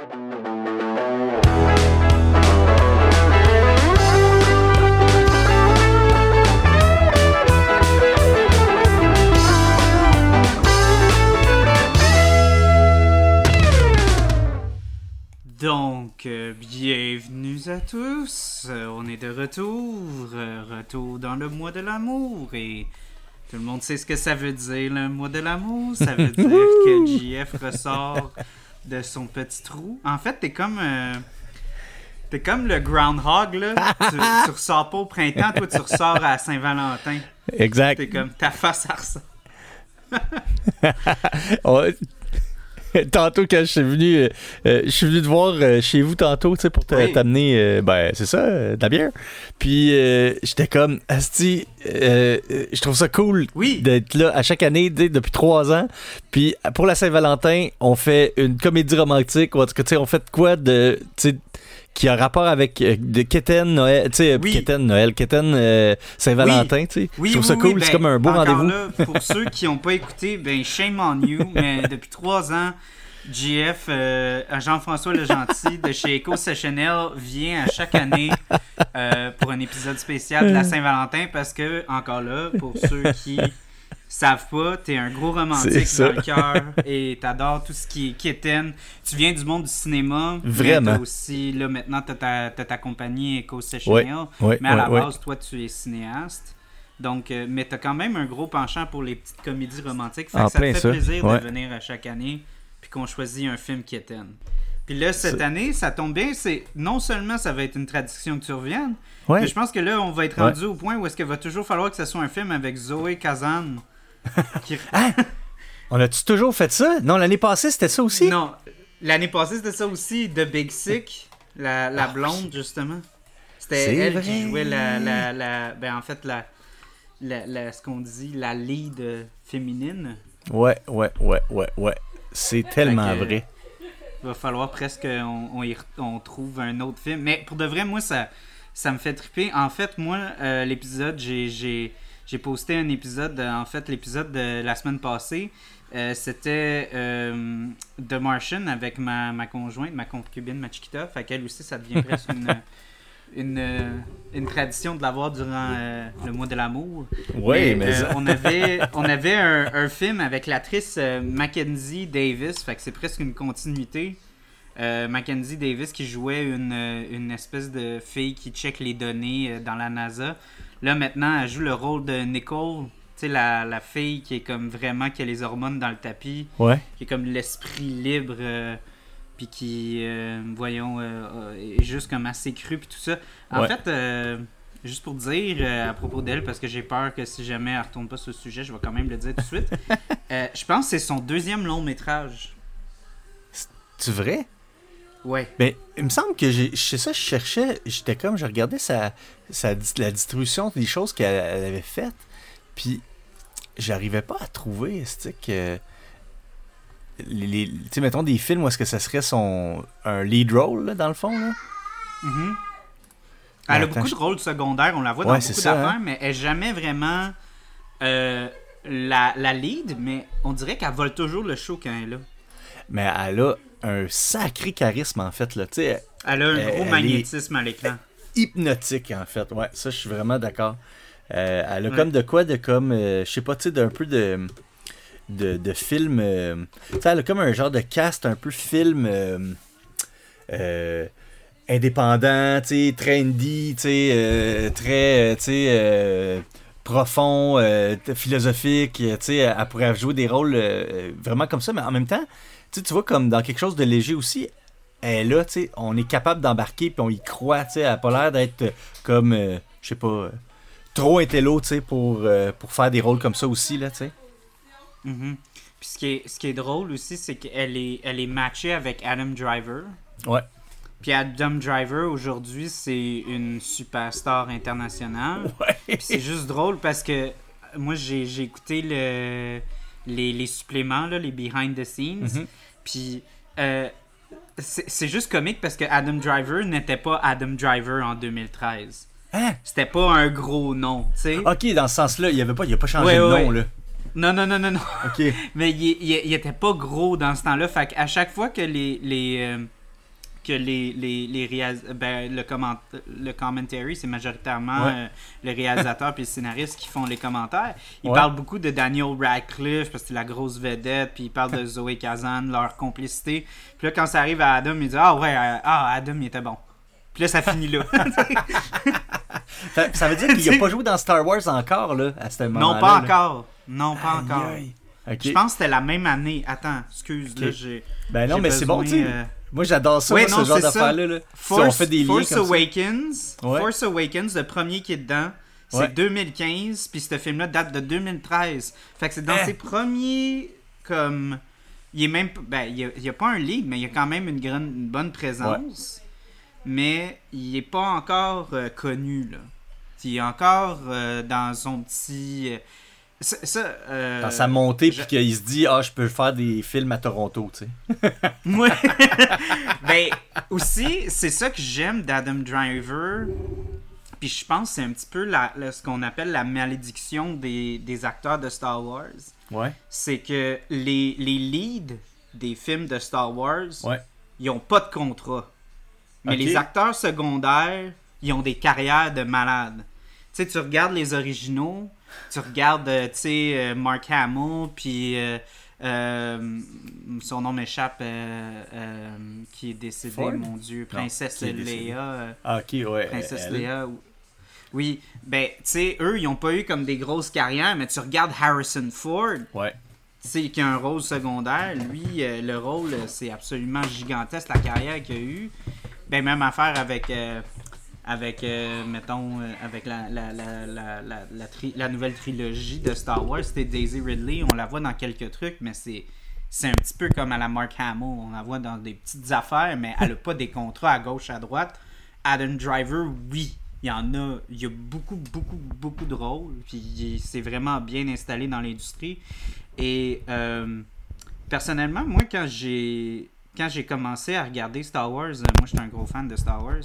Donc, euh, bienvenue à tous. Euh, on est de retour. euh, retour dans le mois de l'amour. Et tout le monde sait ce que ça veut dire, le mois de l'amour. Ça veut dire que JF ressort de son petit trou. En fait, t'es comme. euh, T'es comme le groundhog, là. tu, tu ressors pas au printemps, toi, tu ressors à Saint-Valentin. Exact. T'es comme ta face à ressort. Tantôt, quand je suis venu, euh, euh, je suis venu te voir euh, chez vous tantôt, tu sais, pour t'amener, euh, ben, c'est ça, de la bière. Puis, j'étais comme, Asti, je trouve ça cool Oui. d'être là à chaque année, depuis trois ans. Puis, pour la Saint-Valentin, on fait une comédie romantique, ou en tout cas, tu sais, on fait quoi de, tu sais, qui a rapport avec euh, de Keten, Noël, tu sais, Oui. Keten, Noël, Keten, euh, Saint-Valentin, tu sais. Oui, je trouve ça oui, cool, oui, c'est ben, comme un beau rendez-vous. pour ceux qui n'ont pas écouté, ben shame on you, mais depuis trois ans, JF, euh, Jean-François Le Gentil de chez Eco Sessionnel vient à chaque année euh, pour un épisode spécial de la Saint-Valentin parce que, encore là, pour ceux qui savent pas, t'es un gros romantique dans le cœur et t'adores tout ce qui est kitten. Tu viens du monde du cinéma. mais Vraiment. aussi, là, maintenant, t'as ta, t'as ta compagnie Eco Sessionnel. Ouais, Mais à la ouais, base, toi, tu es cinéaste. Donc, euh, mais t'as quand même un gros penchant pour les petites comédies romantiques. Fait ça te fait ça, plaisir de venir à chaque année puis qu'on choisit un film qui est Puis là, cette année, ça tombe bien, c'est non seulement ça va être une tradition que tu reviennes, Ouais. mais je pense que là, on va être Ouais. rendu au point où est-ce qu'il va toujours falloir que ce soit un film avec Zoé Kazan. qui... On a-tu toujours fait ça? Non, l'année passée, c'était ça aussi? Non, l'année passée, c'était ça aussi, The Big Sick, la, la blonde, justement. C'était Ah, elle vrai. qui jouait la, la, la- Ben, en fait, la, la, ce qu'on dit, la lead féminine. Ouais, ouais, ouais, ouais, ouais. C'est tellement que- vrai. Il va falloir presque on, on, y re- on trouve un autre film. Mais pour de vrai, moi, ça, ça me fait triper. En fait, moi, euh, l'épisode, j'ai, j'ai, posté un épisode, en fait, l'épisode de la semaine passée. euh, c'était euh, The Martian avec ma, ma conjointe, ma concubine, ma chiquita. Fait qu'elle aussi, ça devient presque une, une, euh, une tradition de l'avoir durant euh, le mois de l'amour. Ouais, mais, euh, ça- on avait, on avait un, un film avec l'actrice euh, Mackenzie Davis, fait que c'est presque une continuité. Euh, Mackenzie Davis qui jouait une, une espèce de fille qui check les données euh, dans la NASA. Là maintenant, elle joue le rôle de Nicole, tu sais la, la fille qui est comme vraiment qui a les hormones dans le tapis, Ouais. qui est comme l'esprit libre, euh, puis qui, euh, voyons, euh, est juste comme assez cru puis tout ça. En Ouais. fait, juste pour dire à propos d'elle, parce que j'ai peur que si jamais elle retourne pas sur le sujet, je vais quand même le dire tout de suite. Je pense que c'est son deuxième long métrage. Tu vrai? Ouais. Mais il me semble que j'ai. C'est ça, je cherchais. J'étais comme, je regardais sa, sa, la distribution des choses qu'elle elle avait faites. Puis, j'arrivais pas à trouver, c'est que. Les, les- tu sais, mettons des films où est-ce que ça serait son. Un lead role, là, dans le fond, là? Mhm. Mais Elle a beaucoup de rôles secondaires, on la voit dans Ouais, beaucoup d'affaires, hein. mais elle n'est jamais vraiment euh, la, la lead, mais on dirait qu'elle vole toujours le show quand elle est là. Mais elle a un sacré charisme, en fait, là. Elle a un Elle- gros elle magnétisme à l'écran. hypnotique en fait. Ouais, ça je suis vraiment d'accord. Euh, elle a Ouais. comme de quoi de comme euh, je sais pas tu sais d'un peu de de, de film euh, tu sais elle a comme un genre de cast un peu film indépendant, tu sais indie, tu sais très tu sais profond, philosophique, tu sais elle pourrait jouer des rôles vraiment comme ça mais en même temps tu vois comme dans quelque chose de léger aussi elle est là, tu sais, on est capable d'embarquer puis on y croit, tu sais, elle a pas l'air d'être euh, comme, euh, je sais pas, euh, trop intello, tu sais, pour, euh, pour faire des rôles comme ça aussi, là, tu sais. Mhm. Puis ce qui, est, ce qui est drôle aussi, c'est qu'elle est, elle est matchée avec Adam Driver. Ouais. Puis Adam Driver, aujourd'hui, c'est une superstar internationale. Ouais. Puis c'est juste drôle parce que moi, j'ai écouté le, les, les suppléments, là, les behind the scenes. Mhm. Puis euh, c'est juste comique parce que Adam Driver n'était pas Adam Driver en 2013. Hein? C'était pas un gros nom, tu sais. Ok, dans ce sens-là, il avait pas, il a pas changé Ouais, de ouais, nom, ouais. là. Non, non, non, non, non. Ok. Mais il, il, il était pas gros dans ce temps-là. Fait qu'à chaque fois que les, les, euh, que les, les, les réalis- ben, le, comment... le commentary, c'est majoritairement Ouais. euh, le réalisateur puis le scénariste qui font les commentaires. Ils Ouais. parlent beaucoup de Daniel Radcliffe parce que c'est la grosse vedette, puis ils parlent de Zoé Kazan, leur complicité. Puis là, quand ça arrive à Adam, il dit Ah ouais, euh, ah, Adam, il était bon. Puis là, ça finit là. Ça, veut dire qu'il a pas joué dans Star Wars encore, là, à ce moment-là. non, pas là? encore. Non, pas encore. Aïe. Je pense que c'était la même année. Attends, excuse, là, j'ai. Ben non, mais c'est bon, tu euh, Moi, j'adore ça, Ouais, moi, non, ce genre d'affaires-là. là. Si Force, on fait des liens comme ça. Awakens, Ouais. Force Awakens, le premier qui est dedans, c'est Ouais. 2015, puis ce film-là date de 2013. Fait que c'est dans Hein? ses premiers, comme, il est même, ben, il y a, il y a pas un lead, mais il y a quand même une, grande, une bonne présence, mais il est pas encore euh, connu là. Il est encore euh, dans son petit, euh, ça, ça, euh, Dans sa montée, je- puis qu'il se dit, ah, je peux faire des films à Toronto, tu sais. Ouais. ben, aussi, c'est ça que j'aime d'Adam Driver. Puis je pense que c'est un petit peu la, la- ce qu'on appelle la malédiction des, des acteurs de Star Wars. Ouais. C'est que les, les leads des films de Star Wars, Ouais. ils ont pas de contrat. Mais les acteurs secondaires, ils ont des carrières de malades. Tu sais, tu regardes les originaux, tu regardes, euh, tu sais, euh, Mark Hamill, puis euh, son nom m'échappe, qui est décédé, Ford? mon Dieu, Princesse qui. Léa. euh, Ah, ok, ouais. Princesse elle- ou- Oui, ben, tu sais, eux, ils ont pas eu comme des grosses carrières, mais tu regardes Harrison Ford, Ouais. tu sais, qui a un rôle secondaire, lui, le rôle, c'est absolument gigantesque, la carrière qu'il a eue. Ben, même affaire avec, avec euh, mettons, euh, avec la, la, la, la, tri- la nouvelle trilogie de Star Wars, c'était Daisy Ridley, on la voit dans quelques trucs, mais c'est... Un petit peu comme à la Mark Hamill, on la voit dans des petites affaires, mais elle a pas des contrats à gauche, à droite. Adam Driver, oui, il y en a, il y a beaucoup, beaucoup, beaucoup de rôles, puis c'est vraiment bien installé dans l'industrie. Et euh, personnellement, moi, quand j'ai quand j'ai commencé à regarder Star Wars, moi, j'étais un gros fan de Star Wars.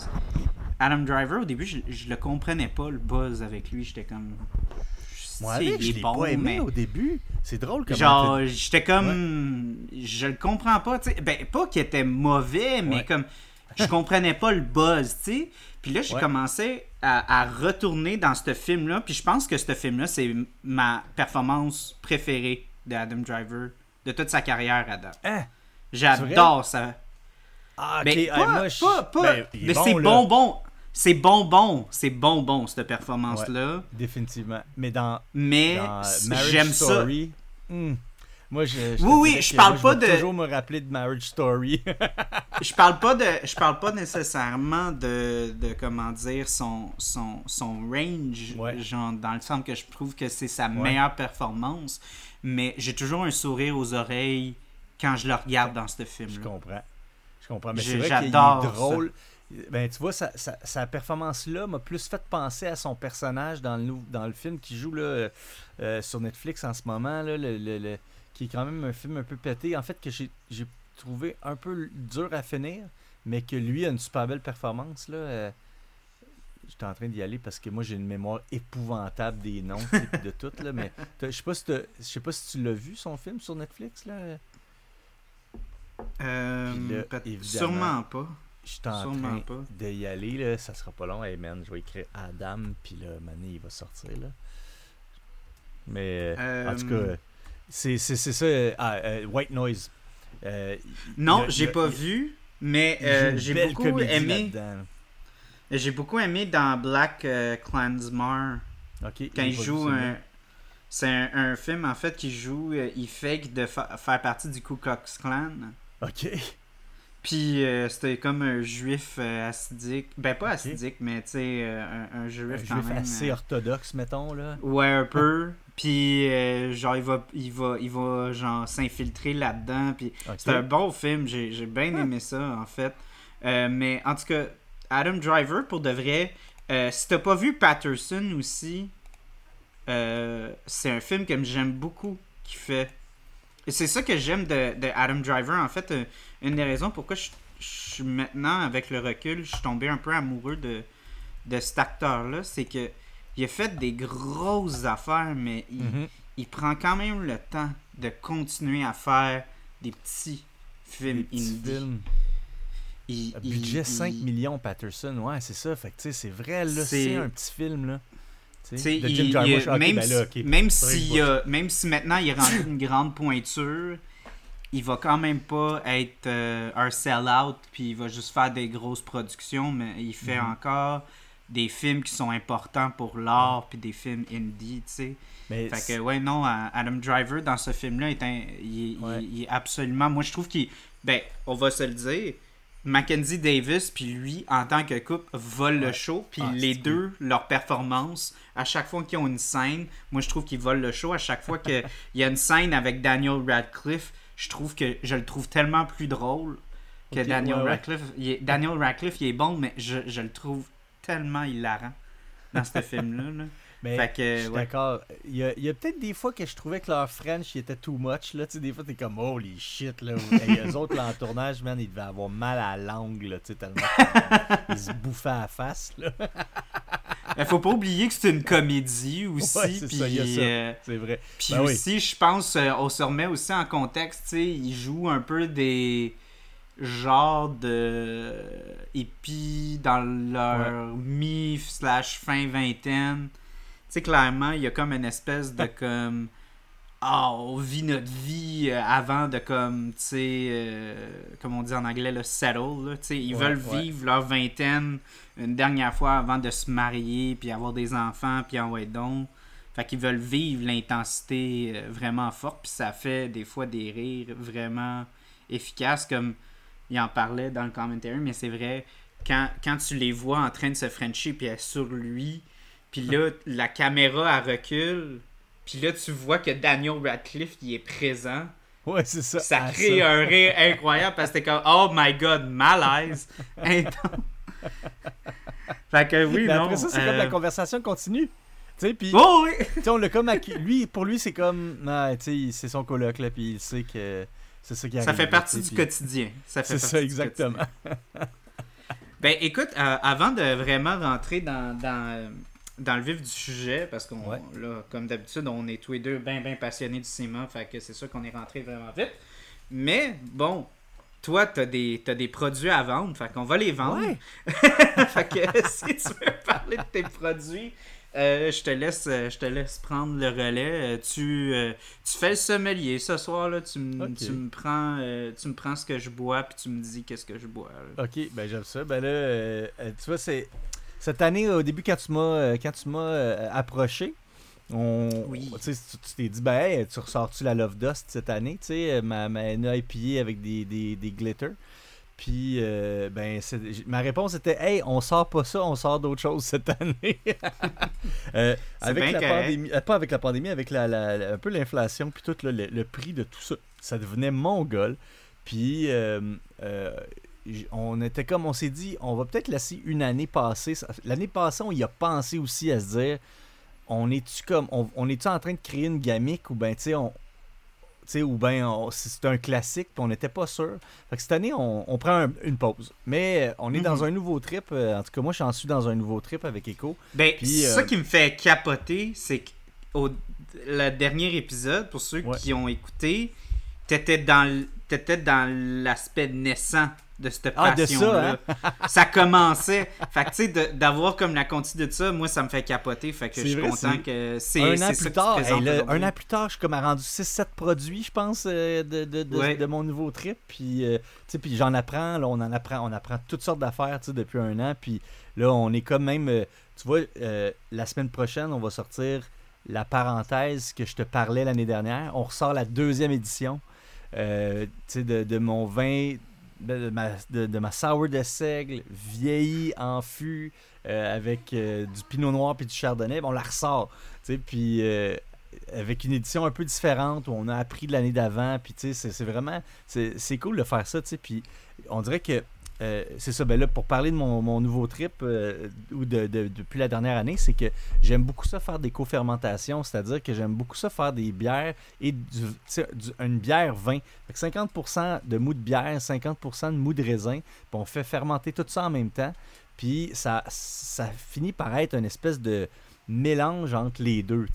Adam Driver, au début, je, je le comprenais pas, le buzz avec lui. J'étais comme. Moi, avec, il je l'ai bon, pas aimé mais- au début. C'est drôle comment Genre, j'étais comme. Je le comprends pas, tu sais. Ben, pas qu'il était mauvais, mais Ouais. comme. Je comprenais pas le buzz, tu sais. Puis là, j'ai Ouais. commencé à, à retourner dans ce film-là. Puis je pense que ce film-là, c'est ma performance préférée d'Adam Driver, de toute sa carrière à date. Hein? J'adore ça. Ah, ok. Mais ah, pas, moi, je- pas, pas- ben, mais bon, c'est là. bonbon. C'est bonbon. C'est bonbon, cette performance-là. Définitivement. Mais dans, Mais dans j'aime ça. Story, hmm, moi, je, je Oui, oui, je parle moi, pas vais de- toujours me rappeler de Marriage Story. je parle pas de je parle pas nécessairement de, de comment dire son son, son range Ouais. genre dans le sens que je trouve que c'est sa Ouais. meilleure performance mais j'ai toujours un sourire aux oreilles quand je le regarde dans ce film Je là comprends. Je comprends. Mais Je- c'est vrai qu'il est j'adore drôle. Ben, tu vois, sa, sa, sa performance-là m'a plus fait penser à son personnage dans le, dans le film qui joue là, euh, sur Netflix en ce moment, là, le, le- le- qui est quand même un film un peu pété. En fait, que j'ai j'ai trouvé un peu dur à finir, mais que lui a une super belle performance. Là, euh, J'étais en train d'y aller parce que moi j'ai une mémoire épouvantable des noms puis de tout là, mais je sais pas si t'as- je sais pas si tu l'as vu son film sur Netflix là. Euh, sûrement pas Je suis en Sûrement train d'y aller, là. Ça sera pas long. Hey man, je vais écrire Adam, puis là, Mané, il va sortir, là. Mais, euh, en tout Euh, cas, c'est c'est- ça. euh, ah, euh, White Noise. Euh, non j'ai pas a- vu mais euh, j'ai beaucoup aimé j'ai beaucoup aimé dans Black euh, Ok, quand il joue un. C'est un, un film en fait qui joue. euh, il fake de fa- faire partie du Ku Klux Klan. Ok. Puis euh, c'était comme un juif euh, acidique. Ben pas Ok. acidique, mais tu sais, euh, un, un Un juif quand juif même. assez euh, orthodoxe, mettons, là. Ouais, un peu. Puis genre, il va, il va, il va genre s'infiltrer là-dedans. Puis c'est un bon film. J'ai bien aimé ça, en fait. Mais en tout cas, Adam Driver, pour de vrai, si t'as pas vu Patterson aussi, c'est un film que j'aime beaucoup qui fait. Et c'est ça que j'aime de, de Adam Driver. En fait, une des raisons pourquoi je, je suis maintenant, avec le recul, je suis tombé un peu amoureux de, de cet acteur-là, c'est que il a fait des grosses affaires, mais il, Mhm. il prend quand même le temps de continuer à faire des petits films Des petits films. il, budget il- 5 il- millions, Patterson. Ouais, c'est ça. Fait que, tu sais, c'est vrai, là, C'est- un petit film, là. De Jim même, ben là, si, si, euh, même si maintenant il est rendu une grande pointure, il va quand même pas être euh, un sell-out, puis il va juste faire des grosses productions, mais il fait Mhm. encore des films qui sont importants pour l'art, puis des films indie, tu sais. Mais Fait que, ouais, non, Adam Driver, dans ce film-là, il, Ouais. il- il est absolument. Moi, je trouve qu'il. Ben, on va se le dire. Mackenzie Davis, puis lui, en tant que couple, volent le Ouais. show. Puis Ah, les deux, leur performance, à chaque fois qu'ils ont une scène, moi, je trouve qu'ils volent le show. À chaque fois qu'il y a une scène avec Daniel Radcliffe, je trouve que je le trouve tellement plus drôle que Daniel ouais, ouais. Radcliffe. Il est- Daniel Radcliffe, il est bon, mais je, je le trouve tellement hilarant dans ce film-là. là. Mais Fait que, je suis ouais. d'accord. Il y a, peut-être des fois que je trouvais que leur French était too much. Là. Des fois, t'es comme, holy shit. Là. Et eux autres, là, en tournage, man, ils devaient avoir mal à la langue. Là, tellement qu'ils se bouffaient à la face. Là. Il faut pas oublier que c'est une comédie aussi. Ouais, c'est puis, euh, C'est vrai. puis Ben oui. aussi, je pense, euh, on se remet aussi en contexte, ils jouent un peu des genres de hippies dans leur mi slash fin vingtaine. Sais, clairement, il y a comme une espèce de comme ah, on vit notre vie euh, avant de comme, tu sais, euh, comme on dit en anglais, le settle. Là, tu sais, ils Ouais, veulent ouais. vivre leur vingtaine une dernière fois avant de se marier, puis avoir des enfants, puis en ouais donc. Fait qu'ils veulent vivre l'intensité euh, vraiment forte, puis ça fait des fois des rires vraiment efficaces, comme il en parlait dans le commentary, mais c'est vrai, quand, quand tu les vois en train de se frencher, puis sur lui, puis là, la caméra, elle recule, puis là, tu vois que Daniel Radcliffe, il est présent. Ouais, c'est ça. Ça Ah, crée un rire incroyable parce que t'es comme Oh my god, malaise fait que oui, non. après ça, c'est euh, comme la conversation continue. Tu sais, puis Oh oui! on l'a comme lui pour lui c'est comme ah, tu sais, c'est son coloc là puis il sait que c'est ça qui arrive. Ça fait partie du quotidien. Ça fait C'est partie ça exactement. Ben écoute, euh, avant de vraiment rentrer dans, dans, euh, dans le vif du sujet, parce qu'on Ouais. là, comme d'habitude, on est tous les deux bien bien passionnés du cinéma, fait que c'est sûr qu'on est rentré vraiment vite. Mais bon, toi, t'as des, t'as des produits à vendre, fait qu'on va les vendre. Ouais. fait que si tu veux parler de tes produits, euh, je te laisse euh, je te laisse prendre le relais. Euh, tu, euh, tu fais le sommelier ce soir là, tu me Ok. tu me prends euh, tu me prends ce que je bois puis tu me dis qu'est-ce que je bois. là. OK, ben j'aime ça. Ben là tu vois c'est cette année au début quand tu m'as euh, quand tu m'as euh, approché on, Oui. tu t'es dit, ben, hey, tu ressors-tu la Love Dust cette année, tu sais, euh, ma, ma NIPA avec des, des, des glitters. Puis, euh, ben, ma réponse était, hey, on sort pas ça, on sort d'autres choses cette année. Euh, C'est avec bien la pandémie, euh, pas avec la pandémie, avec la, la- la- un peu l'inflation, puis tout là, le, le prix de tout ça, ça devenait mongol. Puis, on était comme, on s'est dit, on va peut-être laisser une année passer. L'année passée, on y a pensé aussi à se dire, on est-tu comme, on, on est-tu en train de créer une gamique ou ben, tu sais, on. tu sais, ou on- c'est un classique, puis on n'était pas sûr. Fait que cette année, on, on prend un- une pause. Mais on est dans Mhm. un nouveau trip. euh, en tout cas, moi, j'en suis dans un nouveau trip avec Echo. Ben Puis, ça euh, qui me fait capoter, c'est que au le dernier épisode pour ceux Ouais. qui ont écouté, t'étais dans t'étais dans l'aspect naissant de cette Ah, de ça, passion-là. ça commençait. Fait que tu sais, d'avoir comme la continue de ça, moi, ça me fait capoter. Fait que je suis vrai, content que c'est Un an plus tard, hey, un an plus tard, je suis comme rendu 6-7 produits, je pense, euh, de, de, de, Ouais. de mon nouveau trip. Puis, euh, tu sais, puis j'en apprends, là, on en apprend, on apprend toutes sortes d'affaires, tu sais, depuis un an. Puis là, on est comme même, euh, tu vois, euh, la semaine prochaine, on va sortir la parenthèse que je te parlais l'année dernière. On ressort la deuxième édition, tu sais, de, de mon vin, de, ma, de, sour de seigle, vieilli en fût, euh, avec euh, du pinot noir puis du chardonnay. On la ressort. Puis euh, avec une édition un peu différente où on a appris de l'année d'avant. Puis c'est- vraiment. C'est cool de faire ça. Puis on dirait que. Euh, c'est ça, ben là, pour parler de mon, nouveau trip, euh, ou de, de- depuis la dernière année, c'est que j'aime beaucoup ça faire des co-fermentations, c'est-à-dire que j'aime beaucoup ça faire des bières et du, une bière vin. Fait que 50% de mou de bière, 50% de mou de raisin, puis on fait fermenter tout ça en même temps, puis ça finit par être une espèce de mélange entre les deux.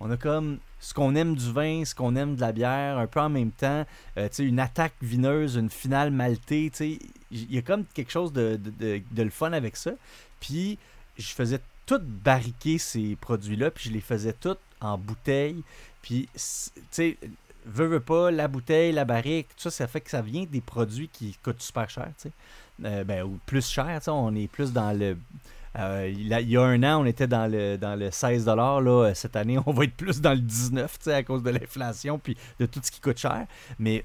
On a comme ce qu'on aime du vin, ce qu'on aime de la bière, un peu en même temps. Euh, une attaque vineuse, une finale maltée. il y a comme quelque chose de, le fun avec ça. Puis je faisais tout barriquer ces produits-là, puis je les faisais toutes en bouteille. Puis, tu sais, veux, pas, la bouteille, la barrique, tout ça, ça fait que ça vient des produits qui coûtent super cher, tu. Euh, ben, ou plus cher, on est plus dans le... Euh, il, y a un an, on était dans le, dans le 16 là, Cette année, on va être plus dans le 19 à cause de l'inflation puis de tout ce qui coûte cher. Mais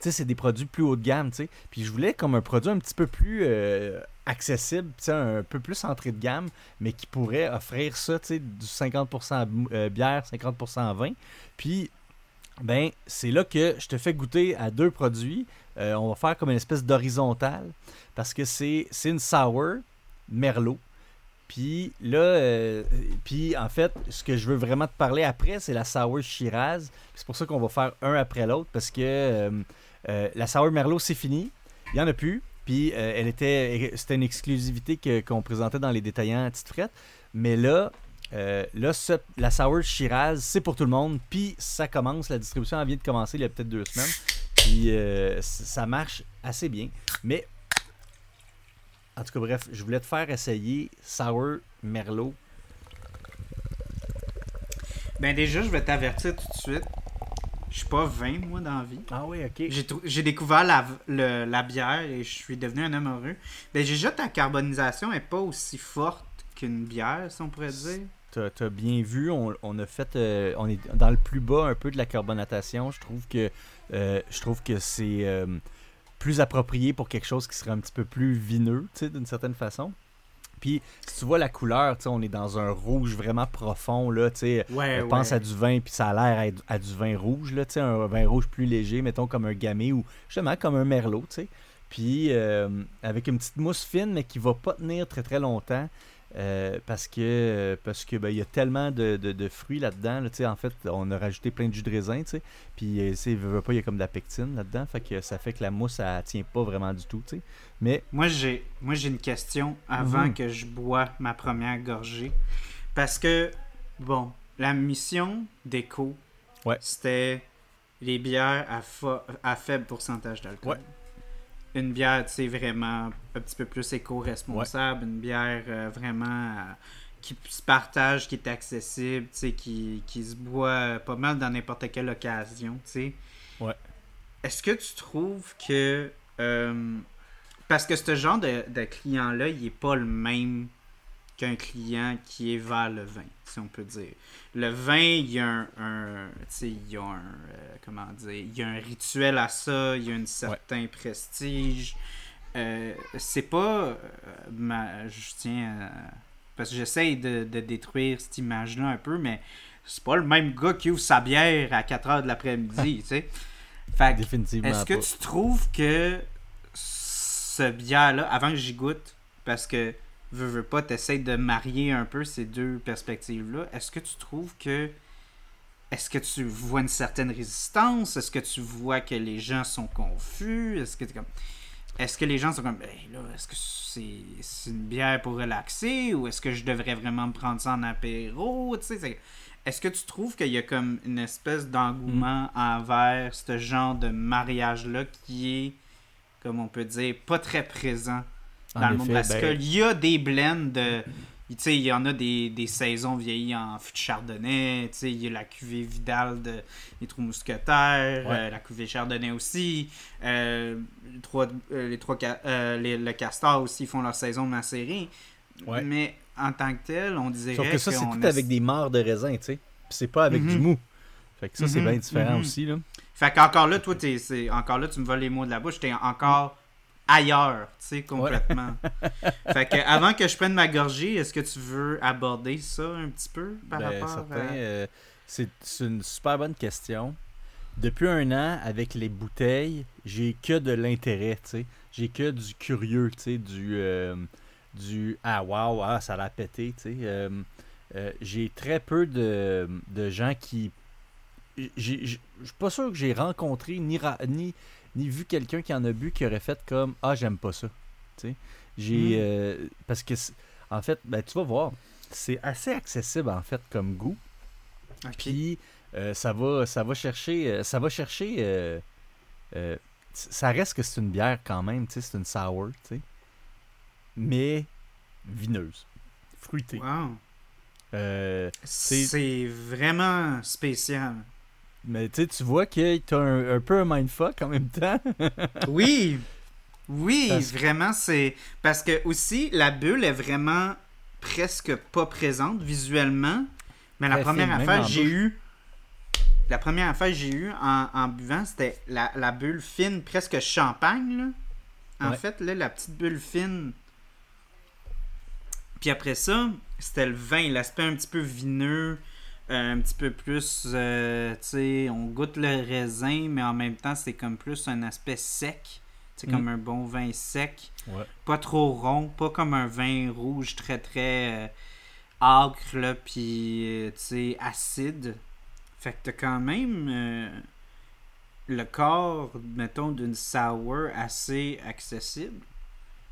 c'est des produits plus haut de gamme. Puis je voulais comme un produit un petit peu plus euh, accessible, un peu plus entrée de gamme, mais qui pourrait offrir ça, du 50% euh, bière, 50% vin. Puis, ben, c'est là que je te fais goûter à deux produits. Euh, on va faire comme une espèce d'horizontale, parce que c'est une sour Merlot. Puis là, euh, en fait, ce que je veux vraiment te parler après, c'est la sour Shiraz. C'est pour ça qu'on va faire un après l'autre, parce que la sour Merlot, c'est fini. Il n'y en a plus. Puis euh, elle était, c'était une exclusivité qu'on présentait dans les détaillants à petite frette. Mais là, euh, là la Sour Shiraz, c'est pour tout le monde. Puis ça commence, la distribution vient de commencer il y a peut-être deux semaines. Puis euh, ça marche assez bien. Mais en tout cas, bref, je voulais te faire essayer Sour Merlot. Ben déjà, je vais t'avertir tout de suite. Je suis pas 20, moi, dans la vie. Ah oui, ok. J'ai découvert la, la, bière et je suis devenu un homme heureux. Ben, déjà, ta carbonisation est pas aussi forte qu'une bière, si on pourrait dire. Tu as, bien vu, on, on a fait. Euh, on est dans le plus bas un peu de la carbonatation. Je trouve que, euh, je trouve que c'est euh, plus approprié pour quelque chose qui serait un petit peu plus vineux, d'une certaine façon. Puis, si tu vois la couleur, on est dans un rouge vraiment profond. Là, ouais, pense à du vin, puis ça a l'air à, du vin rouge. Là, un vin rouge plus léger, mettons comme un gamay ou justement comme un merlot. Puis, euh, avec une petite mousse fine, mais qui va pas tenir très très longtemps. Euh, parce que parce que ben, il y a tellement de, de, fruits là-dedans. Là, en fait, on a rajouté plein de jus de raisin, puis euh, il y a comme de la pectine là-dedans. Fait que ça fait que la mousse, elle tient pas vraiment du tout. Mais moi j'ai moi j'ai une question avant mhm. que je bois ma première gorgée. Parce que bon, la mission d'écho, c'était les bières à, à faible pourcentage d'alcool une bière, tu vraiment un petit peu plus éco-responsable, une bière euh, vraiment euh, qui se partage, qui est accessible, tu qui, qui se boit pas mal dans n'importe quelle occasion, tu Ouais. Est-ce que tu trouves que... Euh, parce que ce genre de, de client-là, il est pas le même qu'un client qui est vers le vin, si on peut dire. Le vin, il y a un, il y a un euh, comment dire, il y a un rituel à ça, il y a un certain prestige. Euh, c'est pas euh, ma, je tiens parce que j'essaye de, détruire cette image-là un peu, mais c'est pas le même gars qui ouvre sa bière à 4 heures de l'après-midi, tu sais. Fait est-ce que tu trouves que ce bière-là, avant que j'y goûte, parce que veux, veux pas, t'essayes de marier un peu ces deux perspectives-là. Est-ce que tu trouves que. Est-ce que tu vois une certaine résistance? Est-ce que tu vois que les gens sont confus? Est-ce que comme. Est-ce que les gens sont comme là, est-ce que c'est une bière pour relaxer ou est-ce que je devrais vraiment me prendre ça en apéro? est-ce que tu trouves qu'il y a comme une espèce d'engouement mm. envers ce genre de mariage-là qui est, comme on peut dire, pas très présent dans le monde. Parce ben, qu'il y a des blends de. il y en a des, des, saisons vieillies en fût de chardonnay. Il y a la cuvée Vidal de les Trois Mousquetaires, euh, la cuvée chardonnay aussi. Euh, les trois, euh, les trois le castor aussi font leur saison macérée. Mais en tant que tel, on disait Sauf que ça, c'est tout avec des morts de raisin, tu sais. c'est pas avec du mhm. mou. Fait que ça, c'est mhm. bien différent mhm. aussi. Là. Fait qu'encore là, toi, es, encore là, tu me voles les mots de la bouche. T'es encore ailleurs, tu sais, complètement. fait que avant que je prenne ma gorgée, est-ce que tu veux aborder ça un petit peu par ben, rapport à... Euh, c'est une super bonne question. Depuis un an, avec les bouteilles, j'ai que de l'intérêt, tu sais. J'ai que du curieux, tu sais, du... Euh, du ah waouh ah, ça l'a pété tu sais euh, j'ai très peu de, de gens qui je suis pas sûr que j'ai rencontré ni, ni ni vu quelqu'un qui en a bu qui aurait fait comme Ah, j'aime pas ça. J'ai. Hmm. Euh, parce que, en fait, ben, tu vas voir, c'est assez accessible, en fait, comme goût. Puis, euh, ça, va, ça va chercher. Euh, ça va chercher. ça reste que c'est une bière quand même, c'est une sour. Mais vineuse, fruitée. Wow. C'est vraiment spécial. Mais tu tu vois que t'as un, un peu un mindfuck en même temps. oui, oui, vraiment, c'est. Parce que aussi, la bulle est vraiment presque pas présente visuellement. Mais la première affaire j'ai eu. La première affaire que j'ai eu en, buvant, c'était la, bulle fine, presque champagne. En fait, là, la petite bulle fine. Puis après ça, c'était le vin, l'aspect un petit peu vineux, un petit peu plus, euh, tu sais, on goûte le raisin, mais en même temps, c'est comme plus un aspect sec. C'est comme mm. un bon vin sec. Pas trop rond, pas comme un vin rouge très très euh, acre, là, puis euh, tu sais, acide. Fait que t'as quand même euh, le corps, mettons, d'une sour assez accessible.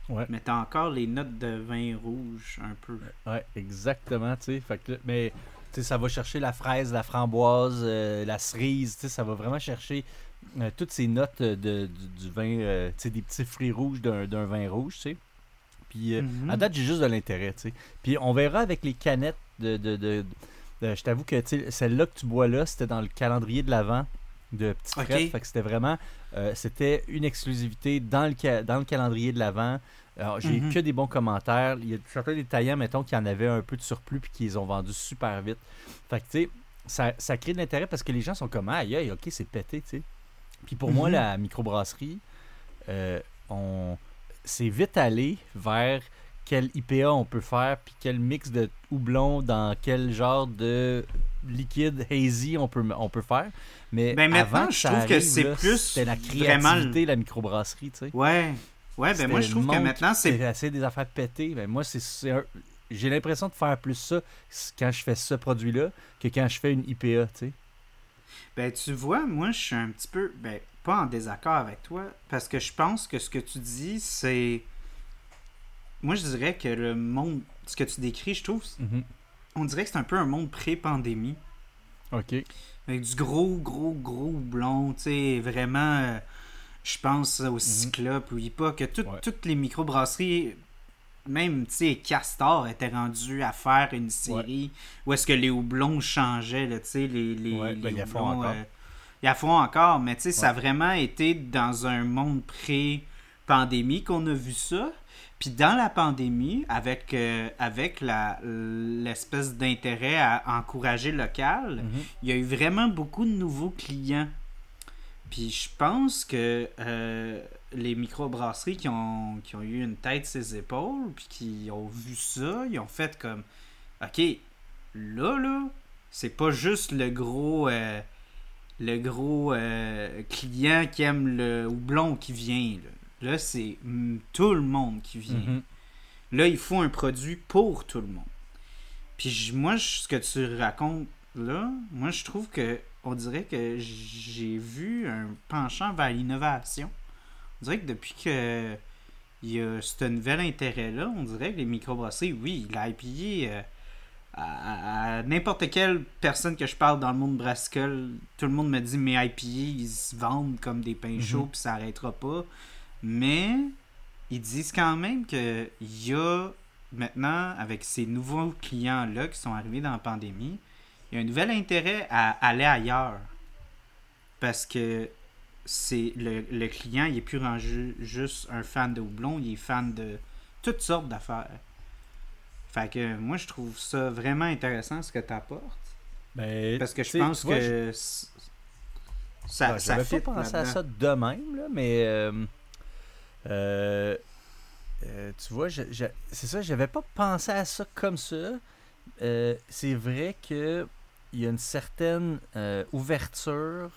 Ouais. Mais t'as encore les notes de vin rouge un peu. Ouais, exactement, tu sais. Fait que, mais ça va chercher la fraise, la framboise, la cerise, ça va vraiment chercher euh, toutes ces notes de, du, vin, euh, des petits fruits rouges d'un vin rouge, tu sais. Puis euh, mhm. à date, j'ai juste de l'intérêt. Puis on verra avec les canettes de. de, de, je t'avoue que celle-là que tu bois là, c'était dans le calendrier de l'Avent de Petit okay. Fait que c'était vraiment. c'était une exclusivité dans le, dans le calendrier de l'Avent. Alors, j'ai mhm. que des bons commentaires. Il y a certains détaillants, mettons, qui en avaient un peu de surplus puis qui les ont vendus super vite. Fait que, tu sais, ça, ça crée de l'intérêt parce que les gens sont comme, aïe, aïe, ok, c'est pété, tu sais. Puis pour moi, mhm. la microbrasserie, euh, on c'est vite aller vers quel IPA on peut faire, puis quel mix de houblon dans quel genre de liquide hazy on peut, on peut faire. Mais ben maintenant, je trouve que c'est plus la créativité, la microbrasserie, tu sais. Ouais. Ouais, ben moi je trouve que maintenant c'est assez des affaires pétées. Ben moi c'est j'ai l'impression de faire plus ça quand je fais ce produit-là que quand je fais une IPA, tu sais. Ben, tu vois, moi, je suis un petit peu, ben, pas en désaccord avec toi, parce que je pense que ce que tu dis, c'est. Moi, je dirais que le monde, ce que tu décris, je trouve, mhm. on dirait que c'est un peu un monde pré-pandémie. OK. Avec du gros, gros, gros blond, tu sais, vraiment. Euh, je pense au mhm. Cyclope ou pas que toutes les microbrasseries même, tu sais, Castor était rendu à faire une série où est-ce que les houblons changeaient, tu sais, les, les, ouais, ben, encore. Euh, ils font encore, mais tu sais, ça a vraiment été dans un monde pré-pandémie qu'on a vu ça. Puis dans la pandémie, avec, euh, avec la, l'espèce d'intérêt à encourager local, mhm. il y a eu vraiment beaucoup de nouveaux clients. Puis je pense que euh, les microbrasseries qui ont, qui ont eu une tête ses épaules, puis qui ont vu ça, ils ont fait comme OK, là, là, c'est pas juste le gros. Euh, le gros euh, client qui aime le houblon qui vient. Là, c'est tout le monde qui vient. Mm-hmm. Là, il faut un produit pour tout le monde. Puis moi, ce que tu racontes là, moi, je trouve que on dirait que j'ai vu un penchant vers l'innovation. On dirait que depuis que il y a ce nouvel intérêt-là, on dirait que les microbrasseries, oui, l'IPA, euh, à, n'importe quelle personne que je parle dans le monde brassicole, tout le monde me dit mes IPA, ils se vendent comme des pains mhm. chauds, puis ça n'arrêtera pas. Mais ils disent quand même qu'il y a maintenant, avec ces nouveaux clients-là qui sont arrivés dans la pandémie, il y a un nouvel intérêt à aller ailleurs. Parce que c'est le, client, il est plus rendu juste un fan de houblon, il est fan de toutes sortes d'affaires. Fait que moi, je trouve ça vraiment intéressant ce que tu apportes. Ben, Parce que je pense que ça, ben, ça pas pensé à ça de même, là, mais euh, euh, euh, tu vois, c'est ça, j'avais pas pensé à ça comme ça. c'est vrai que il y a une certaine ouverture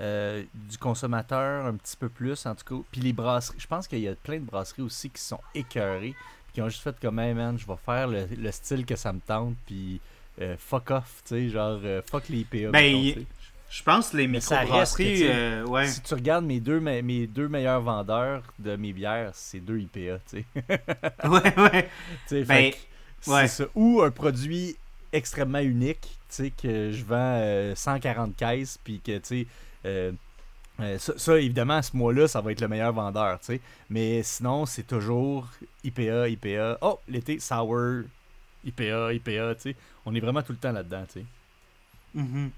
euh, du consommateur un petit peu plus, en tout cas. Puis les brasseries, je pense qu'il y a plein de brasseries aussi qui sont écœurées, puis qui ont juste fait comme, hey man, je vais faire le, style que ça me tente, puis euh, fuck off, tu sais, genre euh, fuck les IPA. Ben, je pense les microbrasseries, ouais. Si tu regardes mes deux, mes deux meilleurs vendeurs de mes bières, c'est deux IPA, tu sais. ouais, ouais. ben, c'est ça. Ou un produit extrêmement unique, tu sais, que je vends 140 caisses, puis que, tu sais, euh, Euh, ça, ça, évidemment, ce mois-là, ça va être le meilleur vendeur, tu sais. Mais sinon, c'est toujours IPA, IPA. Oh, l'été, sour, IPA, IPA, tu sais. On est vraiment tout le temps là-dedans, tu sais. Mhm.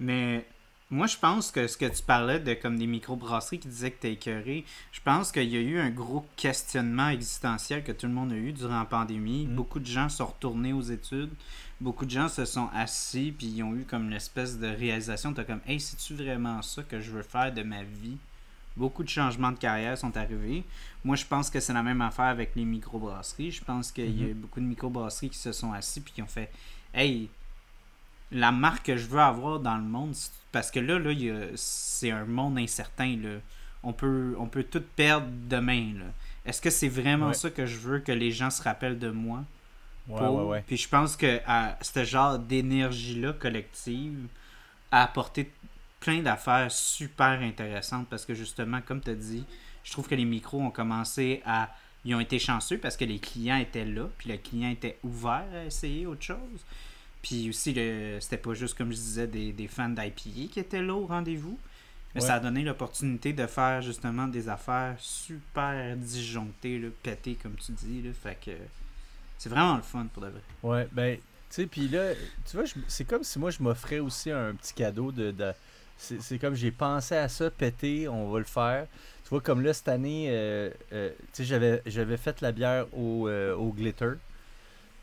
Mais moi, je pense que ce que tu parlais de comme des microbrasseries qui disaient que t'es écœuré, je pense qu'il y a eu un gros questionnement existentiel que tout le monde a eu durant la pandémie. Mhm. Beaucoup de gens sont retournés aux études. Beaucoup de gens se sont assis puis ils ont eu comme une espèce de réalisation. T'as comme, hey, c'est-tu vraiment ça que je veux faire de ma vie? Beaucoup de changements de carrière sont arrivés. Moi, je pense que c'est la même affaire avec les microbrasseries. Je pense qu'il y a Mhm. beaucoup de microbrasseries qui se sont assis puis qui ont fait, hey, la marque que je veux avoir dans le monde, parce que là, là c'est un monde incertain. Là. On, peut, on peut tout perdre demain. là. Est-ce que c'est vraiment Ouais. ça que je veux que les gens se rappellent de moi? Ouais, pour? ouais, ouais. Puis je pense que à ce genre d'énergie-là collective a apporté plein d'affaires super intéressantes parce que justement, comme tu as dit, je trouve que les micros ont commencé à. Ils ont été chanceux parce que les clients étaient là, puis le client était ouvert à essayer autre chose. Puis aussi, le- c'était pas juste, comme je disais, des, des fans d'IPA qui étaient là au rendez-vous. Mais Ouais. ça a donné l'opportunité de faire justement des affaires super disjonctées, là, pétées, comme tu dis. Là. Fait que c'est vraiment le fun pour de vrai. Ouais, ben, tu sais, puis là, tu vois, c'est comme si moi je m'offrais aussi un petit cadeau de. de- c'est comme j'ai pensé à ça, péter, on va le faire. Tu vois, comme là, cette année, euh, euh, tu sais, j'avais- fait la bière au, euh, au glitter.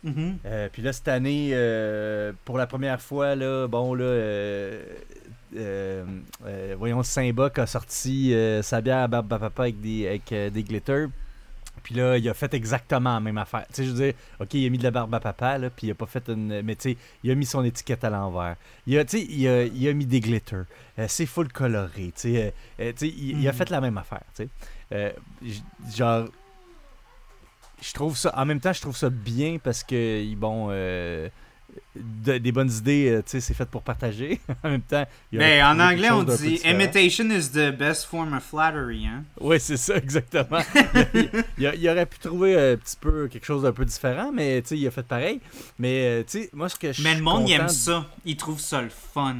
Mhm. Euh, puis là, cette année, pour la première fois, là, bon, là, voyons, Saint-Boc a sorti sa bière à Barbe à Papa avec des, avec, des glitters. Puis là, il a fait exactement la même affaire. Tu sais, je veux dire, OK, il a mis de la barbe à papa, là, puis il a pas fait une... Mais tu sais, il a mis son étiquette à l'envers. Il a, tu sais, il a, il a mis des glitters. Euh, c'est full coloré, tu sais. euh, euh, tu sais, il, il a Mhm. fait la même affaire, tu sais. Genre, je trouve ça... En même temps, je trouve ça bien parce que, bon... de- des bonnes idées, euh, tu sais, c'est fait pour partager. en même temps, il aurait Ben, en anglais, on dit imitation is the best form of flattery. Hein? Oui, c'est ça, exactement. il, il- il aurait pu trouver un petit peu quelque chose d'un peu différent, mais tu sais, il a fait pareil. Mais euh, tu sais, moi, ce que je Mais le monde, il aime ça. Il trouve ça le fun.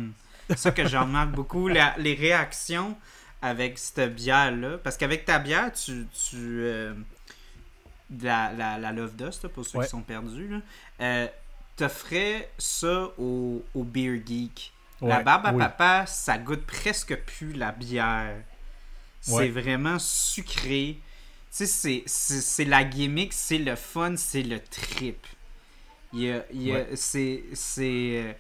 C'est ça que j'en remarque beaucoup. la- les réactions avec cette bière-là. Parce qu'avec ta bière, tu. tu euh, la, la, la Love Dust, là, pour ceux Ouais. qui sont perdus, là, euh, t'offrais ça au, au Beer Geek. la barbe à oui. papa, ça goûte presque plus la bière. C'est Ouais. vraiment sucré. Tu sais, c'est- la gimmick, c'est le fun, c'est le trip. Il y a, il y a- Ouais. c'est euh,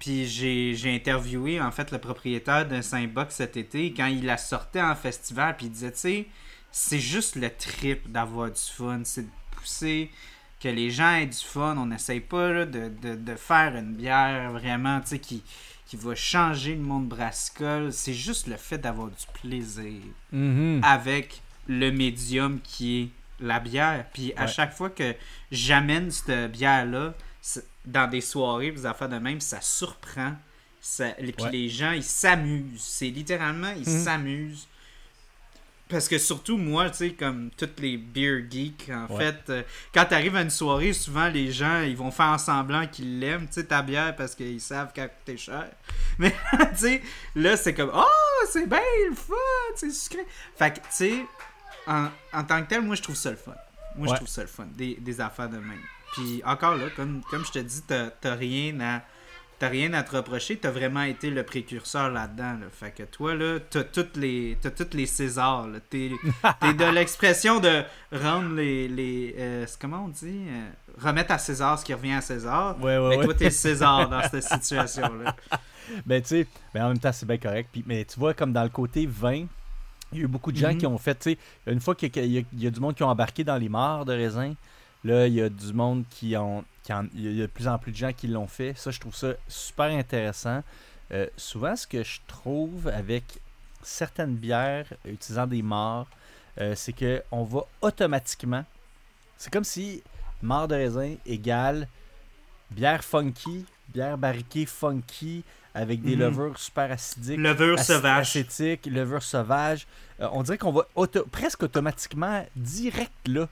puis j'ai j'ai interviewé en fait le propriétaire d'un Saint-Boc cet été quand il la sortait en festival puis il disait tu sais c'est juste le trip d'avoir du fun c'est de pousser que les gens aient du fun on n'essaye pas là, de, de, de faire une bière vraiment qui qui va changer le monde brassicole c'est juste le fait d'avoir du plaisir Mhm. avec le médium qui est la bière. Puis à Ouais. chaque fois que j'amène cette bière-là dans des soirées, des affaires de même, ça surprend. Ça, puis Ouais. les gens, ils s'amusent. C'est littéralement, ils Mhm. s'amusent. Parce que surtout, moi, tu sais, comme toutes les beer geeks, en Ouais. fait, euh, quand t'arrives à une soirée, souvent les gens, ils vont faire en semblant qu'ils l'aiment, tu sais, ta bière, parce qu'ils savent qu'elle coûte cher. Mais, tu sais, là, c'est comme, oh, c'est bien le fun, c'est sucré. Fait que, tu sais, en, en tant que tel, moi, je trouve ça le fun. Moi, je trouve ça le fun, des, des affaires de même. Puis, encore là, comme, comme je te dis, t'as rien à... T'as rien à te reprocher, t'as vraiment été le précurseur là-dedans. Là. Fait que toi, là, t'as toutes les, t'as toutes les Césars. là. T'es, t'es de l'expression de rendre les, les euh, comment on dit, euh, remettre à César ce qui revient à César. Ouais, ouais, Mais ouais. toi, t'es César dans cette situation-là. Ben, tu sais, mais en même temps, c'est bien correct. Puis, mais tu vois, comme dans le côté vin, il y a eu beaucoup de gens Mhm. qui ont fait, tu sais, une fois qu'il y, y a du monde qui ont embarqué dans les mares de raisin, là, il y a du monde qui ont. Qui en- il y a de plus en plus de gens qui l'ont fait. Ça, je trouve ça super intéressant. Euh, souvent, ce que je trouve avec certaines bières utilisant des mares, euh, c'est que on va automatiquement. C'est comme si mare de raisin égale bière funky, bière barriquée funky, avec des Mhm. levures super acidiques. Levure ac- sauvage. Acétique, levure sauvage. Euh, on dirait qu'on va auto- presque automatiquement direct là.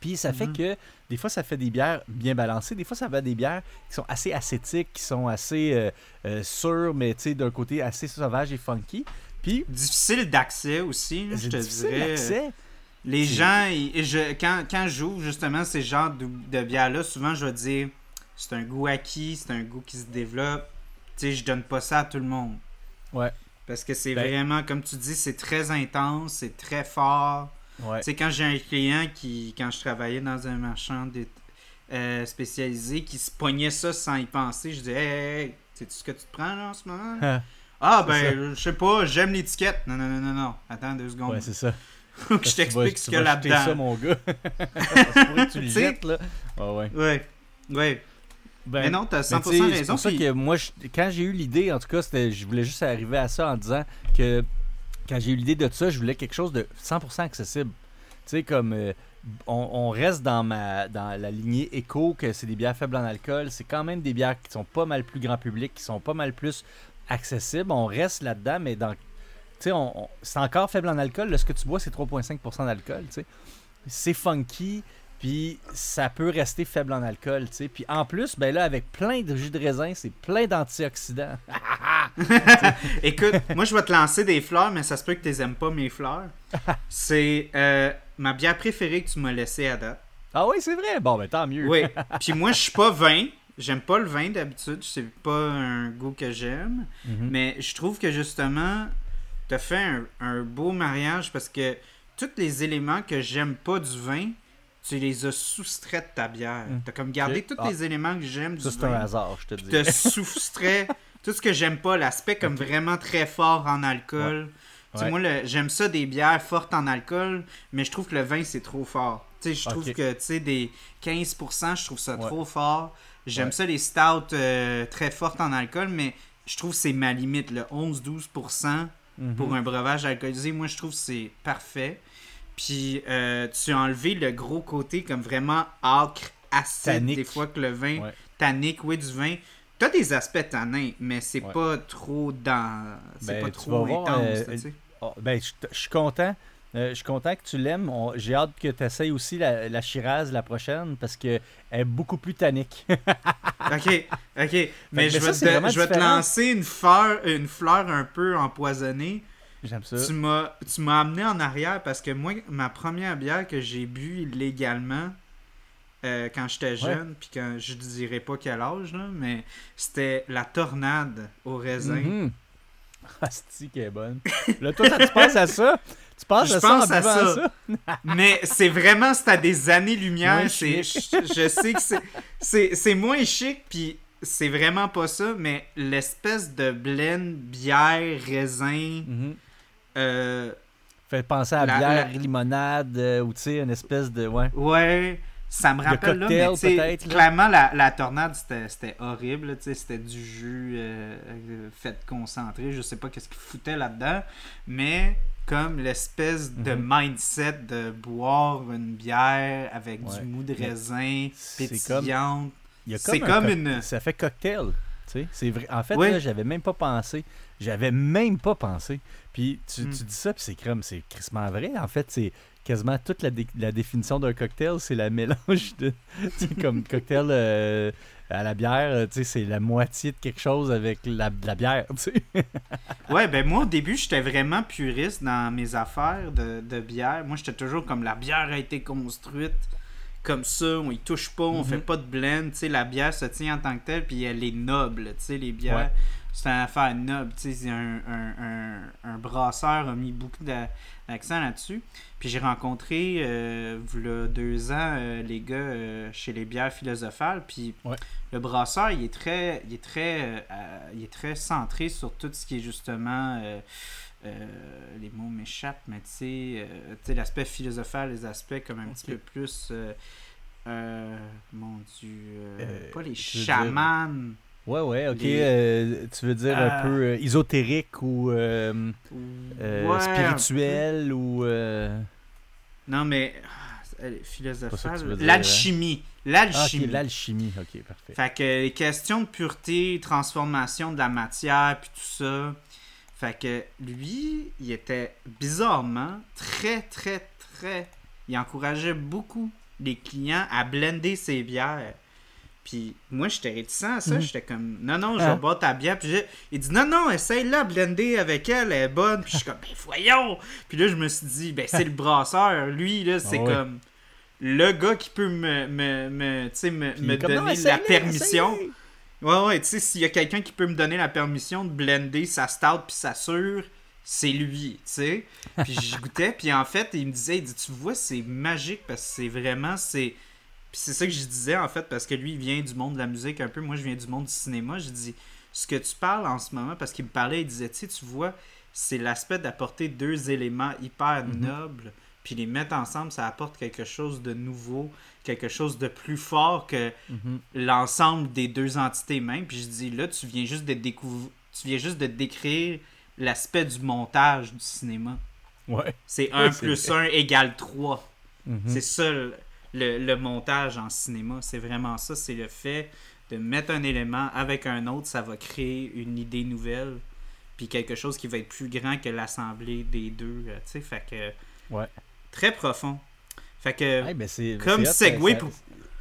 Puis ça fait Mhm. que des fois ça fait des bières bien balancées, des fois ça fait des bières qui sont assez acétiques, qui sont assez euh, euh, sûres, mais tu sais d'un côté assez sauvage et funky. Puis, Difficile d'accès aussi, je te difficile dirais. Les gens, ils- je, quand, quand j'ouvre justement ces genres de, de bières-là, souvent je vais dire c'est un goût acquis, c'est un goût qui se développe. Tu sais, je donne pas ça à tout le monde. Ouais. Parce que c'est Ben- vraiment, comme tu dis, c'est très intense, c'est très fort. Ouais. Sais, quand j'ai un client qui, quand je travaillais dans un marchand euh, spécialisé, qui se pognait ça sans y penser, je disais, hey, hey, sais-tu ce que tu te prends là en ce moment? ah, C'est ben, je sais pas, j'aime l'étiquette. Non, non, non, non, non. Attends deux secondes. Ouais, c'est ça. Faut que je t'explique ce a jeter ça, là-dedans. mon gars. c'est que tu le jettes, là. Ouais, ouais. Ouais, ouais. Ben, Mais non, t'as 100% Mais tu sais, C'est raison. pour ça que moi, je- quand j'ai eu l'idée, en tout cas, c'était, je voulais juste arriver à ça en disant que quand j'ai eu l'idée de ça, je voulais quelque chose de 100% accessible. Tu sais, comme euh, on, reste dans ma dans la lignée éco, que c'est des bières faibles en alcool, c'est quand même des bières qui sont pas mal plus grand public, qui sont pas mal plus accessibles. On reste là-dedans, mais dans. Tu sais, c'est encore faible en alcool. Là, ce que tu bois, c'est 3,5% d'alcool. Tu sais. C'est funky. Puis ça peut rester faible en alcool, tu sais. Puis en plus, ben là, avec plein de jus de raisin, c'est plein d'antioxydants. Écoute, moi je vais te lancer des fleurs, mais ça se peut que tu aimes pas mes fleurs. C'est euh, ma bière préférée que tu m'as laissée à date. Ah oui, c'est vrai. Bon, ben tant mieux. Oui. Puis moi je suis pas vin. J'aime pas le vin d'habitude. C'est pas un goût que j'aime. Mhm. Mais je trouve que justement, t'as fait un, un beau mariage parce que tous les éléments que j'aime pas du vin, tu les as soustraits de ta bière. Mm. T'as comme gardé tous Ah. les éléments que j'aime du Ça, c'est un vin. hasard, je te dis. te soustrait tout ce que j'aime pas, l'aspect comme vraiment très fort en alcool. Tu Ouais. moi, j'aime ça des bières fortes en alcool, mais je trouve que le vin, c'est trop fort. Tu sais, je trouve que, tu sais, des 15%, je trouve ça Ouais. trop fort. J'aime ça, les stouts euh, très fortes en alcool, mais je trouve que c'est ma limite, le 11-12% Mhm. pour un breuvage alcoolisé. Moi, je trouve que c'est parfait. Puis, euh, tu as enlevé le gros côté comme vraiment acre, acide, Tannique. des fois que le vin, Ouais. tannique, oui, du vin. T'as des aspects tannins, mais c'est Ouais. pas trop dans. C'est Ben, pas trop vas voir, intense, euh, tu sais. Oh, ben, je je suis content. Euh, je suis content que tu l'aimes. On- J'ai hâte que tu essayes aussi la, la Shiraz la prochaine parce qu'elle est beaucoup plus tannique. Ok, ok. Mais je mais ça, vais, c'est te, je vais te lancer une fleur, une fleur un peu empoisonnée. J'aime ça. Tu m'as, tu m'as amené en arrière parce que moi, ma première bière que j'ai bu illégalement euh, quand j'étais jeune, puis quand je dirais pas quel âge, là, mais c'était la tornade au raisin. Mhm. Asti qu'elle est bonne. Là, toi, tu penses à ça? Tu penses Je à ça en à ça. ça? Mais c'est vraiment, c'est à des années-lumière. Je, je sais que c'est, moins chic, puis c'est vraiment pas ça, mais l'espèce de blend, bière, raisin, euh, Fait penser à La- bière, la- limonade, euh, ou tu sais, une espèce de. Ouais. ouais, ça me rappelle là, cocktail, mais là? clairement, la, la tornade, c'était, horrible, là, tu sais, c'était du jus euh, euh, fait concentré, je sais pas qu'est-ce qu'ils foutaient là-dedans, mais comme l'espèce de Mhm. mindset de boire une bière avec Ouais. du mou de raisin, pétillante, C'est comme une- Ça fait cocktail. Tu sais, c'est vrai. En fait, Oui. là, j'avais même pas pensé. J'avais même pas pensé. Puis tu, Mm. tu dis ça, puis c'est crème, c'est crissement vrai. En fait, c'est quasiment toute la, dé- la définition d'un cocktail, c'est la mélange de. comme cocktail euh, à la bière, tu sais, c'est la moitié de quelque chose avec la, de la bière, tu sais. Ouais, ben moi au début, j'étais vraiment puriste dans mes affaires de, de bière. Moi, j'étais toujours comme la bière a été construite comme ça, on y touche pas, on Mhm. fait pas de blend, tu sais, la bière se tient en tant que telle, puis elle est noble, tu sais, les bières, Ouais. c'est une affaire noble, tu sais, c'est un, un, un, un brasseur a mis beaucoup d'accent là-dessus. Puis j'ai rencontré, euh, v'là deux ans, euh, les gars euh, chez les bières philosophales, puis Ouais. le brasseur, il est très, il est très, euh, il est très centré sur tout ce qui est justement, les mots m'échappent, mais tu sais, l'aspect philosophal, les aspects comme un petit peu plus, mon Dieu, pas les chamans. Ouais, ouais, ok. Les- euh, tu veux dire un Ah. peu euh, ésotérique ou euh, euh, Ouais, spirituel ou. Non, mais ah, philosophale. dire, L'alchimie. Ah, ok, L'alchimie. l'alchimie. Ok, parfait. Fait que les questions de pureté, transformation de la matière, puis tout ça. Fait que lui, il était bizarrement très, très, très. Il encourageait beaucoup les clients à blender ses bières. Puis moi, j'étais réticent à ça. Mhm. J'étais comme, non, non, je Ah. vais boire ta bière. Puis il dit, non, non, essaye-la, blender avec elle, elle est bonne. Puis je suis comme, ben voyons. Puis là, je me suis dit, ben c'est le brasseur. Lui, là, c'est Ah ouais. comme le gars qui peut me, me, me, me, Puis me comme, non, donner la permission. Ouais, ouais, tu sais, s'il y a quelqu'un qui peut me donner la permission de blender sa stout puis sa sûre, c'est lui, tu sais. Puis je goûtais, puis en fait, il me disait, il dit, tu vois, c'est magique parce que c'est vraiment, c'est... Puis c'est ça que je disais, en fait, parce que lui, il vient du monde de la musique un peu, moi, je viens du monde du cinéma. Je dis, ce que tu parles en ce moment, parce qu'il me parlait, il disait, tu sais, tu vois, c'est l'aspect d'apporter deux éléments hyper Mhm. nobles, puis les mettre ensemble, ça apporte quelque chose de nouveau, quelque chose de plus fort que Mhm. l'ensemble des deux entités même. Puis je dis là, tu viens juste de découvrir, tu viens juste de décrire l'aspect du montage du cinéma. Ouais. C'est 1 c'est plus 1 égale 3. Mhm. C'est ça le, le- montage en cinéma. C'est vraiment ça. C'est le fait de mettre un élément avec un autre, ça va créer une idée nouvelle. Puis quelque chose qui va être plus grand que l'assemblée des deux. euh, Tu sais, fait que. Ouais. Très profond. Fait que. Ben, c'est- comme hot, segue ça- pour-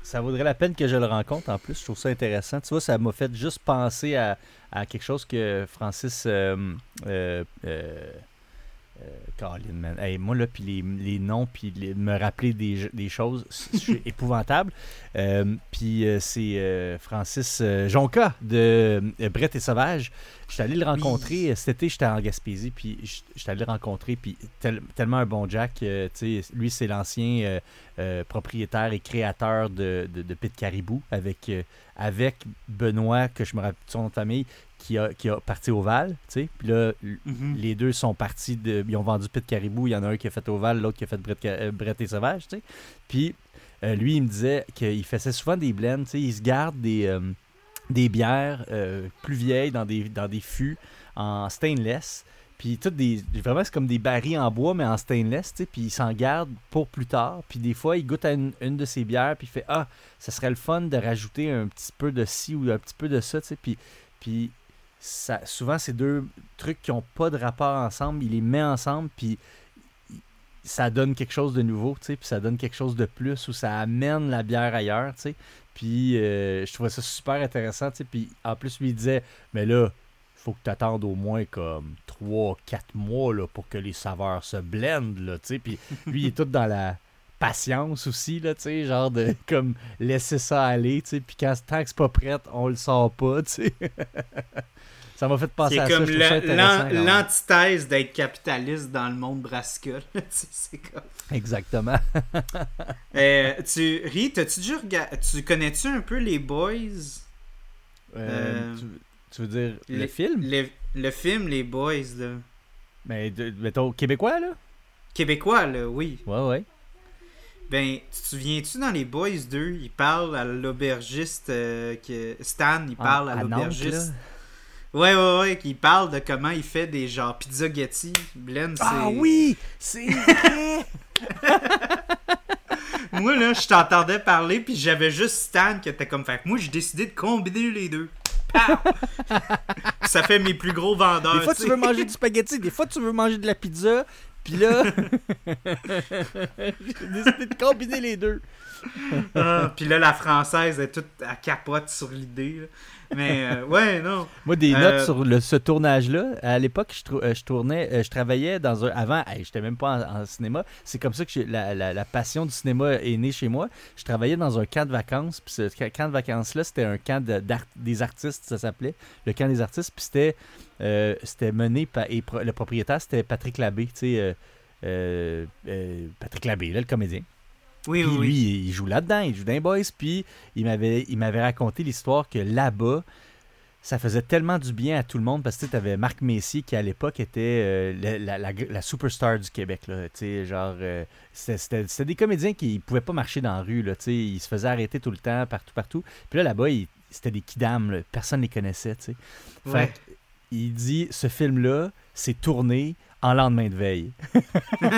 Ça vaudrait la peine que je le rencontre en plus. Je trouve ça intéressant. Tu vois, ça m'a fait juste penser à, à quelque chose que Francis. Euh, euh, euh, euh, Colin, man. Hey, moi, là, puis les, les noms, puis me rappeler des, des choses, suis épouvantable. Euh, puis euh, c'est Francis euh, Jonca de euh, Brett et Sauvage. J'étais allé le rencontrer cet été, j'étais en Gaspésie, puis j'étais allé le rencontrer, puis tel- tellement un bon Jack. euh, sais, lui, c'est l'ancien propriétaire et créateur de, de, de Pit Caribou avec, euh, avec Benoît, que je me rappelle de son nom de famille, qui a, qui a parti au Val. tu sais. Puis là, Mhm. les deux sont partis de. Ils ont vendu Pit Caribou. Il y en a un qui a fait Oval, l'autre qui a fait Brett, euh, Brett et Sauvage. tu sais. Puis euh, lui, il me disait qu'il faisait souvent des blends. tu sais. Il se garde des, euh, des bières euh, plus vieilles dans des, dans des fûts en stainless. Puis toutes des. Vraiment, c'est comme des barils en bois, mais en stainless, tu sais. Puis il s'en garde pour plus tard. Puis des fois, il goûte à une, une de ses bières, puis il fait Ah, ça serait le fun de rajouter un petit peu de ci ou un petit peu de ça, tu sais. Puis, puis souvent, c'est deux trucs qui n'ont pas de rapport ensemble. Il les met ensemble, puis il- ça donne quelque chose de nouveau, tu. Puis ça donne quelque chose de plus, ou ça amène la bière ailleurs, tu sais. Puis euh, je trouvais ça super intéressant, tu sais. Puis en plus, lui, il disait Mais là, faut que tu attendes au moins comme 3-4 mois pour que les saveurs se blendent, tu sais. Puis lui, il est tout dans la patience aussi, là, tu sais, genre de comme laisser ça aller, tu sais. Puis quand tant que c'est pas prêt, on le sort pas. ça m'a fait penser C'est à comme ça, quand même. l'antithèse d'être capitaliste dans le monde sais, c'est comme... Exactement. Euh, tu ris, t'as-tu déjà regardé... Tu connais-tu un peu les Boys? Euh, Euh, tu, tu veux dire le film? Le, le film Les Boys, là. Mais de- mettons québécois, là? Québécois, là, oui. Ouais, ouais. Ben, tu te souviens-tu dans les Boys 2, il parle à l'aubergiste euh, que Stan, il parle En- à Nantes, l'aubergiste. Ouais, ouais, ouais, qu'il parle de comment il fait des genre pizza Getty. Blend, Ah c'est- oui! C'est vrai! Moi, là, je t'entendais parler, puis j'avais juste Stan qui était comme. Fait que moi, j'ai décidé de combiner les deux. Ça fait mes plus gros vendeurs. Des fois, tu veux manger du spaghetti, des fois, tu veux manger de la pizza, puis là, j'ai décidé de combiner les deux. Ah, puis là, la française est toute à capote sur l'idée. Mais euh, ouais, non. Moi, des Euh, notes sur le- ce tournage-là. À l'époque, je, euh, je tournais, euh, je travaillais dans un. Avant, je j'étais même pas en, en cinéma. C'est comme ça que la, la- la passion du cinéma est née chez moi. Je travaillais dans un camp de vacances. Puis ce ca- camp de vacances-là, c'était un camp de- d'art- des artistes, ça s'appelait. Le camp des artistes. Puis c'était, euh, mené par. Et pro- le propriétaire, c'était Patrick Labbé. Tu sais, euh, euh, euh, Patrick Labbé, là, le comédien. Oui, Puis oui, lui, il joue là-dedans, il joue dans les boys. Puis il m'avait, il m'avait raconté l'histoire que là-bas, ça faisait tellement du bien à tout le monde parce que tu avais Marc Messier qui à l'époque était euh, la, la- la- la superstar du Québec. Là, genre, euh, c'était, des comédiens qui ne pouvaient pas marcher dans la rue. Là, ils se faisaient arrêter tout le temps, partout, partout. Puis là, là-bas, c'était des kidams. là, Personne ne les connaissait. Fait Ouais. il dit ce film-là, c'est tourné en lendemain de veille.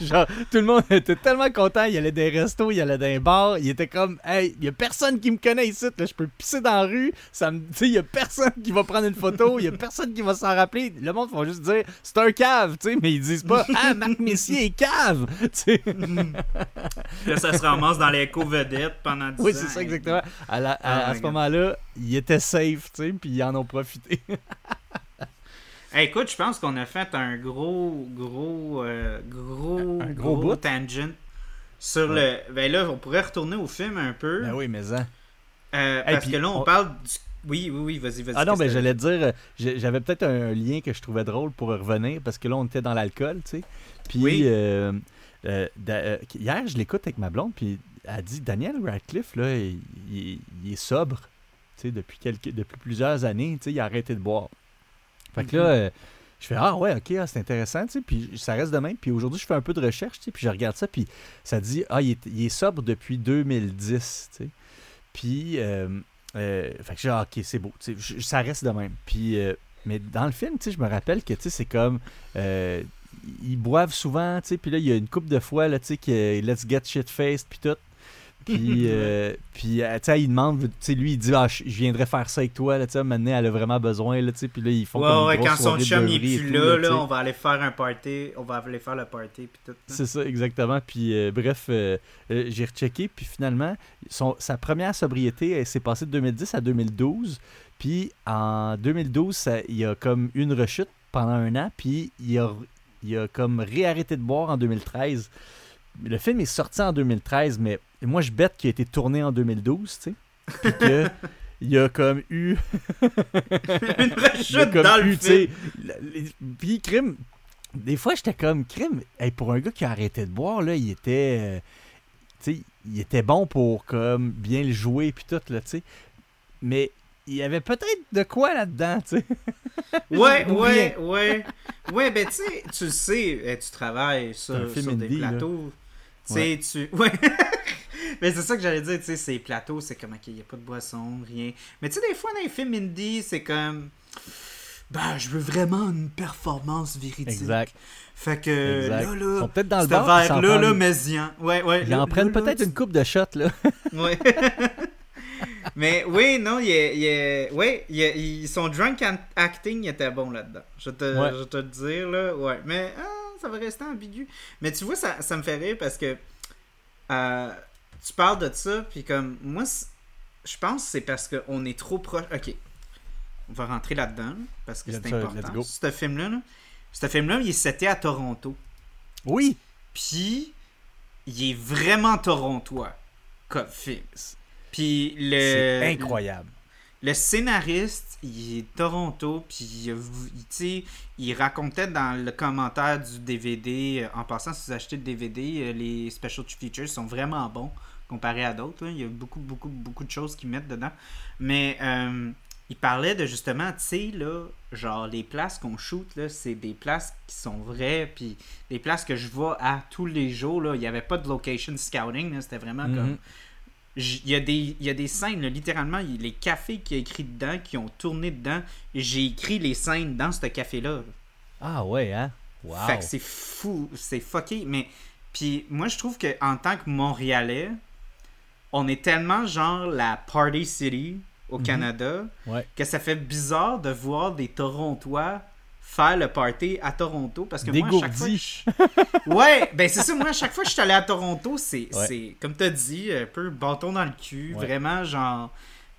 Genre, tout le monde était tellement content. Il allait des restos, il allait dans les bars. Il était comme, hey, il y a personne qui me connaît ici. Là, je peux pisser dans la rue. Ça me, il y a personne qui va prendre une photo. Il y a personne qui va s'en rappeler. Le monde va juste dire, c'est un cave, tu sais, mais ils disent pas, ah, Marc Messier est cave, là, ça se ramasse dans les co-vedettes pendant 10 oui, ans. Oui, c'est ça, exactement. À, la, à, Oh à my ce moment-là, il était safe, tu sais, puis ils en ont profité. Hey, écoute, je pense qu'on a fait un gros, gros, euh, gros, Un gros bout. tangent sur le. Ben là, on pourrait retourner au film un peu. ben oui, mais hein. euh, Hey, parce que là, on, on- parle du. Oui, oui, oui, vas-y, vas-y. Ah non, qu'est-ce ben j'allais dire, j'avais peut-être un lien que je trouvais drôle pour revenir, parce que là, on était dans l'alcool, tu sais. Puis, Oui. euh, euh, euh, hier, je l'écoute avec ma blonde, puis elle dit Daniel Radcliffe, là, il, il- il est sobre, tu sais, depuis, quelques, depuis plusieurs années, tu sais, il a arrêté de boire. Fait que là, Mhm. euh, je fais Ah ouais, ok, ah, c'est intéressant, tu sais, puis ça reste de même. Puis aujourd'hui, je fais un peu de recherche, tu sais, puis je regarde ça, puis ça dit Ah, il est, il est sobre depuis 2010, tu sais. Puis, euh, euh, fait que j'ai Ah, ok, c'est beau, tu sais, je- ça reste de même. Puis, euh, mais dans le film, tu sais, je me rappelle que, tu sais, c'est comme. euh, ils boivent souvent, tu sais, puis là, il y a une couple de fois, là, tu sais, que let's get shit-faced, puis tout. Puis, euh, puis euh, tu sais, il demande, tu sais, lui, il dit, ah, je viendrais faire ça avec toi, là, tu sais, maintenant, elle a vraiment besoin, là, tu sais, puis là, ils font Ouais, comme une ouais, grosse quand son chum il est plus tout, là, là, on va aller faire un party, on va aller faire le party, puis tout. C'est ça, exactement. Puis euh, bref, euh, j'ai rechecké, puis finalement, son, sa première sobriété, elle s'est passée de 2010 à 2012. Puis en 2012, ça- il y a comme une rechute pendant un an, puis il a, il a comme réarrêté de boire en 2013. Le film est sorti en 2013, mais moi je bête qu'il a été tourné en 2012, tu sais. Puis que il y a comme eu Une rechute dans le eu, tu sais, film. Puis, crime, des fois, j'étais comme, crime, hey, pour un gars qui a arrêté de boire, là, il était. euh, tu sais, il était bon pour comme bien le jouer, puis tout, là, tu sais. Mais il y avait peut-être de quoi là-dedans, tu sais. Ouais, Ou ouais, ouais. Ouais, ben tu sais, tu le sais, tu travailles sur, sur des indie, plateaux. Tu. Ouais. Mais c'est ça que j'allais dire, tu sais, ces plateaux, c'est comme, ok, il n'y a pas de boisson, rien. Mais tu sais, des fois, dans les films indie, c'est comme. Ben, je veux vraiment une performance véridique. Exact. Fait que exact. là, Ils là, sont peut-être dans le bar. verre-là, là, mais-y-en. Ouais, ouais. Ils là- en prennent là, là, peut-être une coupe de shots, là. Ouais. Mais oui, non, il est, il est- ouais, il est- il- son drunk acting il était bon là-dedans. Je te, Ouais. je te le dire, là. Ouais. Mais ah, ça va rester ambigu. Mais tu vois, ça, ça me fait rire parce que euh, tu parles de ça, puis comme, moi, je pense que c'est parce qu'on est trop proche. Ok. On va rentrer là-dedans, là, parce que c'est important. Ce film-là, là, ce film-là, il est seté à Toronto. Oui. Puis, il est vraiment torontois comme film. Puis le, C'est incroyable. Le scénariste, il est Toronto, puis il, racontait dans le commentaire du DVD, euh, en passant, si vous achetez le DVD, euh, les special features sont vraiment bons comparé à d'autres. Il y a beaucoup, beaucoup, beaucoup de choses qu'ils mettent dedans. Mais euh, il parlait de justement, tu sais, là, genre les places qu'on shoot, là, c'est des places qui sont vraies, puis des places que je vois à tous les jours, là. Il n'y avait pas de location scouting, c'était vraiment comme Mhm. J- Il y, a des, il y a des scènes, là, littéralement, les cafés qu'il a écrit dedans, qui ont tourné dedans, j'ai écrit les scènes dans ce café-là. là. Ah ouais, hein? Wow. Fait que c'est fou, c'est fucké. Mais, puis moi, je trouve que en tant que Montréalais, on est tellement genre la Party City au Mhm. Canada Ouais. que ça fait bizarre de voir des Torontois faire le party à Toronto parce que moi, à chaque fois, Dégourdi. Ouais, ben c'est ça. Moi, à chaque fois que je suis allé à Toronto, c'est, Ouais. comme tu as dit, un peu bâton dans le cul. Ouais. Vraiment, genre,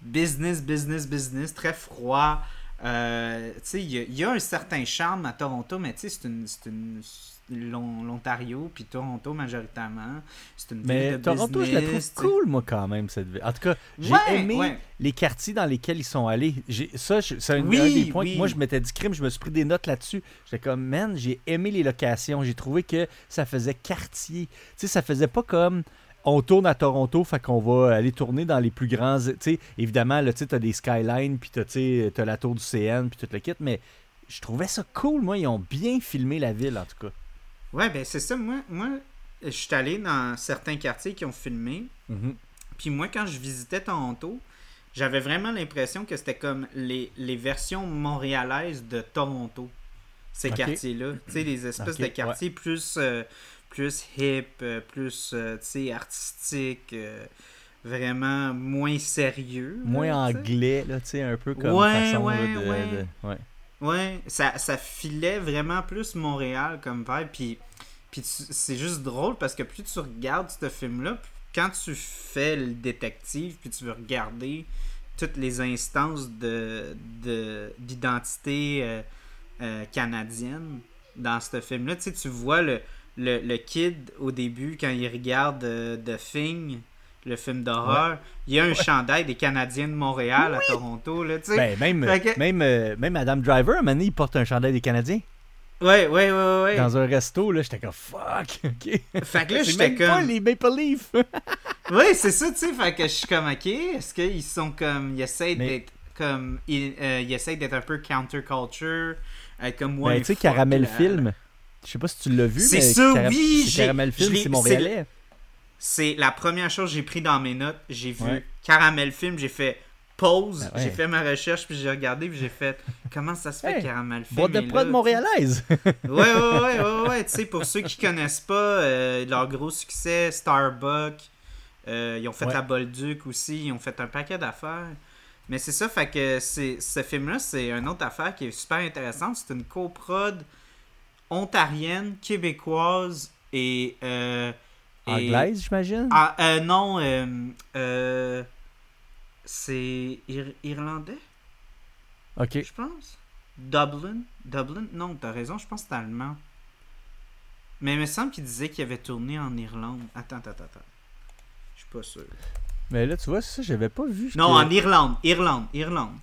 business, business, business, très froid. Euh, tu sais, il y, a- il y a un certain charme à Toronto, mais tu sais, c'est une. L'Ontario, puis Toronto majoritairement. C'est une ville Mais de Toronto, je la trouve cool, moi, quand même, cette ville. En tout cas, j'ai Ouais, aimé ouais. les quartiers dans lesquels ils sont allés. Ça, c'est un, Oui, un des points oui. que moi, je m'étais dit crime, je me suis pris des notes là-dessus. J'étais comme, man, j'ai aimé les locations. J'ai trouvé que ça faisait quartier. Tu sais, ça faisait pas comme on tourne à Toronto, fait qu'on va aller tourner dans les plus grands. Tu sais, évidemment, là, tu sais, t'as des skylines, puis t'as, tu t'as la tour du CN, puis tout le kit, mais je trouvais ça cool, moi. Ils ont bien filmé la ville, en tout cas. Ouais, ben c'est ça. Moi, moi je suis allé dans certains quartiers qui ont filmé. Mhm. Puis moi, quand je visitais Toronto, j'avais vraiment l'impression que c'était comme les, les versions montréalaises de Toronto. ces quartiers-là. Tu sais, les espèces de quartiers plus, euh, plus hip, euh, plus, euh, tu sais, artistiques, euh, vraiment moins sérieux. là, Moins anglais, là, tu sais, un peu comme Ouais, façon là, ouais, de, de- ouais. Ça, ça filait vraiment plus Montréal comme vibe. Puis, puis c'est juste drôle parce que plus tu regardes ce film-là, quand tu fais le détective, puis tu veux regarder toutes les instances de de- d'identité euh, euh, canadienne dans ce film-là, tu sais, tu vois le, le, le kid au début quand il regarde euh, The Thing, le film d'horreur, il y a un chandail des Canadiens de Montréal à Toronto, là, tu sais. Ben, même, que- même, euh, même Adam Driver, donné, il porte un chandail des Canadiens. Ouais, ouais, ouais, ouais. Dans un resto, là, j'étais comme fuck, ok. Fait que là, j'étais même pas comme. les Maple Leafs. Oui, c'est ça, tu sais. Fait que je suis comme, ok, est-ce qu'ils sont comme. Ils essayent Mais- d'être comme. Ils, euh, ils essayent d'être un peu counterculture. Être comme moi. ben, tu sais, Caramel Film. Je sais pas si tu l'as vu, C'est mais ça, Cara- oui, Caramel Film, c'est montréalais. C'est la première chose que j'ai pris dans mes notes. J'ai vu Ouais. Caramel Film, j'ai fait pause, Ben ouais. j'ai fait ma recherche, puis j'ai regardé, puis j'ai fait comment ça se fait Hey, Caramel Film. Boîte de prod montréalaise. Ouais, ouais, ouais, ouais, ouais. Tu sais, pour ceux qui connaissent pas, euh, leur gros succès, Starbucks, euh, ils ont fait Ouais. la Bolduc aussi, ils ont fait un paquet d'affaires. Mais c'est ça, fait que c'est, ce film-là, c'est une autre affaire qui est super intéressante. C'est une coprod ontarienne, québécoise et. euh, et- Anglaise, j'imagine? Ah, euh, non, euh, euh, c'est ir- irlandais, ok. je pense. Dublin? Dublin? Non, t'as raison, je pense que c'est allemand. Mais il me semble qu'il disait qu'il avait tourné en Irlande. Attends, attends, attends. Je suis pas sûr. Mais là, tu vois, ça, j'avais pas vu. Non, en Irlande. Irlande. Irlande.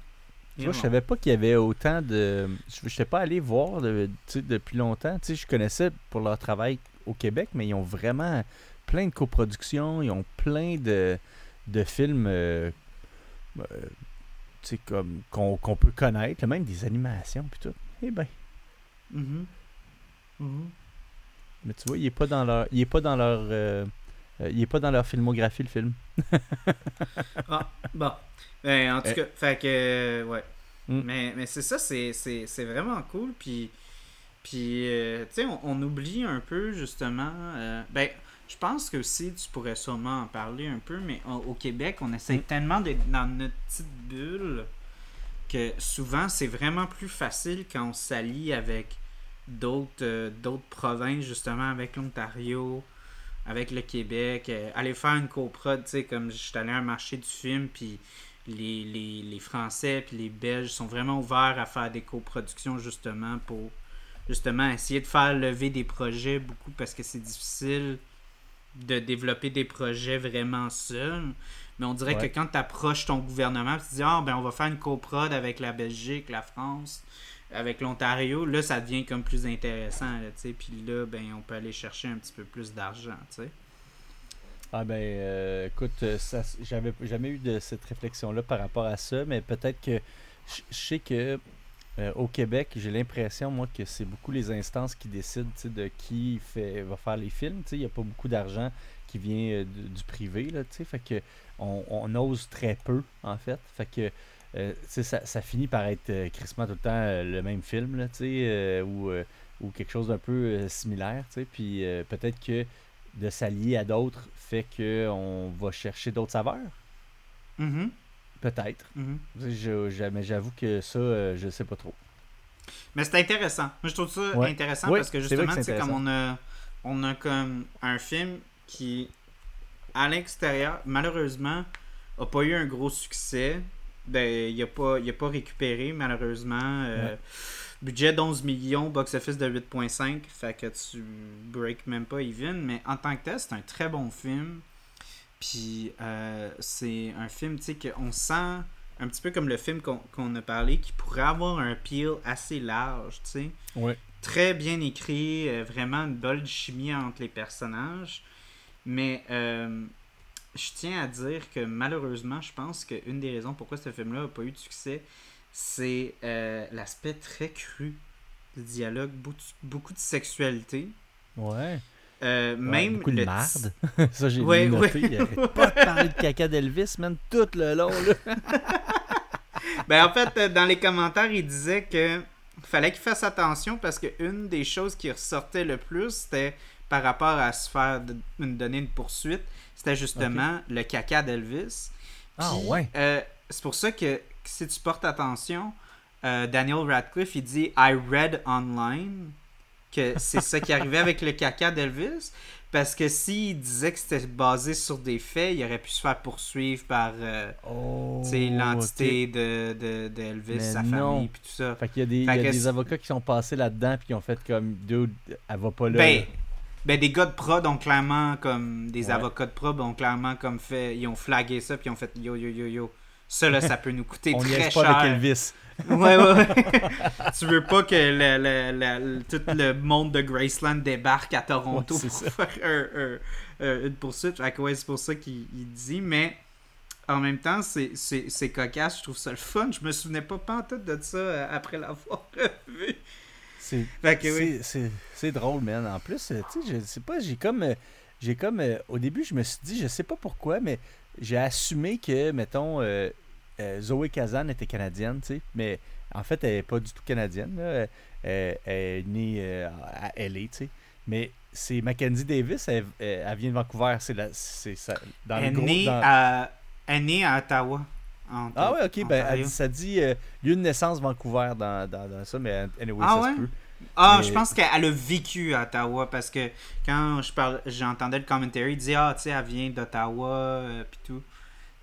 Tu vois, je savais pas qu'il y avait autant de. Je n'étais pas allé voir de- depuis longtemps. Tu sais, je connaissais pour leur travail au Québec, mais ils ont vraiment plein de coproductions. Ils ont plein de, de films euh, euh, comme qu'on qu'on peut connaître, même des animations puis tout. Eh ben, Mhm. Mhm. mais tu vois, il est pas dans leur, il est pas dans leur, euh, euh, il est pas dans leur filmographie le film. Ah, bon. Ben, en tout Eh. cas, fait que, euh, ouais. Mm. Mais, mais c'est ça, c'est, c'est, c'est vraiment cool. Puis, puis euh, tu sais, on, on oublie un peu, justement. ben, je pense que aussi, tu pourrais sûrement en parler un peu, mais au, au Québec, on essaie Mm. tellement d'être dans notre petite bulle que souvent, c'est vraiment plus facile quand on s'allie avec d'autres, euh, d'autres provinces, justement, avec l'Ontario, avec le Québec, euh, aller faire une coprod, tu sais, comme je suis allé à un marché du film, puis les, les, les Français puis les Belges sont vraiment ouverts à faire des coproductions, justement, pour justement essayer de faire lever des projets beaucoup parce que c'est difficile de développer des projets vraiment seul. Mais on dirait Ouais. que quand tu approches ton gouvernement, tu te dis Ah, ben on va faire une coprod avec la Belgique, la France, avec l'Ontario, là, ça devient comme plus intéressant, là, tu sais. Puis là, ben, on peut aller chercher un petit peu plus d'argent, tu sais. Ah ben, euh, écoute, euh, j'avais jamais eu de cette réflexion-là par rapport à ça, mais peut-être que je sais que euh, au Québec, j'ai l'impression, moi, que c'est beaucoup les instances qui décident de qui fait, va faire les films. Il n'y a pas beaucoup d'argent qui vient euh, du, privé, là, que on, ose très peu, en fait. Fait que euh, ça, ça finit par être crissement tout le temps le même film, là, ou, ou quelque chose d'un peu similaire, puis peut-être que de s'allier à d'autres fait qu'on va chercher d'autres saveurs. Mhm, Peut-être. mhm. Mais j'avoue que ça, euh, je sais pas trop. Mais c'est intéressant. Moi, je trouve ça Ouais. intéressant Oui, parce que justement, c'est comme on a, on a comme un film qui, à l'extérieur, malheureusement, a pas eu un gros succès. Ben, il a pas, il a pas récupéré, malheureusement. Euh, Ouais. Budget d'11 millions, box-office de 8.5, fait que tu break même pas even. Mais en tant que tel, c'est un très bon film. Puis euh, c'est un film, tu sais, qu'on sent un petit peu comme le film qu'on a parlé, qui pourrait avoir un peel assez large, tu sais. Ouais. Très bien écrit, euh, vraiment une bonne chimie entre les personnages. Mais euh, je tiens à dire que malheureusement, je pense qu'une des raisons pourquoi ce film-là n'a pas eu de succès, c'est l'aspect très cru du dialogue, beaucoup de sexualité. Ouais. Euh, Ouais, même beaucoup le de marde. ça, j'ai Ouais, noté. ouais. Il pas de parler de caca d'Elvis, man, tout le long. Là. Ben, en fait, euh, dans les commentaires, il disait que fallait qu'il fasse attention parce que une des choses qui ressortait le plus, c'était par rapport à se faire de- une, donner une poursuite, c'était justement le caca d'Elvis. Ah, Puis, ouais. euh, c'est pour ça que si tu portes attention, euh, Daniel Radcliffe, il dit I read online que c'est ça qui arrivait avec le caca d'Elvis. Parce que s'il disait que c'était basé sur des faits, il aurait pu se faire poursuivre par euh, Oh, l'entité de, de, de Elvis, Mais sa non. famille, puis tout ça. Fait qu'il y a des, il y a que des avocats qui sont passés là-dedans puis qui ont fait comme dude, elle va pas là. Ben, là. ben, des gars de prod ont clairement comme des Ouais. avocats de prod ont clairement comme fait ils ont flagué ça puis ils ont fait yo yo yo yo ça là ça peut nous coûter On très pas cher avec Elvis. ouais ouais, ouais. tu veux pas que le, le- le- tout le monde de Graceland débarque à Toronto Ouais, pour ça. faire un- un- un- une poursuite fait que ouais c'est pour ça qu'il il dit mais en même temps c'est cocasse je trouve ça le fun je me souvenais pas pantoute de ça euh, après l'avoir revu C'est oui drôle, man. En plus, euh, tu sais, je sais pas, j'ai comme. euh, J'ai comme. Au début, je me suis dit, je sais pas pourquoi, mais j'ai assumé que, mettons, euh, euh, Zoé Kazan était canadienne, tu sais. Mais en fait, elle est pas du tout canadienne. là. Euh, Elle, elle est née euh, à LA, tu sais. Mais c'est Mackenzie Davis, elle, vient de Vancouver. C'est la- c'est ça. Dans le elle est gros. née dans- à elle est née à Ottawa en- Ah ouais, ok. Ben, elle ça dit euh, lieu de naissance Vancouver dans, dans, dans ça, mais anyway, Ah ça ouais? se peut. Ah, Mais- je pense qu'elle a vécu à Ottawa parce que quand je parle, j'entendais le commentary, il disait Ah, tu sais, elle vient d'Ottawa, euh, pis tout.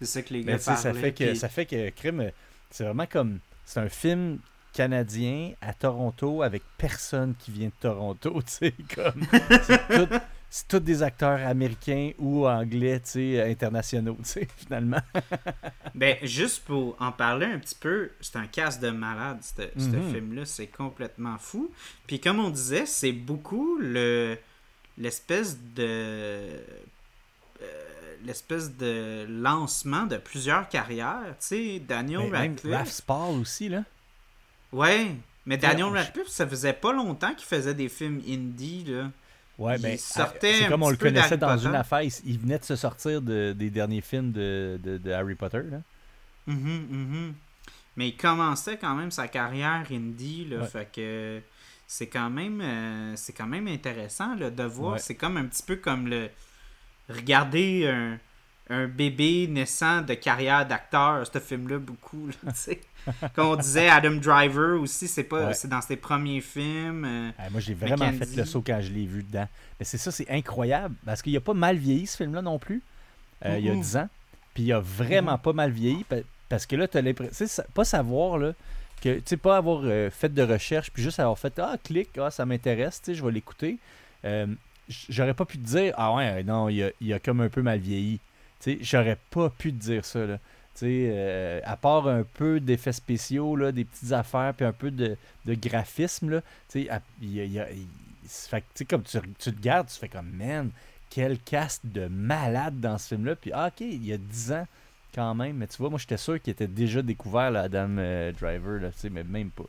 C'est ça que les gars tu sais, ça fait que puis- ça fait que Crime, c'est vraiment comme c'est un film canadien à Toronto avec personne qui vient de Toronto, tu sais, comme c'est tout- tous des acteurs américains ou anglais, tu sais, internationaux, tu sais, finalement. Ben, juste pour en parler un petit peu, c'est un casse de malade, ce ce Mhm. film-là. C'est complètement fou. Puis, comme on disait, c'est beaucoup le l'espèce de. euh, l'espèce de lancement de plusieurs carrières. Tu sais, Daniel Mais même Radcliffe. Raph Spall aussi, là. Ouais, mais Daniel Radcliffe, ça faisait pas longtemps qu'il faisait des films indie, là. Ouais, Il ben, sortait c'est comme on le connaissait dans une affaire. Il, il venait de se sortir de- des derniers films de, de, de Harry Potter, là. Mhm, mhm. Mais il commençait quand même sa carrière indie, là, Ouais. fait que c'est quand même euh, c'est quand même intéressant là, de voir. Ouais. C'est comme un petit peu comme le regarder un, un bébé naissant de carrière d'acteur, ce film-là beaucoup. là. Comme on disait, Adam Driver aussi, c'est pas Ouais. c'est dans ses premiers films. euh, moi, j'ai vraiment fait le saut quand je l'ai vu dedans. Mais c'est ça, c'est incroyable. Parce qu'il a pas mal vieilli, ce film-là, non plus. Euh, Il y a Mhm. 10 ans. Puis il a vraiment pas mal vieilli. pa- Parce que là, tu as l'impression. Tu sais, sa- pas savoir, là, que, tu sais, pas avoir euh, fait de recherche, puis juste avoir fait Ah, clic, ah, ça m'intéresse, tu sais, je vais l'écouter. J'aurais pas pu te dire Ah, ouais, non, il a, il a comme un peu mal vieilli. J'aurais pas pu te dire ça, là. Euh, à part un peu d'effets spéciaux, là, des petites affaires, puis un peu de, de graphisme, là, à- il fait comme tu, tu te gardes, tu fais comme, man, quel cast de malade dans ce film-là. Puis, ah, ok, il y a 10 ans quand même, mais tu vois, moi, j'étais sûr qu'il était déjà découvert, là, Adam euh, Driver, là, mais même pas.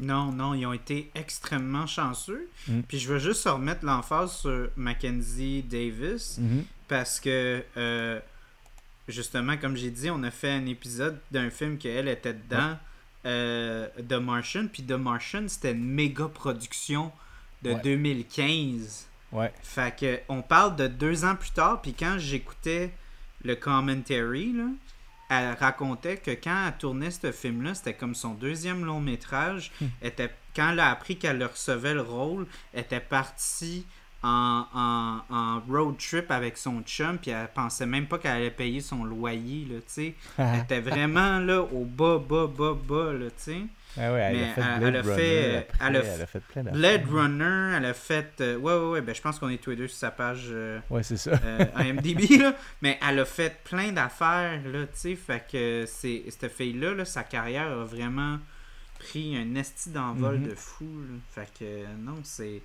Non, non, ils ont été extrêmement chanceux. Mm. Puis je veux juste remettre l'emphase sur Mackenzie Davis. parce que euh, justement comme j'ai dit on a fait un épisode d'un film qu'elle était dedans euh, The Martian puis The Martian c'était une méga production de Ouais. 2015 Ouais. fait que on parle de deux ans plus tard puis quand j'écoutais le commentary là, elle racontait que quand elle tournait ce film là c'était comme son deuxième long métrage Hmm. était quand elle a appris qu'elle recevait le rôle elle était partie en, en, en road trip avec son chum, puis elle pensait même pas qu'elle allait payer son loyer, là, tu sais. Elle était vraiment, là, au bas, bas, bas, bas, là, tu sais. Ah ouais, elle Mais a fait elle- Blade elle a Runner fait- après, elle a elle a fait plein d'affaires. Blade Runner, elle a fait... euh, ouais, ouais, ouais, ben je pense qu'on est tous les deux sur sa page euh, Ouais, c'est ça. euh, IMDb, là. Mais elle a fait plein d'affaires, là, tu sais. Fait que cette fille-là, là, sa carrière a vraiment pris un esti d'envol Mhm. de fou, là. Fait que non, c'est,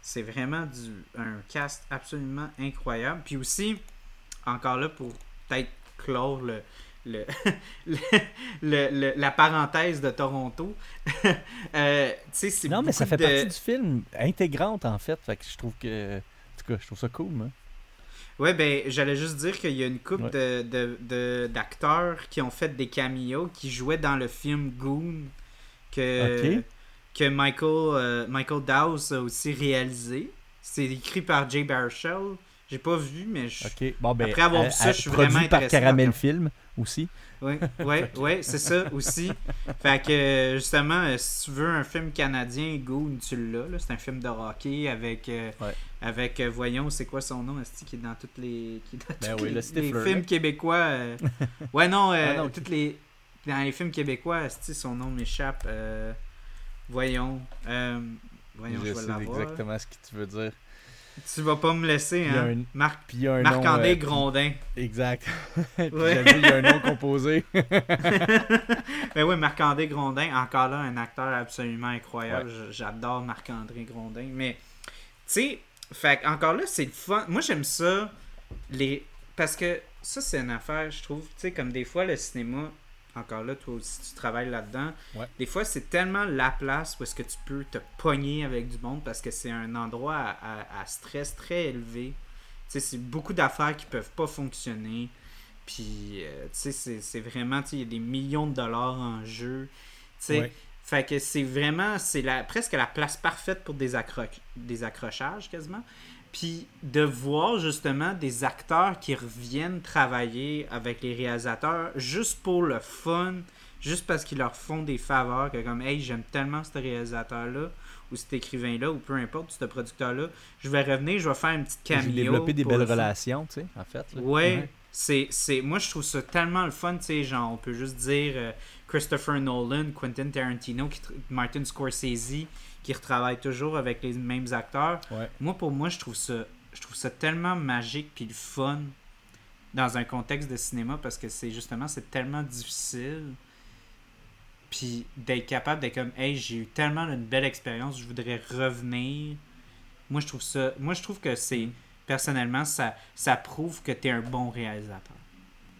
c'est vraiment du, un cast absolument incroyable. Puis aussi, encore là, pour peut-être clore le, le, le- la parenthèse de Toronto, euh, Non, mais ça fait de- partie du film, intégrante en fait. Fait que je trouve que. En tout cas, je trouve ça cool. Ouais, ben, j'allais juste dire qu'il y a une couple Ouais. de, de, de- d'acteurs qui ont fait des cameos, qui jouaient dans le film Goon, que, que Michael, euh, Michael Dowse a aussi réalisé. C'est écrit par Jay Baruchel. J'ai pas vu, mais je... Ok, bon, ben, Après avoir vu ça, euh, je suis vraiment par intéressé Caramel par- Film aussi. Oui, oui, oui, c'est ça aussi. Fait que euh, justement, euh, si tu veux un film canadien, Goon, tu l'as. là. C'est un film de hockey avec, euh, Ouais. avec euh, voyons, c'est quoi son nom, qui est dans toutes les, qui est dans Ben oui, les, le les films québécois. euh, Ouais, non, euh, Ah non, toutes les dans les films québécois, esti, son nom m'échappe. euh, Voyons, euh, voyons, je, je vais sais l'avoir. exactement ce que tu veux dire. Tu vas pas me laisser, hein? un- Marc, Puis il y a un nom, Marc-André euh, Grondin. Exact. Puis Ouais. dit, il y a un nom composé. Ben oui, Marc-André Grondin, encore là, un acteur absolument incroyable. J'adore Marc-André Grondin. Mais, tu sais, fait encore là, c'est le fun. Moi, j'aime ça. Les... Parce que ça, c'est une affaire, je trouve. Tu sais, comme des fois, le cinéma, encore là, toi aussi, tu travailles là-dedans. Ouais. Des fois, c'est tellement la place où est-ce que tu peux te pogner avec du monde parce que c'est un endroit à, à- à stress très élevé. Tu sais, c'est beaucoup d'affaires qui peuvent pas fonctionner. Puis, euh, tu sais, c'est- c'est vraiment, tu sais, il y a des millions de dollars en jeu. Tu sais, Ouais. fait que c'est vraiment, c'est la, presque la place parfaite pour des, accro- des accrochages quasiment. Puis de voir justement des acteurs qui reviennent travailler avec les réalisateurs juste pour le fun, juste parce qu'ils leur font des faveurs, que comme, hey, j'aime tellement ce réalisateur-là, ou cet écrivain-là, ou peu importe, ce producteur-là, je vais revenir, je vais faire une petite cameo. J'ai développé des belles relations, tu sais, en fait. là. Ouais, c'est, c'est, moi je trouve ça tellement le fun, tu sais, genre on peut juste dire euh, Christopher Nolan, Quentin Tarantino, Martin Scorsese, qui retravaillent toujours avec les mêmes acteurs. Ouais. Moi pour moi je trouve ça, je trouve ça tellement magique puis le fun dans un contexte de cinéma parce que c'est justement c'est tellement difficile. Puis d'être capable d'être comme hey j'ai eu tellement une belle expérience, je voudrais revenir. Moi je trouve ça, moi je trouve que c'est personnellement, ça, ça prouve que tu es un bon réalisateur.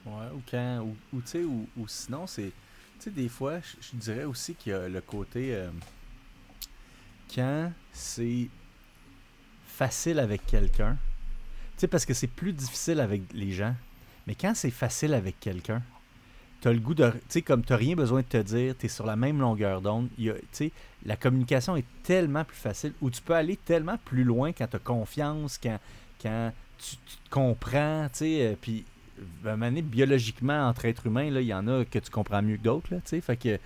Ouais, ou quand, ou, ou, tu sais, ou, ou sinon, c'est, tu sais, des fois, je, je dirais aussi qu'il y a le côté, euh, quand c'est facile avec quelqu'un, tu sais, parce que c'est plus difficile avec les gens, mais quand c'est facile avec quelqu'un, t'as le goût de, tu sais, comme t'as rien besoin de te dire, t'es sur la même longueur d'onde, tu sais, la communication est tellement plus facile, ou tu peux aller tellement plus loin quand t'as confiance, quand, quand tu, te comprends, tu sais, euh, puis à biologiquement, entre êtres humains, il y en a que tu comprends mieux que d'autres, tu sais, fait que,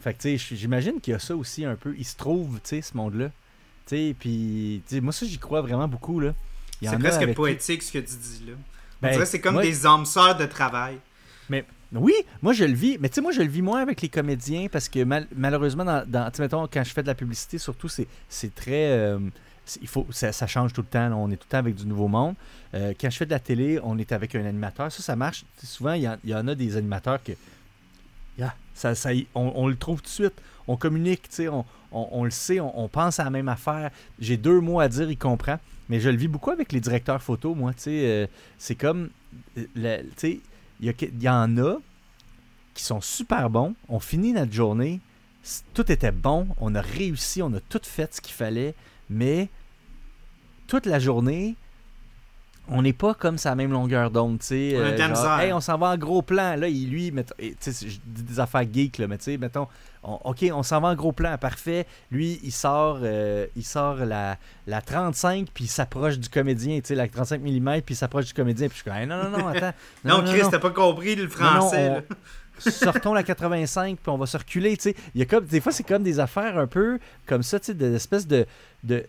fait que, tu sais, j'imagine qu'il y a ça aussi un peu, il se trouve, tu sais, ce monde-là, tu sais, puis, moi ça, j'y crois vraiment beaucoup, là. C'est a presque avec poétique ce que tu dis là. On Ben, dirait c'est comme moi- des âmes sœurs de travail. Oui, moi je le vis, mais tu sais, moi je le vis moins avec les comédiens parce que mal- malheureusement, dans, dans- tu sais, mettons, quand je fais de la publicité, surtout, c'est, c'est très. euh, il faut, ça, ça change tout le temps, là. on est tout le temps avec du nouveau monde. Euh, quand je fais de la télé, on est avec un animateur. Ça, ça marche. Souvent, il y, en- il y en a des animateurs que. Y- on, le trouve tout de suite. On communique, on, on- le sait, on, pense à la même affaire. J'ai deux mots à dire, il comprend. Mais je le vis beaucoup avec les directeurs photo, moi. Euh, c'est comme. euh, il y, y en a qui sont super bons. On finit notre journée. Tout était bon. On a réussi. On a tout fait ce qu'il fallait. Mais toute la journée, on n'est pas comme sa même longueur d'onde. tu sais, On misère. Hey, on s'en va en gros plan. Là, il, lui, mettons- et, tu sais, je dis des affaires geeks, là, mais tu sais, mettons, on- OK, on s'en va en gros plan. Parfait. Lui, il sort, euh, il sort la, la 35, puis il s'approche du comédien. Tu sais, la 35 mm, puis il s'approche du comédien. Puis je suis comme, Hey, non, non, non, attends. Non, Chris, t'as pas compris le non, français. on-. Sortons la 85 puis on va se reculer tu sais. Il y a comme des fois c'est comme des affaires un peu comme ça tu sais de de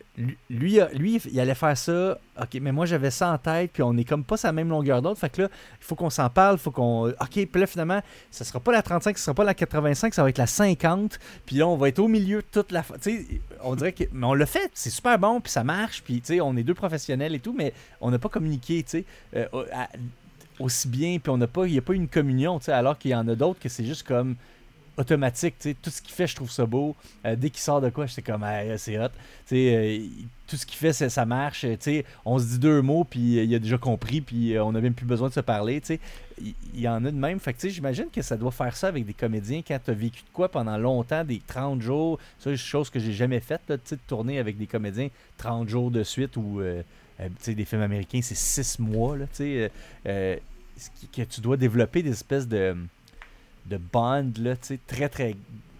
lui lui, il allait faire ça ok mais moi j'avais ça en tête puis on est comme pas sa même longueur d'onde. Fait que là il faut qu'on s'en parle faut qu'on ok puis là finalement ça sera pas la 35 ça sera pas la 85 ça va être la 50 puis là on va être au milieu de toute la tu on dirait que mais on l'a fait c'est super bon puis ça marche puis tu on est deux professionnels et tout mais on n'a pas communiqué tu sais Euh, aussi bien, puis on n'a pas, il n'y a pas une communion, alors qu'il y en a d'autres que c'est juste comme automatique, tout ce qu'il fait, je trouve ça beau. Euh, dès qu'il sort de quoi, j'étais comme, c'est hot, euh, tout ce qu'il fait, c'est- ça marche, on se dit deux mots, puis euh, il a déjà compris, puis on n'a même plus besoin de se parler, il y, en a de même, fait j'imagine que ça doit faire ça avec des comédiens quand tu as vécu de quoi pendant longtemps, des 30 jours, ça, c'est une chose que j'ai jamais faite, de tourner avec des comédiens 30 jours de suite, ou, des films américains, c'est 6 mois, là, euh, que tu dois développer des espèces de, de bond là, tu très, très,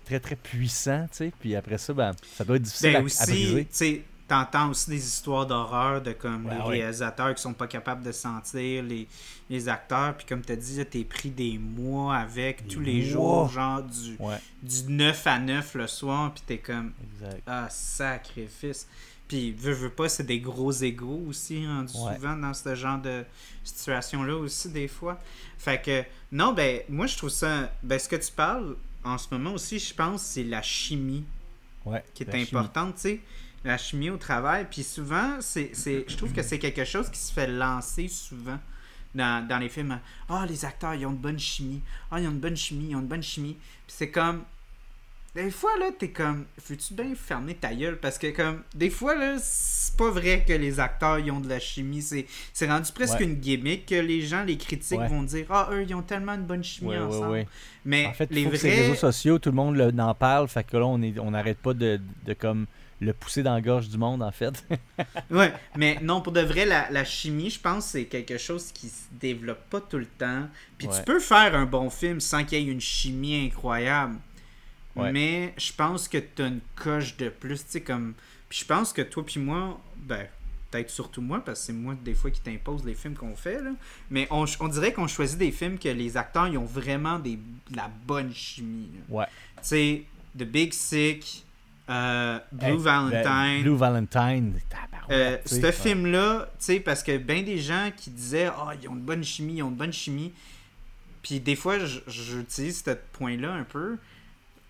très, très puissant, tu sais. Puis après ça, ben, ça doit être difficile Ben à, aussi, à briser. tu t'entends aussi des histoires d'horreur de comme Ouais, les ouais. réalisateurs qui sont pas capables de sentir les, les acteurs. Puis comme t'as dit, là, t'es pris des mois avec, Des tous les mois. jours, genre du, Ouais, du 9 à 9 le soir. Puis t'es comme, exact. ah, sacrifice. Puis, veux, veux pas, c'est des gros égaux aussi, Ouais. souvent dans ce genre de situation-là aussi, des fois. Fait que, non, ben, moi, je trouve ça. Ben, ce que tu parles en ce moment aussi, je pense, c'est la chimie Ouais, qui est importante, tu sais. La chimie au travail. Puis souvent, c'est, je trouve que c'est quelque chose qui se fait lancer souvent dans, dans les films. Ah, les acteurs, ils ont une bonne chimie. Ah, ils ont une bonne chimie, ils ont une bonne chimie. Puis c'est comme. Des fois, là, t'es comme. Veux-tu bien fermer ta gueule? Parce que, comme. Des fois, là, c'est pas vrai que les acteurs, ils ont de la chimie. C'est, c'est rendu presque Ouais. une gimmick que les gens, les critiques Ouais. vont dire Ah, eux, ils ont tellement de bonne chimie Ouais, ensemble. Mais En fait, les vrais. réseaux sociaux, tout le monde le- en parle, fait que là, on est- on n'arrête pas de, de comme le pousser dans la gorge du monde, en fait. Ouais, mais non, pour de vrai, la, la chimie, je pense, c'est quelque chose qui se développe pas tout le temps. Puis tu peux faire un bon film sans qu'il y ait une chimie incroyable. Ouais. Mais je pense que tu as une coche de plus, tu sais, comme... Puis je pense que toi puis moi, ben, peut-être surtout moi, parce que c'est moi, des fois, qui t'impose les films qu'on fait, là. Mais on, on dirait qu'on choisit des films que les acteurs, ils ont vraiment des, de la bonne chimie. là. Ouais. Tu sais, The Big Sick, euh, Blue Hey, Valentine... ben, Blue Valentine. Euh, ce film-là, tu sais, parce que bien des gens qui disaient Ah, ils ont une bonne chimie, ils ont une bonne chimie. Puis des fois, j'utilise ce point-là un peu,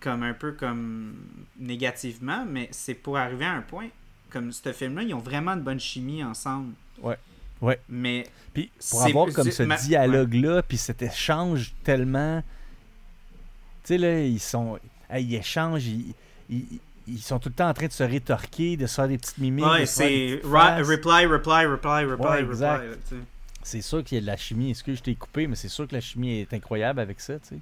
comme un peu comme négativement, mais c'est pour arriver à un point. Comme ce film-là, ils ont vraiment une bonne chimie ensemble. Ouais. Ouais. Mais Puis pour avoir comme ce ma- dialogue-là, puis cet échange tellement. Tu sais, là, ils sont. ils échangent, ils, ils, ils sont tout le temps en train de se rétorquer, de se faire des petites mimiques. ouais, c'est reply, reply, reply, reply, Ouais, reply. C'est sûr qu'il y a de la chimie. Est-ce que je t'ai coupé, mais c'est sûr que la chimie est incroyable avec ça, tu sais.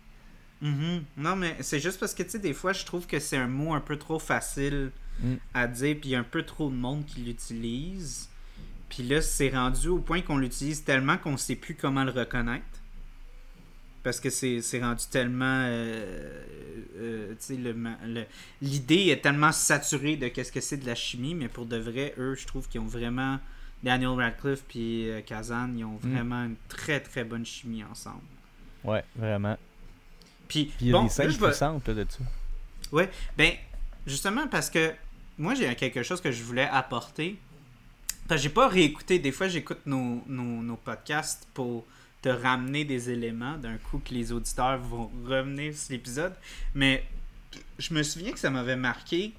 Mhm. Non, mais c'est juste parce que, tu sais, des fois, je trouve que c'est un mot un peu trop facile Mm. à dire, puis il y a un peu trop de monde qui l'utilise. Puis là, c'est rendu au point qu'on l'utilise tellement qu'on sait plus comment le reconnaître. Parce que c'est rendu tellement. euh, euh, tu sais, l'idée est tellement saturée de qu'est-ce que c'est de la chimie, mais pour de vrai, eux, je trouve qu'ils ont vraiment. Daniel Radcliffe puis euh, Kazan, ils ont Mm. vraiment une très très bonne chimie ensemble. Ouais, vraiment. Puis, Puis il y a bon, des scènes puissantes là, de ça. Ouais, ben justement parce que moi j'ai quelque chose que je voulais apporter. Parce que j'ai pas réécouté. Des fois j'écoute nos, nos, nos podcasts pour te ramener des éléments d'un coup que les auditeurs vont revenir sur l'épisode. Mais je me souviens que ça m'avait marqué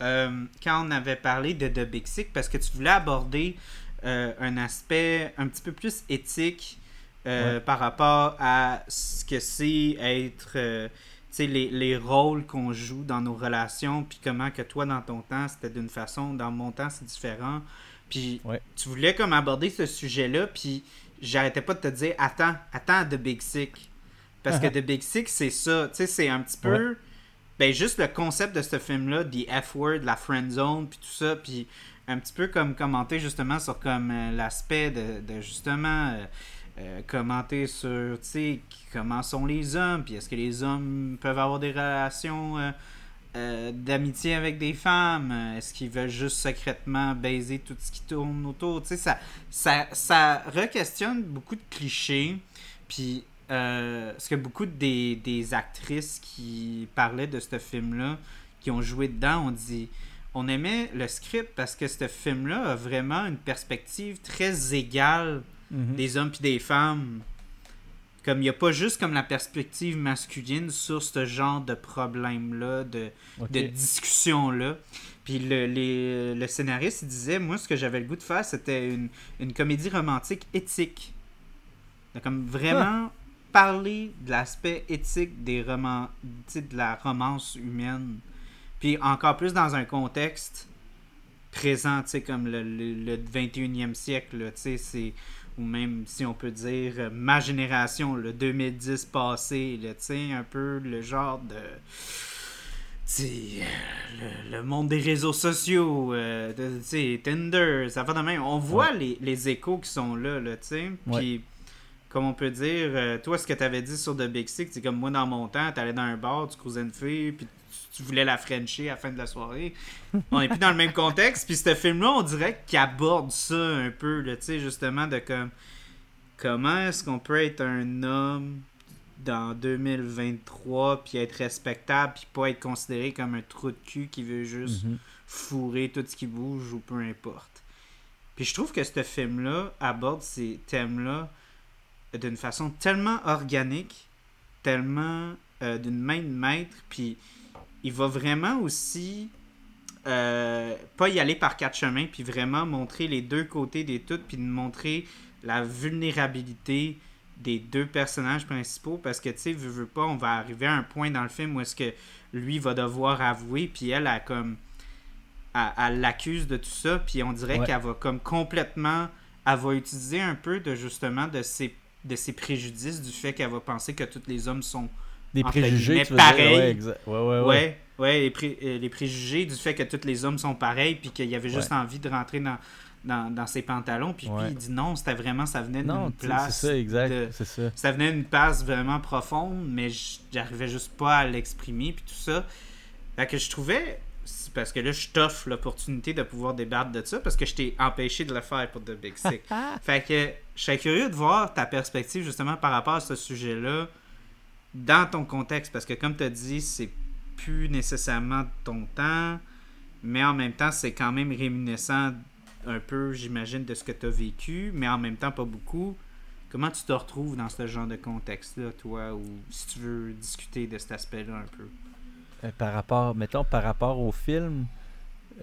euh, quand on avait parlé de The Big Sick parce que tu voulais aborder euh, un aspect un petit peu plus éthique euh, Ouais. par rapport à ce que c'est être euh, tu sais, les, les rôles qu'on joue dans nos relations, puis comment que toi, dans ton temps, c'était d'une façon, dans mon temps, c'est différent. Puis Ouais. tu voulais comme aborder ce sujet-là, puis j'arrêtais pas de te dire, attends, attends The Big Sick. Parce que The Big Sick, c'est ça, tu sais, c'est un petit peu... Ben, juste le concept de ce film-là, The F-word, la friend zone, puis tout ça, puis un petit peu comme commenter justement sur comme euh, l'aspect de, de justement euh, euh, commenter sur, comment sont les hommes, puis est-ce que les hommes peuvent avoir des relations euh, euh, d'amitié avec des femmes, est-ce qu'ils veulent juste secrètement baiser tout ce qui tourne autour, tu sais, ça, ça, ça re-questionne beaucoup de clichés, puis parce que beaucoup des, des actrices qui parlaient de ce film-là, qui ont joué dedans, ont dit on aimait le script parce que ce film-là a vraiment une perspective très égale Mhm. des hommes puis des femmes. Comme il n'y a pas juste comme la perspective masculine sur ce genre de problème-là, de, de discussion-là. Puis le, les- le scénariste, il disait, moi, ce que j'avais le goût de faire, c'était une, une comédie romantique éthique. Comme vraiment parler de l'aspect éthique des romans, de la romance humaine. Puis encore plus dans un contexte présent, tu sais, comme le, le, le 21e siècle, là, tu sais, c'est ou même si on peut dire euh, ma génération, le 2010 passé, tu sais, un peu le genre de euh, le, le monde des réseaux sociaux, euh, de- Tinder, ça va de même. On voit les, les échos qui sont là, là, tu sais. Puis comme on peut dire, euh, toi, ce que tu avais dit sur The Big Sick, c'est comme moi, dans mon temps, tu allais dans un bar, tu croisais une fille, puis tu, voulais la Frencher à la fin de la soirée. on est plus dans le même contexte, puis ce film-là, on dirait qu'il aborde ça un peu, tu sais, justement, de comme comment est-ce qu'on peut être un homme dans 2023 puis être respectable puis pas être considéré comme un trou de cul qui veut juste mhm. fourrer tout ce qui bouge ou peu importe. Puis je trouve que ce film-là aborde ces thèmes-là d'une façon tellement organique, tellement euh, d'une main de maître, puis il va vraiment aussi euh, pas y aller par quatre chemins, puis vraiment montrer les deux côtés des toutes, puis montrer la vulnérabilité des deux personnages principaux, parce que, tu sais, veux, veux pas, on va arriver à un point dans le film où est-ce que lui va devoir avouer, puis elle a comme... Elle, l'accuse de tout ça, puis on dirait qu'elle va comme complètement... Elle va utiliser un peu de justement de ses de ses préjudices du fait qu'elle va penser que tous les hommes sont des préjugés pareils. Ouais, ouais, ouais, ouais. Euh, les, préjugés du fait que tous les hommes sont pareils puis qu'il avait juste envie de rentrer dans, dans, ses pantalons puis puis il dit non c'était vraiment ça venait d'une place c'est ça exact ça. ça venait d'une place vraiment profonde mais j'arrivais juste pas à l'exprimer puis tout ça. Fait que je trouvais parce que là, je t'offre l'opportunité de pouvoir débattre de ça parce que je t'ai empêché de le faire pour The Big Sick. fait que je serais curieux de voir ta perspective justement par rapport à ce sujet-là dans ton contexte parce que comme tu as dit, c'est plus nécessairement ton temps, mais en même temps, c'est quand même réminiscent un peu, j'imagine, de ce que tu as vécu, mais en même temps, pas beaucoup. Comment tu te retrouves dans ce genre de contexte-là, toi, ou si tu veux discuter de cet aspect-là un peu? Euh, par rapport, mettons, par rapport au film,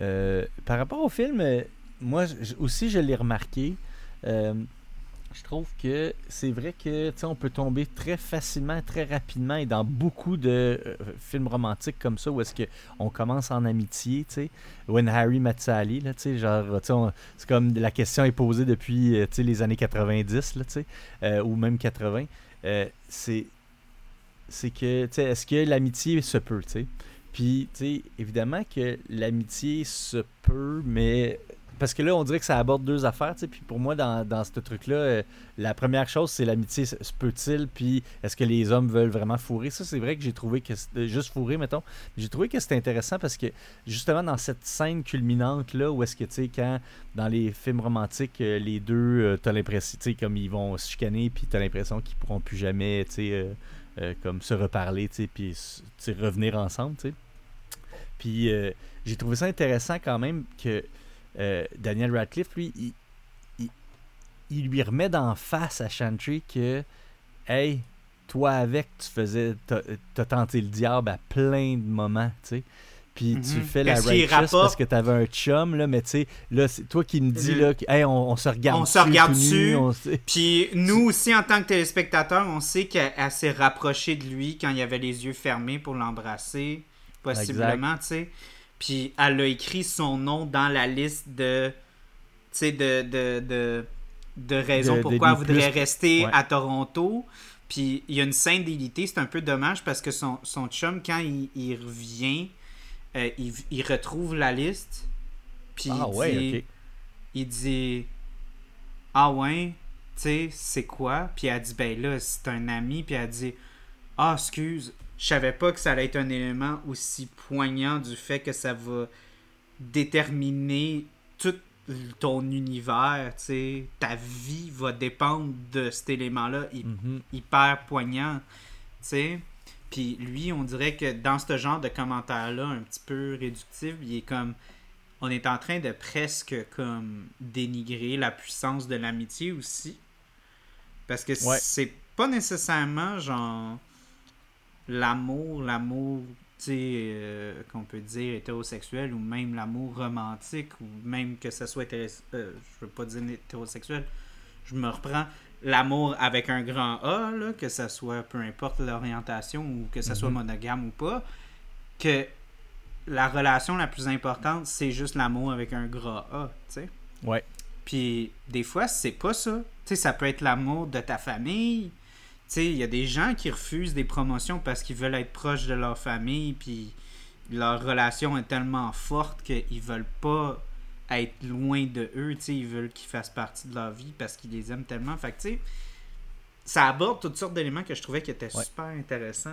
euh, par rapport au film, euh, moi aussi je l'ai remarqué. Je trouve que c'est vrai que on peut tomber très facilement, très rapidement et dans beaucoup de films romantiques comme ça où est-ce que on commence en amitié, tu sais, When Harry Met Sally, là, tu sais, genre, c'est comme la question est posée depuis, les années 90, là, tu sais, ou même 80. c'est c'est que, tu sais, est-ce que l'amitié se peut, tu sais? Puis, tu sais, évidemment que l'amitié se peut, mais. Parce que là, on dirait que ça aborde deux affaires. Puis pour moi, dans, dans ce truc-là, euh, la première chose, c'est l'amitié se peut-il, puis est-ce que les hommes veulent vraiment fourrer? Ça, c'est vrai que j'ai trouvé que. Juste fourrer, mettons. J'ai trouvé que c'était intéressant parce que, justement, dans cette scène culminante-là, où est-ce que, tu sais, quand dans les films romantiques, euh, les deux, euh, t'as l'impression, tu sais, comme ils vont se chicaner, puis t'as l'impression qu'ils pourront plus jamais, tu sais euh, comme se reparler, tu sais, puis revenir ensemble, tu sais. Puis euh, j'ai trouvé ça intéressant quand même que euh, Daniel Radcliffe, lui, il, il, lui remet d'en face à Chantry que, hey, toi avec, tu faisais, t'as tenté le diable à plein de moments, tu sais puis tu mhm. fais la righteous parce que t'avais un chum, là, mais tu sais, là, c'est toi qui me dis, là, hey, on, se regarde On se regarde dessus. Puis nous aussi, en tant que téléspectateurs, on sait qu'elle s'est rapprochée de lui quand il avait les yeux fermés pour l'embrasser, possiblement, tu sais. Puis elle a écrit son nom dans la liste de, de, de, de, de raisons pourquoi elle voudrait rester à Toronto. Puis il y a une scène d'élité, c'est un peu dommage parce que son, son chum, quand il revient euh, il, retrouve la liste. Puis ah, il, ouais, dit, il dit Ah ouais, tu sais, c'est quoi Puis elle dit Ben là, c'est un ami. Puis elle dit Ah, excuse, je savais pas que ça allait être un élément aussi poignant du fait que ça va déterminer tout ton univers, tu sais, ta vie va dépendre de cet élément-là mm-hmm. hyper poignant, tu sais. Puis lui, on dirait que dans ce genre de commentaire-là, un petit peu réductif, il est comme. On est en train de presque comme dénigrer la puissance de l'amitié aussi. Parce que c'est pas nécessairement genre l'amour, l'amour, tu sais, euh, qu'on peut dire hétérosexuel ou même l'amour romantique ou même que ce soit euh, je veux pas dire hétérosexuel, je me reprends l'amour avec un grand A, que ce soit peu importe l'orientation ou que ce soit mhm. monogame ou pas, que la relation la plus importante, c'est juste l'amour avec un grand A, tu sais. Ouais. Puis des fois, c'est pas ça. Tu sais, ça peut être l'amour de ta famille. Tu sais, il y a des gens qui refusent des promotions parce qu'ils veulent être proches de leur famille, puis leur relation est tellement forte qu'ils veulent pas être loin de eux, ils veulent qu'ils fassent partie de leur vie parce qu'ils les aiment tellement. Fait tu sais, ça aborde toutes sortes d'éléments que je trouvais qui étaient super intéressants.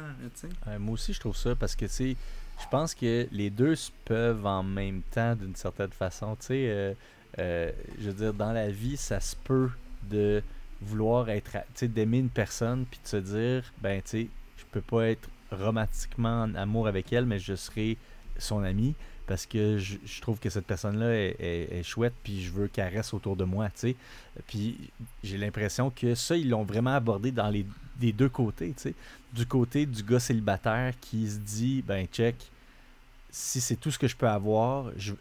moi aussi, je trouve ça parce que, tu sais, je pense que les deux se peuvent en même temps d'une certaine façon. Tu sais, euh, euh, je veux dire, dans la vie, ça se peut de vouloir être, tu sais, d'aimer une personne puis de se dire, ben, tu sais, je peux pas être romantiquement en amour avec elle, mais je serai son ami parce que je, trouve que cette personne-là est, chouette, puis je veux qu'elle reste autour de moi, tu sais. Puis j'ai l'impression que ça, ils l'ont vraiment abordé dans les, deux côtés, tu sais. Du côté du gars célibataire qui se dit, ben check, si c'est tout ce que je peux avoir, je,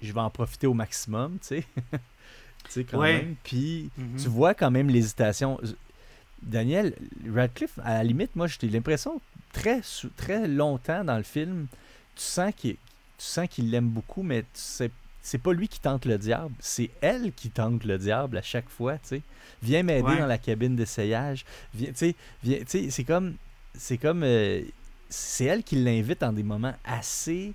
je vais en profiter au maximum, tu sais. tu même. Puis mm-hmm. tu vois quand même l'hésitation. Daniel Radcliffe, à la limite, moi, j'ai l'impression très, très longtemps dans le film, tu sens qu'il tu sens qu'il l'aime beaucoup, mais c'est c'est pas lui qui tente le diable, c'est elle qui tente le diable à chaque fois, tu sais. Viens m'aider dans la cabine d'essayage. Viens, tu sais, c'est comme c'est comme euh, c'est elle qui l'invite en des moments assez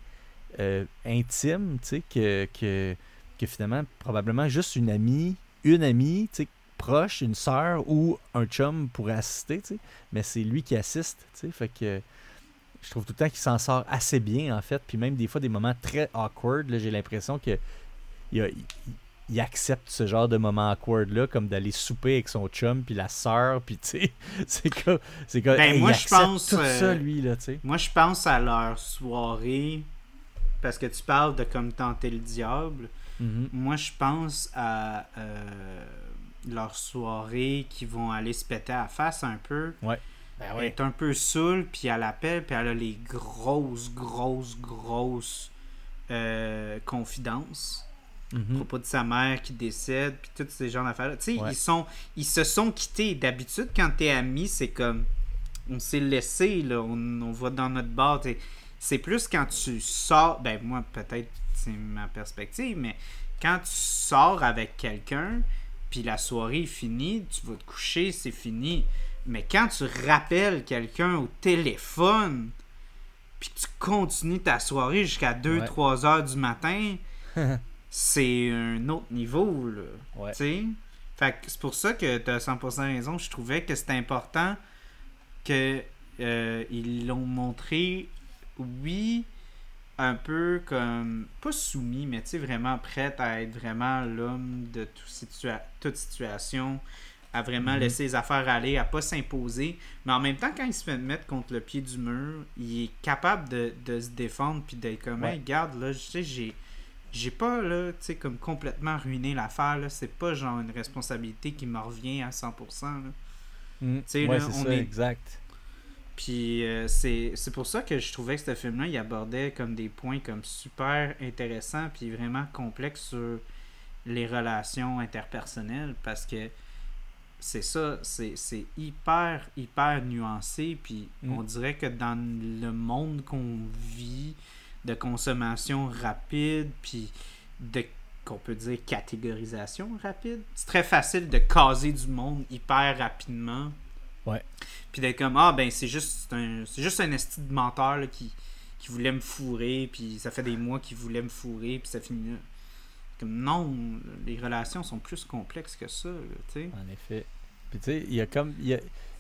euh, intimes, tu sais, que, que, que, finalement probablement juste une amie, une amie, tu sais, proche, une sœur ou un chum pourrait assister, tu sais, mais c'est lui qui assiste, tu sais, fait que je trouve tout le temps qu'il s'en sort assez bien, en fait. Puis même des fois, des moments très awkward, j'ai l'impression que il, accepte ce genre de moments awkward-là, comme d'aller souper avec son chum, puis la sœur, puis tu sais, c'est comme... C'est ben, moi, je pense, tout ça, euh, lui, là, tu sais. Moi, je pense à leur soirée, parce que tu parles de comme tenter le diable. Mm-hmm. Moi, je pense à... Euh, leur soirée qui vont aller se péter à la face un peu. Ouais. Ben elle est un peu saoule, puis elle appelle, puis elle a les grosses, grosses, grosses euh, confidences. Mm propos de sa mère qui décède, puis tous ces genres d'affaires. Tu sais, ils, sont, ils se sont quittés. D'habitude, quand t'es amis, c'est comme. On s'est laissé, là, on, on va dans notre bar. C'est plus quand tu sors. Ben, moi, peut-être, c'est ma perspective, mais quand tu sors avec quelqu'un, puis la soirée est finie, tu vas te coucher, c'est fini. Mais quand tu rappelles quelqu'un au téléphone, puis tu continues ta soirée jusqu'à 2-3 heures du matin, c'est un autre niveau, là. Fait c'est pour ça que tu as 100% raison. Je trouvais que c'était important qu'ils euh, l'ont montré, oui, un peu comme, pas soumis, mais tu sais, vraiment prêt à être vraiment l'homme de toute situation à vraiment mhm. laisser les affaires aller, à pas s'imposer. Mais en même temps, quand il se fait mettre contre le pied du mur, il est capable de, se défendre puis d'être comme, ouais. regarde, là, je sais, j'ai. J'ai pas, là, tu sais, comme complètement ruiné l'affaire, là. C'est pas genre une responsabilité qui me revient à 100%, là. Mm. c'est ça, exact. Puis euh, c'est pour ça que je trouvais que ce film-là, il abordait comme des points comme super intéressants puis vraiment complexes sur les relations interpersonnelles parce que c'est ça, c'est hyper, hyper nuancé. Puis mm. on dirait que dans le monde qu'on vit, de consommation rapide, puis de qu'on peut dire catégorisation rapide, c'est très facile de caser du monde hyper rapidement. Ouais. Puis d'être comme ah ben c'est juste un c'est juste un esti de menteur qui, qui voulait me fourrer puis ça fait des mois qu'il voulait me fourrer puis ça finit là non, les relations sont plus complexes que ça. sais. en effet. Puis tu sais, il y a comme.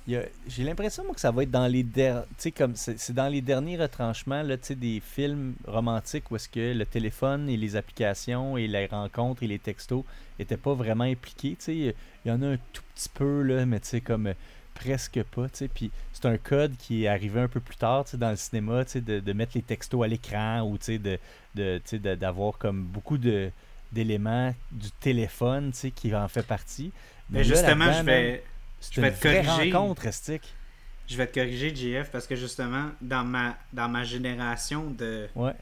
j'ai l'impression que ça va être dans les derniers comme c'est dans les derniers retranchements là, des films romantiques où est-ce que le téléphone et les applications et les rencontres et les textos étaient pas vraiment impliqués il y en a un tout petit peu là mais tu sais comme presque pas puis c'est un code qui est arrivé un peu plus tard dans le cinéma de, de mettre les textos à l'écran ou de de d'avoir comme beaucoup de d'éléments du téléphone qui en fait partie. Mais, justement, je vais, je vais te corriger. rencontre, Je vais te corriger, JF, parce que justement, dans ma, dans ma génération de. Ouais.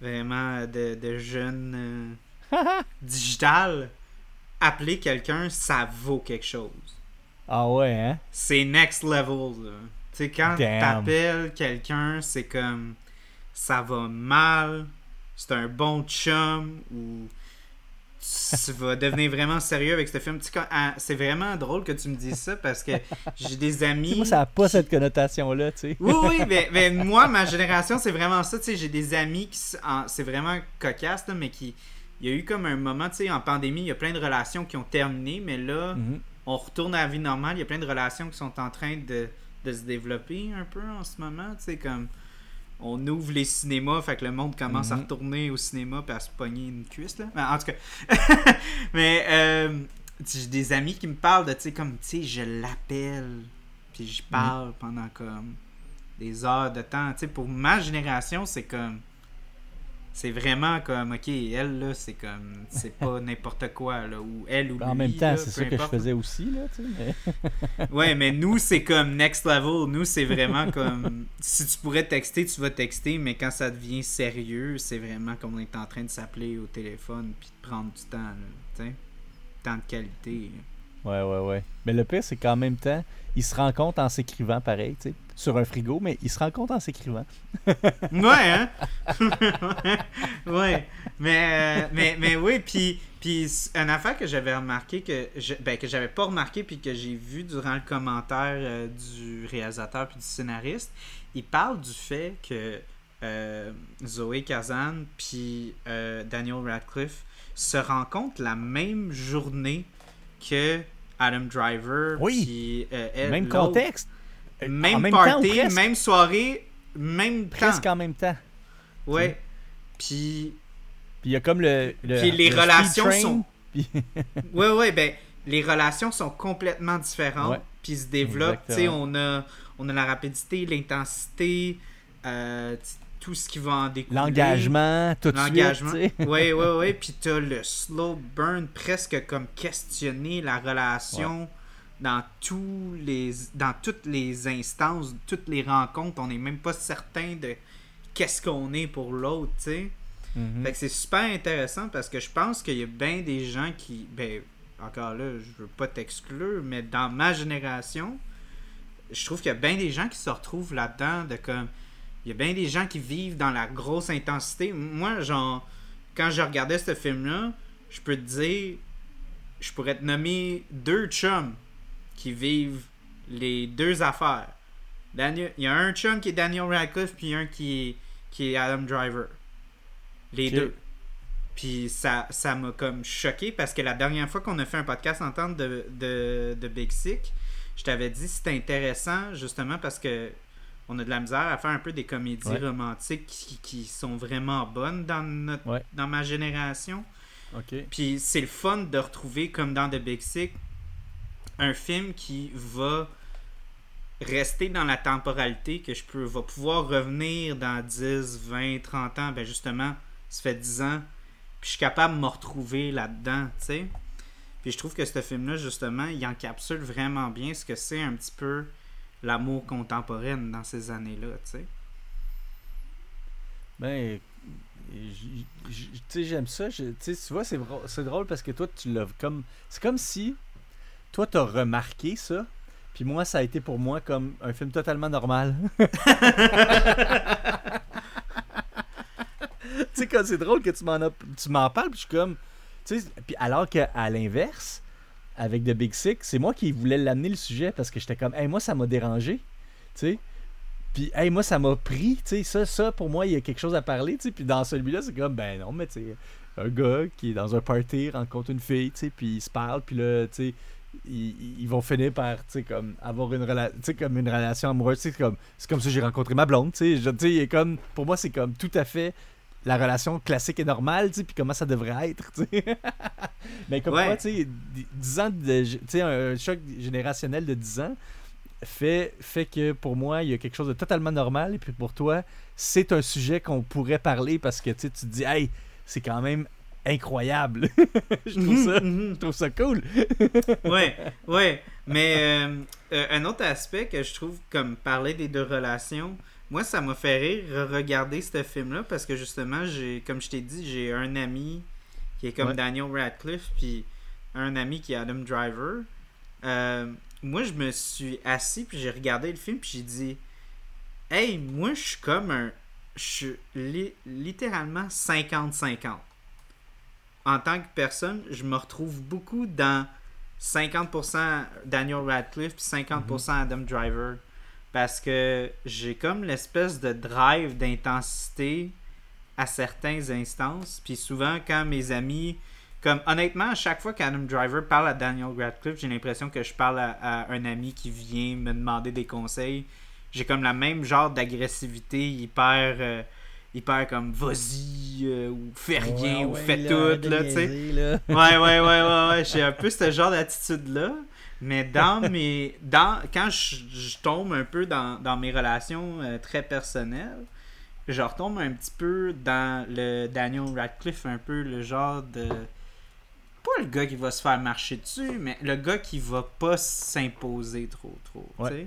Vraiment de, de jeunes euh, digital, appeler quelqu'un, ça vaut quelque chose. Ah ouais, hein? C'est next level, Tu sais, quand t'appelles quelqu'un, c'est comme. Ça va mal, c'est un bon chum, ou tu vas devenir vraiment sérieux avec ce film. Ah, c'est vraiment drôle que tu me dises ça parce que j'ai des amis. moi, ça n'a pas cette connotation-là, tu sais. Oui, oui, mais, moi, ma génération, c'est vraiment ça. Tu sais, j'ai des amis qui. C'est vraiment cocasse, mais qui, il y a eu comme un moment, tu sais, en pandémie, il y a plein de relations qui ont terminé, mais là, Mhm. On retourne à la vie normale. Il y a plein de relations qui sont en train de, de se développer un peu en ce moment. Tu sais, comme on ouvre les cinémas, fait que le monde commence à Mhm. retourner au cinéma puis à se pogner une cuisse, là. Mais en tout cas. mais euh, j'ai des amis qui me parlent de, tu sais, comme, tu sais, je l'appelle, puis je parle pendant comme des heures de temps. Tu sais, pour ma génération, c'est comme. C'est vraiment comme, ok, elle, là, c'est comme, c'est pas n'importe quoi, là, ou elle ou En lui, même temps, là, c'est ça que je faisais aussi, là, tu sais. mais- Ouais, mais nous, c'est comme next level. Nous, c'est vraiment comme. Si tu pourrais texter, tu vas texter, mais quand ça devient sérieux, c'est vraiment comme on est en train de s'appeler au téléphone puis de prendre du temps, là, tu sais. Temps de qualité. Ouais, ouais, ouais. Mais le pire, c'est qu'en même temps, il se compte en s'écrivant pareil, tu sais. Sur un frigo, mais il se rend compte en s'écrivant. Ouais, hein? ouais. Mais, euh, mais, mais oui, puis, puis une affaire que j'avais remarqué, que je, ben, que j'avais pas remarqué, puis que j'ai vu durant le commentaire euh, du réalisateur puis du scénariste, il parle du fait que euh, Zoé Kazan puis euh, Daniel Radcliffe se rencontrent la même journée que Adam Driver. Oui. puis, euh, elle, même contexte. Même, party, même soirée, même presque temps. en même temps. Ouais. Puis, Puis il y a comme le. le Puis les le relations train, sont- puis- ouais, ouais, ben, les relations sont complètement différentes. Ouais. Puis se développent. Tu sais, on a, on a la rapidité, l'intensité, euh, tout ce qui va en découler. L'engagement, tout de suite. L'engagement. tu. Oui, oui, oui. Puis t'as le slow burn, presque comme questionner la relation dans tous les dans toutes les instances, toutes les rencontres. On n'est même pas certain de qu'est-ce qu'on est pour l'autre, tu sais. Mhm. Fait que c'est super intéressant parce que je pense qu'il y a bien des gens qui. Ben, encore là, je veux pas t'exclure, mais dans ma génération, je trouve qu'il y a bien des gens qui se retrouvent là-dedans de comme. Il y a bien des gens qui vivent dans la grosse intensité. Moi, genre, quand je regardais ce film-là, je peux te dire. Je pourrais te nommer deux chums qui vivent les deux affaires. Daniel, il y a un chum qui est Daniel Radcliffe, puis un qui est, qui est Adam Driver. Les deux. Puis ça ça m'a comme choqué parce que la dernière fois qu'on a fait un podcast en temps de, de, de Big Sick, je t'avais dit c'était intéressant justement parce que on a de la misère à faire un peu des comédies Ouais. romantiques qui, qui sont vraiment bonnes dans notre Ouais. dans ma génération. Puis c'est le fun de retrouver, comme dans The Big Sick, un film qui va rester dans la temporalité, que je peux va pouvoir revenir dans 10, 20, 30 ans. Ben justement, ça fait 10 ans. Puis je suis capable de me retrouver là-dedans, tu sais. Puis je trouve que ce film-là, justement, il encapsule vraiment bien ce que c'est un petit peu l'amour contemporain dans ces années-là, tu sais. Ben, tu sais, j'aime ça. Tu vois, c'est drôle parce que toi, tu l'as comme. C'est comme si toi, t'as remarqué ça? Puis moi, ça a été pour moi comme un film totalement normal. tu sais, quand c'est drôle que tu m'en tu m'en parles, puis je suis comme. Tu sais, puis alors qu'à l'inverse, avec The Big Sick, c'est moi qui voulais l'amener le sujet parce que j'étais comme, hey, moi, ça m'a dérangé. Tu sais. Puis, hey, moi, ça m'a pris, tu sais, ça, ça, pour moi, il y a quelque chose à parler, tu sais. Puis dans celui-là, c'est comme, ben non, mais tu sais, un gars qui est dans un party rencontre une fille, tu sais, puis ils se parlent, puis là, tu sais, ils, ils vont finir par, comme, avoir une, rela- tu sais, comme une relation amoureuse, sais, comme, c'est comme ça que j'ai rencontré ma blonde, tu sais. Comme, pour moi, c'est comme tout à fait la relation classique et normale, tu puis comment ça devrait être. Mais comme Ouais. quoi, tu sais, 10 ans de, un choc générationnel de 10 ans, fait, fait que pour moi, il y a quelque chose de totalement normal. Et puis pour toi, c'est un sujet qu'on pourrait parler parce que tu te dis, hey, c'est quand même incroyable. je, trouve ça, Mhm. je trouve ça cool. ouais, ouais. Mais euh, euh, un autre aspect que je trouve comme parler des deux relations, moi ça m'a fait rire regarder ce film-là parce que justement, j'ai, comme je t'ai dit, j'ai un ami qui est comme Ouais. Daniel Radcliffe, puis un ami qui est Adam Driver. Euh, moi, je me suis assis puis j'ai regardé le film puis j'ai dit, hey, moi je suis comme un, je suis li- littéralement 50-50 en tant que personne, je me retrouve beaucoup dans 50% Daniel Radcliffe puis 50% Adam Driver. Parce que j'ai comme l'espèce de drive d'intensité à certains instances. Puis souvent, quand mes amis. Comme honnêtement, à chaque fois qu'Adam Driver parle à Daniel Radcliffe, j'ai l'impression que je parle à, à un ami qui vient me demander des conseils. J'ai comme la même genre d'agressivité hyper. euh, hyper comme vas-y euh, ou fais rien Ouais, ou ouais, fais là, tout là tu sais là. ouais, ouais, ouais, ouais, ouais. J'ai un peu ce genre d'attitude-là. Mais dans mes. Dans, quand je, je tombe un peu dans, dans mes relations euh, très personnelles, je retombe un petit peu dans le Daniel Radcliffe, un peu le genre de. Pas le gars qui va se faire marcher dessus, mais le gars qui va pas s'imposer trop, trop. Ouais.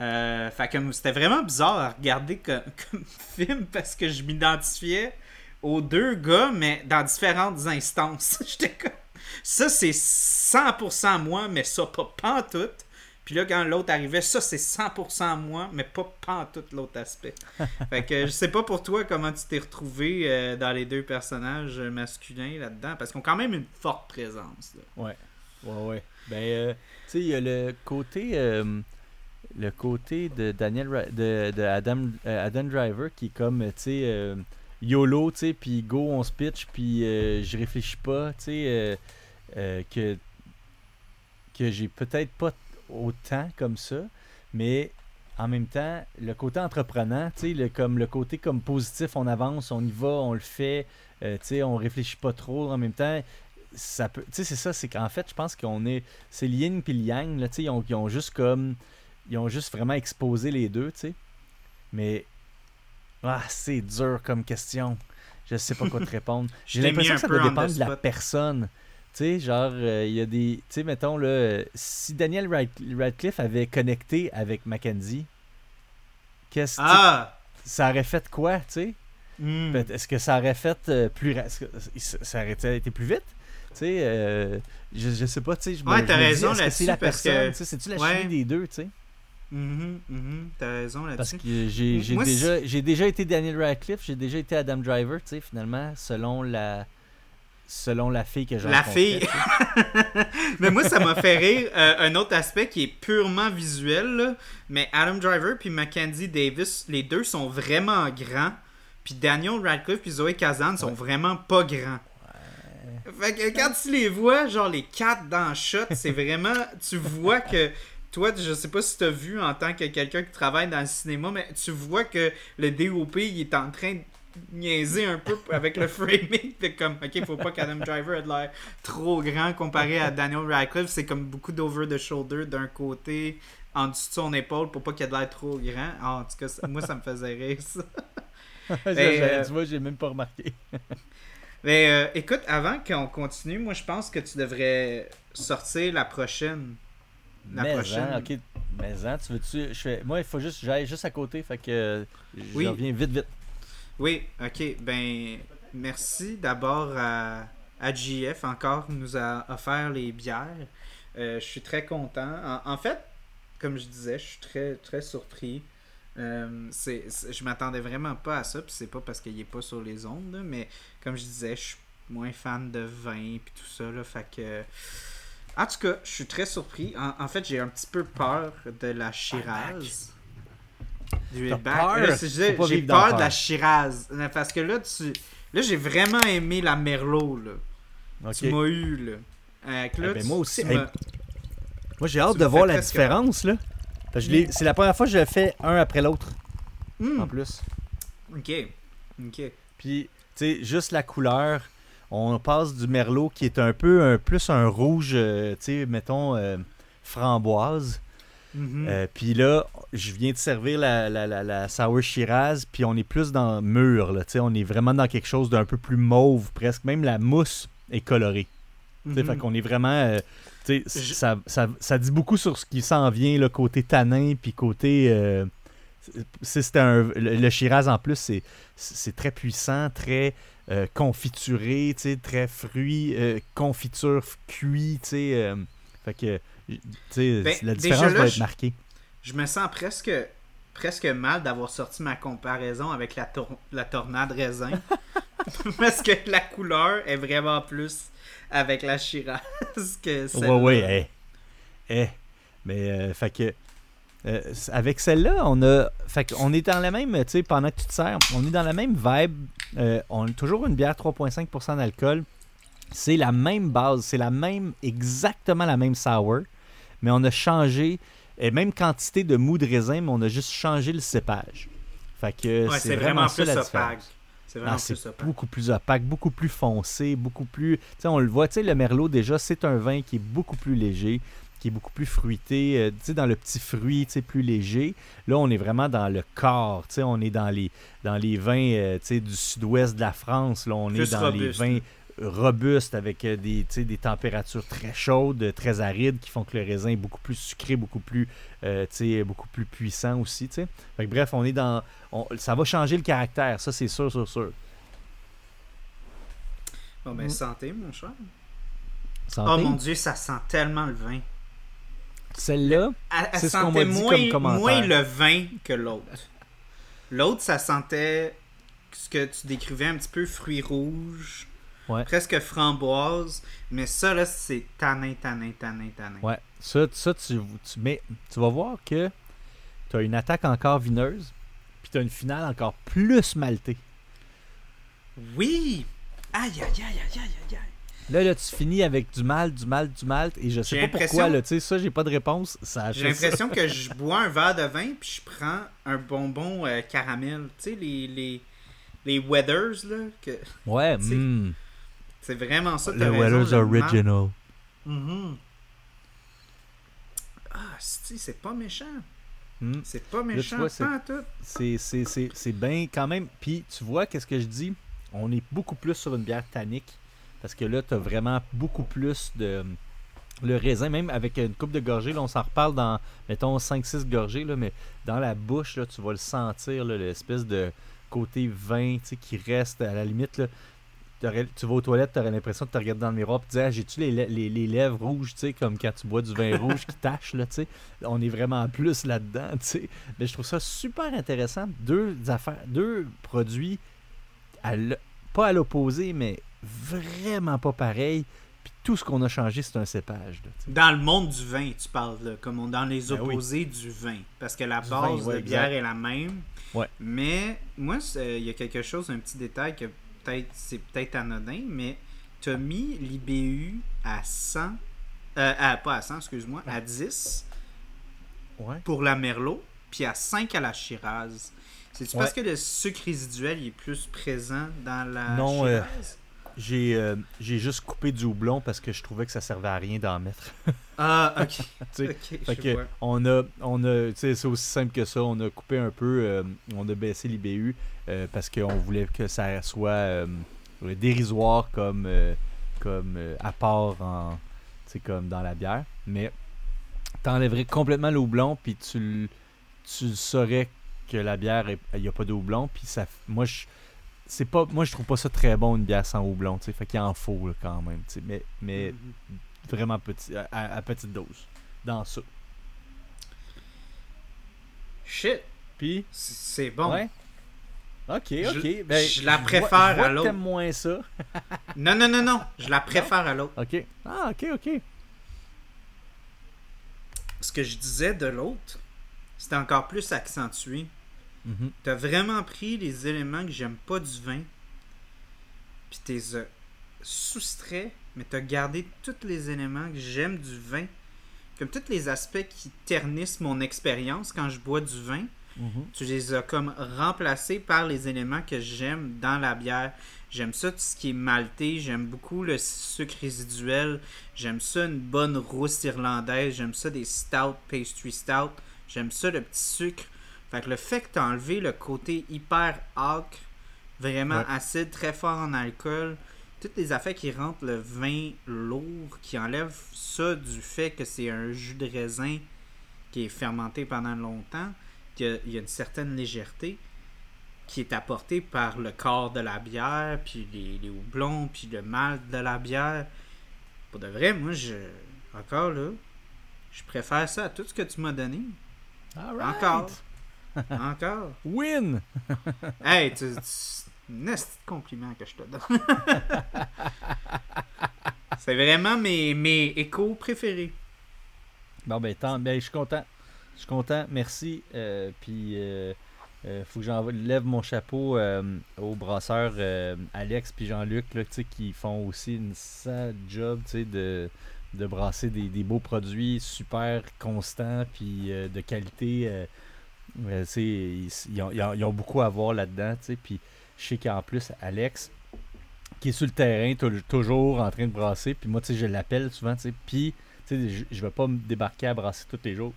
Euh, fait que c'était vraiment bizarre à regarder comme, comme film parce que je m'identifiais aux deux gars, mais dans différentes instances. J'étais comme. Ça, c'est 100% moi, mais ça, pas pantoute. Puis là, quand l'autre arrivait, ça, c'est 100% moi, mais pas pantoute l'autre aspect. fait que je sais pas pour toi comment tu t'es retrouvé euh, dans les deux personnages masculins là-dedans, parce qu'ils ont quand même une forte présence. là. Ouais, ouais, ouais. Ben, euh, tu sais, il y a le côté, euh, le côté de Daniel, de, de Adam, euh, Adam Driver qui est comme, tu sais, euh, YOLO, tu sais, puis go, on se pitch, puis euh, je réfléchis pas, tu sais, euh, euh, que, que j'ai peut-être pas autant comme ça, mais en même temps, le côté entreprenant, tu sais, le, comme le côté comme positif, on avance, on y va, on le fait, euh, tu sais, on réfléchit pas trop en même temps ça peut tu sais c'est ça c'est qu'en fait je pense qu'on est c'est le yin puis le yang là tu sais ils ils ont juste comme ils ont juste vraiment exposé les deux tu sais mais ah c'est dur comme question je sais pas quoi te répondre j'ai l'impression que ça doit dépendre de la personne tu sais genre euh, il y a des tu sais mettons là si Daniel Rad- Radcliffe avait connecté avec Mackenzie qu'est-ce que Ah! ça aurait fait quoi tu sais? Hmm. Est-ce que ça aurait fait euh, plus. ça aurait été plus vite? Tu sais, euh, je, je sais pas, tu sais. Ouais, t'as raison que c'est la parce personne? que- tu sais, C'est-tu la ouais. chimie des deux, tu sais? Mhm, mhm, T'as raison Parce là-dessus. que j'ai déjà, été Daniel Radcliffe, j'ai déjà été Adam Driver, tu sais, finalement, selon la. Selon la fille que j'ai La fille. mais moi, ça m'a fait rire. euh, un autre aspect qui est purement visuel, là, mais Adam Driver puis Mackenzie Davis, les deux sont vraiment grands. Puis Daniel Radcliffe puis Zoé Kazan sont Ouais. vraiment pas grands. Fait que quand tu les vois, genre les quatre dans le shot, c'est vraiment. Tu vois que. Toi, je sais pas si tu as vu en tant que quelqu'un qui travaille dans le cinéma, mais tu vois que le DOP il est en train de niaiser un peu avec le framing. Fait comme, ok, faut pas qu'Adam Driver ait de l'air trop grand comparé à Daniel Radcliffe. C'est comme beaucoup d'over the shoulder d'un côté, en dessous de son épaule, pour pas qu'il ait de l'air trop grand. Ah, en tout cas, moi, ça me faisait rire, ça. Ben, euh, Tu vois, j'ai même pas remarqué. Mais euh, écoute, avant qu'on continue, moi, je pense que tu devrais sortir la prochaine. La mais prochaine. hein, ok. Mais hein, tu veux-tu. Je fais, moi, il faut juste. J'aille juste à côté, fait que. Je Oui. reviens vite, vite. Oui, ok. Ben, merci d'abord à, à JF encore nous a offert les bières. Euh, je suis très content. En, en fait, comme je disais, je suis très, très surpris. Euh, je m'attendais vraiment pas à ça, puis c'est pas parce qu'il est pas sur les ondes, là, mais comme je disais, je suis moins fan de vin puis tout ça, là, fait que... En tout cas, je suis très surpris. En, en fait, j'ai un petit peu peur de la Shiraz. Du peur? Là, j'ai peur de la. Shiraz. Parce que là, tu... Là, j'ai vraiment aimé la Merlot, là. Ok. Tu m'as eu, là. Euh, là, Eh ben, tu- moi aussi. Hey, m'as- Moi, j'ai hâte de voir la différence, là. Que je l'ai- C'est la première fois que je le fais un après l'autre, Hmm, en plus. Ok. Ok. Puis, tu sais, juste la couleur, on passe du merlot qui est un peu un, plus un rouge, euh, tu sais, mettons, euh, framboise. Mhm. Euh, puis là, je viens de servir la, la, la, la Sour Shiraz, puis on est plus dans mûr, là, on est vraiment dans quelque chose d'un peu plus mauve, presque. Même la mousse est colorée. Mhm. Fait qu'on est vraiment. Je- ça, ça, ça dit beaucoup sur ce qui s'en vient, le côté tanin, puis côté. un, le, le Shiraz en plus, c'est, c'est très puissant, très euh, confituré, très fruit, euh, confiture cuit, tu sais. euh, fait que, tu sais, Ben, la différence là, va être marquée. Je me sens presque presque mal d'avoir sorti ma comparaison avec la, tor- la tornade raisin. Parce que la couleur est vraiment plus avec la Shiraz que celle Ouais, ouais, eh. Eh. Mais, euh, fait que. Euh, avec celle-là, on a. Fait on est dans la même. Tu sais, pendant que tu te sers, on est dans la même vibe. Euh, on a toujours une bière 3,5% d'alcool. C'est la même base, c'est la même. Exactement la même sour. Mais on a changé. Et même quantité de mou de raisin, mais on a juste changé le cépage. Fait que c'est vraiment, ça la différence. C'est vraiment ah, plus beaucoup plus opaque, beaucoup plus foncé, beaucoup plus. Tu sais, on le voit, tu sais, le Merlot, déjà, c'est un vin qui est beaucoup plus léger, qui est beaucoup plus fruité, euh, tu sais, dans le petit fruit, tu sais, plus léger. Là, on est vraiment dans le corps, tu sais, on est dans les, dans les vins, euh, tu sais, du sud-ouest de la France. Là, on est dans les vins robustes avec euh, des, des températures très chaudes, très arides qui font que le raisin est beaucoup plus sucré, beaucoup plus, beaucoup plus puissant aussi. Fait que, bref, on est dans, ça va changer le caractère, ça c'est sûr, sûr, sûr. Bon, ben, mm. santé, mon cher. Santé? Oh mon dieu, ça sent tellement le vin. Celle-là, c'est ce qu'on m'a dit comme commentaire. moins le vin que l'autre. L'autre, ça sentait ce que tu décrivais un petit peu fruits rouges, presque framboise, mais ça, là, c'est tanin, tanin, tanin, tanin. Ouais, ça, ça tu, tu, mais, tu vas voir que tu as une attaque encore vineuse, puis tu as une finale encore plus maltée. Oui! Aïe, aïe, aïe, aïe, aïe, aïe. Là, là, tu finis avec du mal, du mal, du mal, et je sais pas pourquoi, là, tu sais, ça, j'ai pas de réponse. J'ai l'impression que je bois un verre de vin, puis je prends un bonbon euh, caramel. Tu sais, les, les, les Weathers, là. Que, ouais, mm. C'est vraiment ça. Les Weathers Original. Mm Ah, c'est pas méchant. Mm. C'est pas méchant. C'est bien quand même. Puis, tu vois, qu'est-ce que je dis? On est beaucoup plus sur une bière tannique parce que là, tu as vraiment beaucoup plus de. Le raisin, même avec une coupe de gorgée, là, on s'en reparle dans, mettons, 5-6 gorgées, là, mais dans la bouche, là, tu vas le sentir, l'espèce de côté vin qui reste à la limite. Là, tu vas aux toilettes, tu aurais l'impression de te regarder dans le miroir et te dire ah, J'ai-tu les, les, les, lèvres rouges, comme quand tu bois du vin rouge qui tache là, On est vraiment plus là-dedans. Mais je trouve ça super intéressant. Deux affaires, deux produits, pas à l'opposé, mais vraiment pas pareil. Puis tout ce qu'on a changé, c'est un cépage. dans le monde du vin, tu parles, comme dans les ben opposés du vin. Parce que la base de bière est la même. Ouais. Mais moi, il y a quelque chose, un petit détail que peut-être c'est peut-être anodin, mais tu as mis l'IBU à 100. Euh, pas à 100, excuse-moi, à 10 pour la Merlot, puis à 5 à la Shiraz. C'est-tu parce que le sucre résiduel est plus présent dans la non, euh, Shiraz? J'ai euh, j'ai juste coupé du houblon parce que je trouvais que ça servait à rien d'en mettre. ah, ok. que on a, on a c'est aussi simple que ça. On a coupé un peu, euh, on a baissé l'IBU euh, parce qu'on voulait que ça soit dérisoire comme, comme apport en, comme dans la bière. Mais t'enlèverais complètement le houblon puis tu, tu saurais que la bière, il n'y a pas de houblon. Puis ça, moi, je c'est pas moi je trouve pas ça très bon une bière sans houblon tu sais fait qu'il en faut quand même tu sais mais mais mm-hmm. vraiment petit à, petite dose dans ça. Shit. Puis c'est bon. Ouais. Ok ok. ben, je la préfère à l'autre. moins ça. Non non non non je la préfère à l'autre. Ok. Ah ok ok. Ce que je disais de l'autre c'était encore plus accentué Mhm. Tu as vraiment pris les éléments que j'aime pas du vin, puis tu les as soustraits, mais tu as gardé tous les éléments que j'aime du vin, comme tous les aspects qui ternissent mon expérience quand je bois du vin. Mhm. Tu les as comme remplacés par les éléments que j'aime dans la bière. J'aime ça, tout ce qui est malté. J'aime beaucoup le sucre résiduel. J'aime ça, une bonne rousse irlandaise. J'aime ça, des stout, pastry stout. J'aime ça, le petit sucre. Fait que le fait que tu as enlevé le côté hyper acre, vraiment acide, très fort en alcool, toutes les affaires qui rentrent le vin lourd, qui enlèvent ça du fait que c'est un jus de raisin qui est fermenté pendant longtemps, qu'il y a une certaine légèreté qui est apportée par le corps de la bière, puis les, les houblons, puis le malt de la bière. Pour de vrai, moi, je encore là, je préfère ça à tout ce que tu m'as donné. Encore. Encore? Win! hey, c'est un compliment que je te donne. c'est vraiment mes, mes échos préférés. Bon, ben, tant, ben, je suis content. Je suis content. Merci. Euh, puis, euh, euh, faut que j'enlève mon chapeau aux brasseurs Alex puis Jean-Luc qui font aussi une sale job de, de brasser des, beaux produits super constants puis de qualité. Ils, ont, ils, ont, beaucoup à voir là-dedans. Puis, je sais qu'en plus, Alex, qui est sur le terrain, toujours en train de brasser. Puis moi, je l'appelle souvent. Puis, je vais pas me débarquer à brasser tous les jours.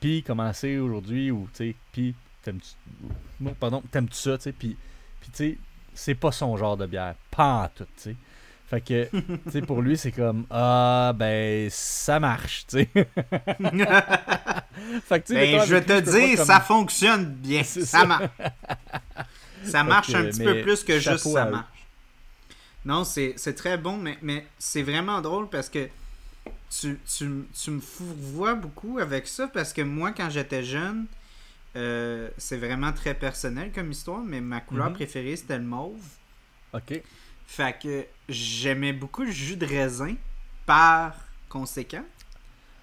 Puis, commencer aujourd'hui, ou, puis, t'aimes-tu. Pardon, t'aimes-tu ça, tu sais? Puis, puis tu sais, c'est pas son genre de bière. Pas en tout, tu sais. Fait que, tu sais, pour lui, c'est comme, ah, ben, ça marche, tu sais. fait que, ben, je vais te dire, ça fonctionne bien. Ça, marche. ça marche un petit peu plus que juste ça marche. Non, c'est très bon, mais, mais c'est vraiment drôle parce que tu, tu, tu me vois beaucoup avec ça parce que moi, quand j'étais jeune, euh, c'est vraiment très personnel comme histoire, mais ma couleur mhm. préférée, c'était le mauve. OK. Fait que j'aimais beaucoup le jus de raisin par conséquent.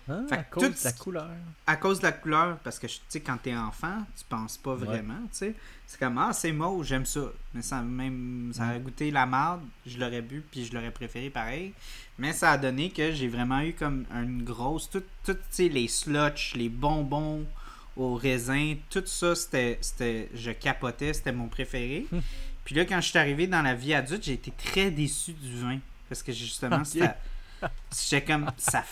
Ah, à cause de la couleur. À cause de la couleur, parce que tu sais, quand t'es enfant, tu penses pas vraiment, tu sais. C'est comme, ah, c'est mauve, j'aime ça. Mais ça, même, ça a goûté la marde, je l'aurais bu, puis je l'aurais préféré pareil. Mais ça a donné que j'ai vraiment eu comme une grosse. Tout, tu sais, les sluts, les bonbons au raisin, tout ça, c'était. Je capotais, c'était mon préféré. Hum. Puis là, quand je suis arrivé dans la vie adulte, j'ai été très déçu du vin. Parce que justement, c'était J'étais comme, ça,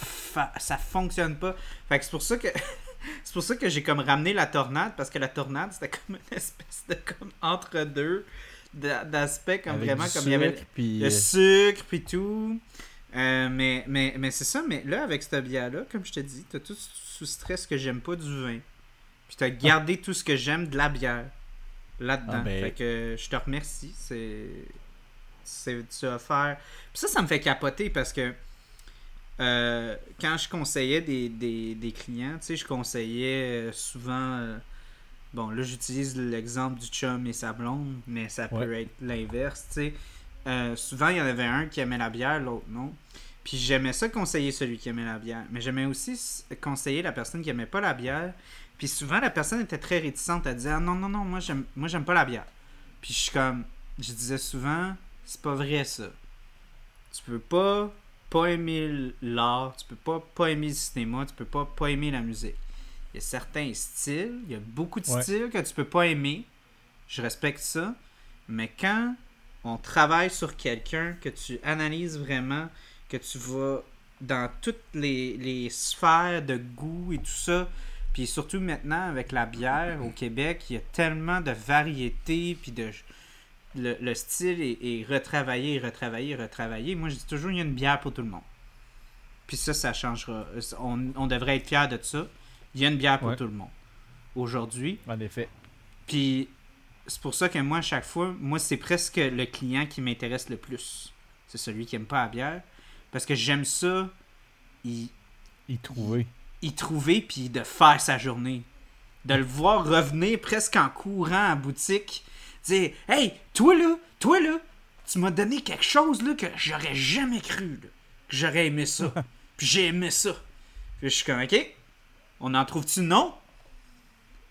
ça fonctionne pas. Fait que c'est pour ça que. c'est pour ça que j'ai comme ramené la tornade, parce que la tornade, c'était comme une espèce de comme entre-deux d'aspect, comme vraiment, comme il y avait le euh, sucre, puis tout. Euh, mais mais, mais c'est ça, mais là, avec cette bière-là, comme je te dis, t'as tout sous stress que j'aime pas du vin. Puis t'as gardé tout ce que j'aime de la bière là-dedans. Ah, ben. Fait que je te remercie. C'est. C'est. Tu vas faire. Puis ça, ça me fait capoter parce que euh, quand je conseillais des, des, clients, tu sais, je conseillais euh, souvent. Euh, bon, là, j'utilise l'exemple du chum et sa blonde, mais ça peut être l'inverse, tu sais. souvent, il y en avait un qui aimait la bière, l'autre non. Puis j'aimais ça conseiller celui qui aimait la bière. Mais j'aimais aussi conseiller la personne qui aimait pas la bière. Puis souvent, la personne était très réticente à dire ah, non, non, non, moi, j'aime, moi, j'aime pas la bière. Puis je suis comme. Je disais souvent, c'est pas vrai ça. Tu peux pas pas aimer l'art, tu peux pas pas aimer le cinéma, tu peux pas pas aimer la musique. Il y a certains styles, il y a beaucoup de styles que tu peux pas aimer. Je respecte ça. Mais quand on travaille sur quelqu'un, que tu analyses vraiment, que tu vas dans toutes les, les sphères de goût et tout ça, puis surtout maintenant avec la bière au Québec, il y a tellement de variétés puis de le, style est, retravaillé, retravaillé, retravaillé. Moi, je dis toujours, il y a une bière pour tout le monde. Puis ça, ça changera. On, devrait être fiers de ça. Il y a une bière pour tout le monde. Aujourd'hui. En effet. Puis c'est pour ça que moi, à chaque fois, moi, c'est presque le client qui m'intéresse le plus. C'est celui qui aime pas la bière. Parce que j'aime ça. Il, il trouver. Il, il trouver, puis de faire sa journée. De le voir revenir presque en courant à boutique dire Hey, toi là, toi là, tu m'as donné quelque chose là que j'aurais jamais cru, là, que j'aurais aimé ça. Puis j'ai aimé ça. Puis je suis comme Ok, on en trouve-tu non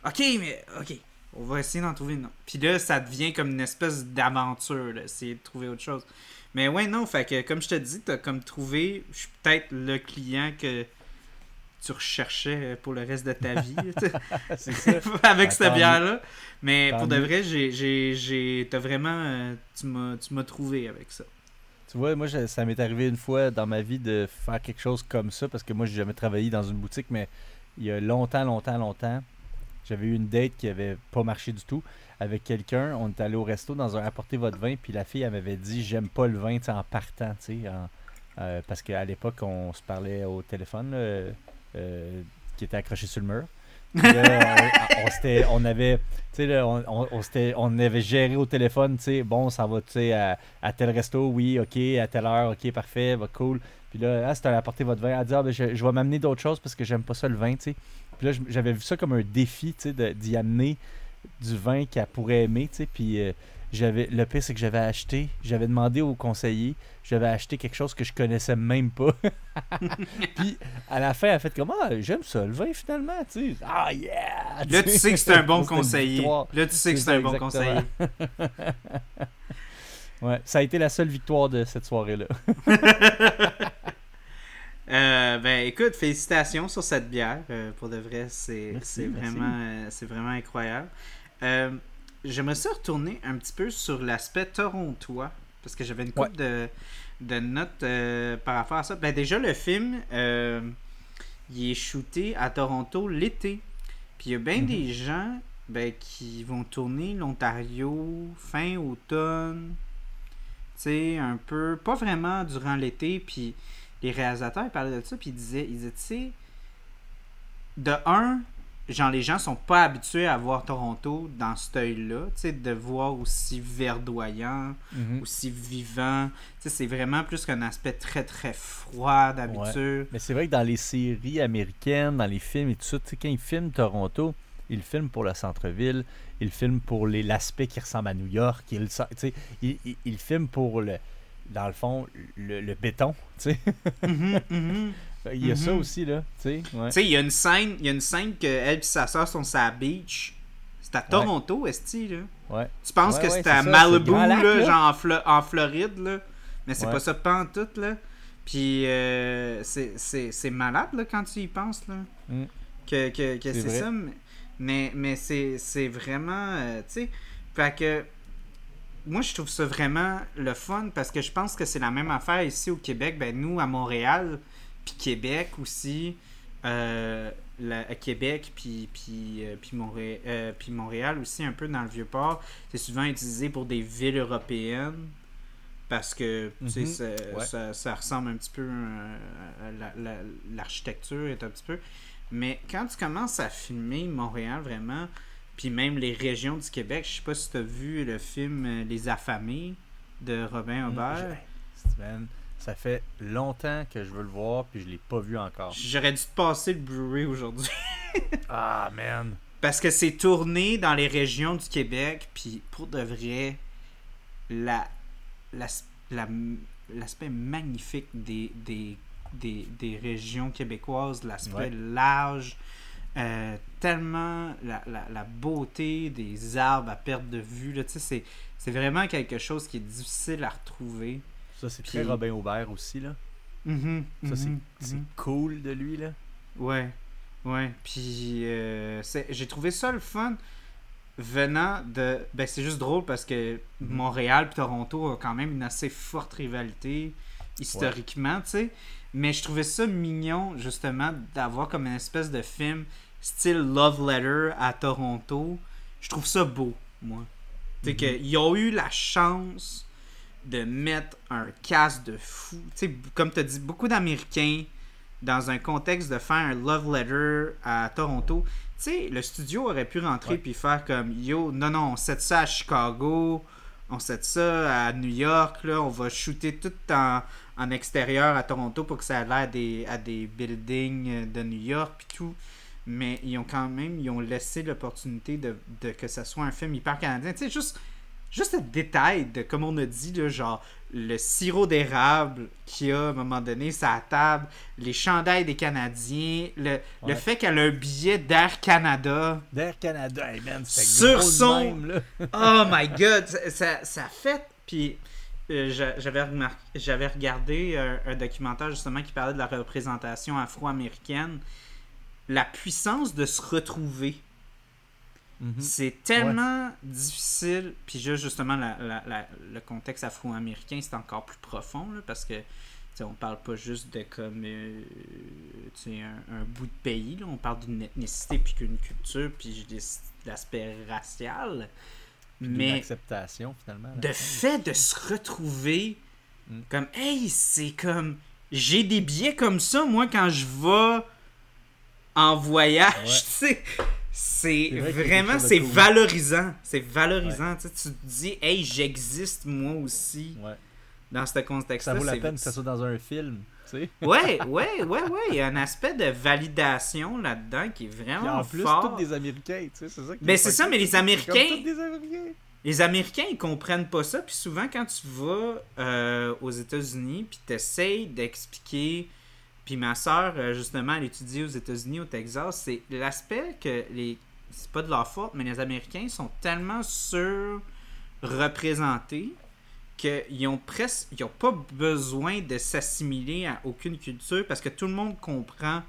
Ok, mais ok, on va essayer d'en trouver non. Puis là, ça devient comme une espèce d'aventure, essayer de trouver autre chose. Mais ouais, non, fait que comme je te dis, t'as comme trouvé, je suis peut-être le client que tu recherchais pour le reste de ta vie. Avec cette bière-là. Mais pour de vrai, j'ai, vraiment. Euh, tu, m'as, trouvé avec ça. Tu vois, moi, ça m'est arrivé une fois dans ma vie de faire quelque chose comme ça parce que moi, j'ai jamais travaillé dans une boutique, mais il y a longtemps, longtemps, longtemps, j'avais eu une date qui avait pas marché du tout avec quelqu'un. On est allé au resto dans un apporter votre vin, puis la fille, elle m'avait dit J'aime pas le vin en partant, tu sais. Euh, parce qu'à l'époque, on se parlait au téléphone. Qui était accroché sur le mur. on, avait, on, on, avait géré au téléphone, bon, ça va, à, à tel resto, oui, ok, à telle heure, ok, parfait, va cool. Puis là, ah, c'était à apporter votre vin. Elle dit, ah, ben, je, vais m'amener d'autres choses parce que j'aime pas ça le vin, tu Puis là, j'avais vu ça comme un défi, tu d'y amener du vin qu'elle pourrait aimer, tu Puis euh, j'avais le pire, c'est que j'avais acheté, j'avais demandé au conseiller, j'avais acheté quelque chose que je connaissais même pas. Puis à la fin, elle a fait comme Ah, j'aime ça, le vin finalement, tu sais. Ah, yeah! Là, tu sais que c'est un bon conseiller. Là, tu sais que c'est un bon conseiller. ouais, ça a été la seule victoire de cette soirée-là. Euh, ben écoute, félicitations sur cette bière. Euh, pour de vrai, c'est vraiment, euh, c'est vraiment incroyable. J'aimerais ça retourner un petit peu sur l'aspect torontois. Parce que j'avais une couple de, de, notes par rapport à ça. Ben déjà, le film, il est shooté à Toronto l'été. Puis il y a bien des gens ben, qui vont tourner l'Ontario fin automne. Tu sais, un peu. Pas vraiment durant l'été. Puis les réalisateurs parlaient de ça, puis ils disaient, ils disaient, tu sais, de un, genre les gens sont pas habitués à voir Toronto dans cet œil-là, tu sais, de voir aussi verdoyant, mhm. aussi vivant. Tu sais, c'est vraiment plus qu'un aspect très très froid d'habitude. Mais c'est vrai que dans les séries américaines, dans les films et tout ça, quand ils filment Toronto, ils filment pour le centre-ville, ils filment pour l'aspect qui ressemble à New York, ils, ils, ils, ils filment pour le dans le fond, le, béton, tu sais. Mhm, mhm. Il y a ça mhm. aussi, là, tu sais. il y a une scène, il y a une scène que elle et sa soeur sont sur la beach. C'est à Toronto, est-ce là? Ouais. Tu penses que c'est à Malibu, là, genre en, Floride, là. Mais c'est pas ça pas tout, là. Puis euh, c'est malade, là, quand tu y penses, là. Mm. Que, que, que c'est ça. Mais, mais c'est vraiment, euh, tu sais. Fait que moi, je trouve ça vraiment le fun parce que je pense que c'est la même affaire ici au Québec. Ben, nous, à Montréal, puis Québec aussi, euh, à Québec, puis, puis, euh, euh, puis, Montréal, aussi, un peu dans le Vieux-Port, c'est souvent utilisé pour des villes européennes parce que mhm. ça, ça, ressemble un petit peu à l'architecture est un petit peu. Mais quand tu commences à filmer Montréal vraiment, puis même les régions du Québec. Je sais pas si tu as vu le film Les Affamés de Robin mm, Aubert. Ça fait longtemps que je veux le voir, puis je l'ai pas vu encore. J'aurais dû te passer le Blu-ray aujourd'hui. ah, man. Parce que c'est tourné dans les régions du Québec, puis pour de vrai, la, l'aspect magnifique des, des, des, régions québécoises, l'aspect large, euh, tellement la, la, beauté des arbres à perte de vue. C'est, c'est vraiment quelque chose qui est difficile à retrouver. Ça, c'est très Robin Aubert aussi. là. Mm-hmm, ça, c'est, mm-hmm, mm-hmm. cool de lui. là. Ouais. Ouais. Puis euh, j'ai trouvé ça le fun venant de. Ben, c'est juste drôle parce que Montréal et Toronto ont quand même une assez forte rivalité historiquement, tu sais. Mais je trouvais ça mignon, justement, d'avoir comme une espèce de film style Love Letter à Toronto. Je trouve ça beau, moi. C'est mm qu'ils ont eu la chance de mettre un casse de fou. sais, comme tu as dit, beaucoup d'Américains, dans un contexte de faire un Love Letter à Toronto, tu sais, le studio aurait pu rentrer puis faire comme Yo, non, non, on set ça à Chicago, on set ça à New York, là, on va shooter tout en, en extérieur à Toronto pour que ça ait l'air des, à des buildings de New York puis tout mais ils ont quand même ils ont laissé l'opportunité de, que ça soit un film hyper canadien. Tu sais, juste, juste le détail de, comme on a dit, genre le sirop d'érable qu'il y a à un moment donné sa table, les chandails des Canadiens, le, le fait qu'elle a un billet d'Air Canada. D'Air Canada, hey man, sur son. oh my god, ça, ça fait. Puis. Euh, j'avais j'avais regardé un, un, documentaire justement qui parlait de la représentation afro-américaine la puissance de se retrouver. Mhm. C'est tellement difficile. Puis juste justement, le contexte afro-américain, c'est encore plus profond parce que on parle pas juste de comme euh, un, un, bout de pays. On parle d'une ethnicité, puis qu'une culture, puis l'aspect racial. mais acceptation finalement. De fait de se retrouver mm. comme Hey, c'est comme j'ai des billets comme ça, moi, quand je vais en voyage, tu sais. C'est vraiment, c'est valorisant. C'est valorisant. Tu te dis, hey, j'existe moi aussi. Dans ce contexte-là. Ça vaut la peine que ça soit dans un film. Tu sais. ouais, ouais, ouais, ouais. Il y a un aspect de validation là-dedans qui est vraiment fort. en plus, tous des Américains, tu sais, c'est ça. Ben, c'est ça, mais les Américains. des Américains. les Américains, ils comprennent pas ça. Puis souvent, quand tu vas euh, aux États-Unis, puis t'essayes d'expliquer. Puis ma soeur, euh, justement, elle étudie aux États-Unis, au Texas. C'est l'aspect que les. C'est pas de leur faute, mais les Américains sont tellement surreprésentés qu'ils ont presque. Ils ont pas besoin de s'assimiler à aucune culture parce que tout le monde comprend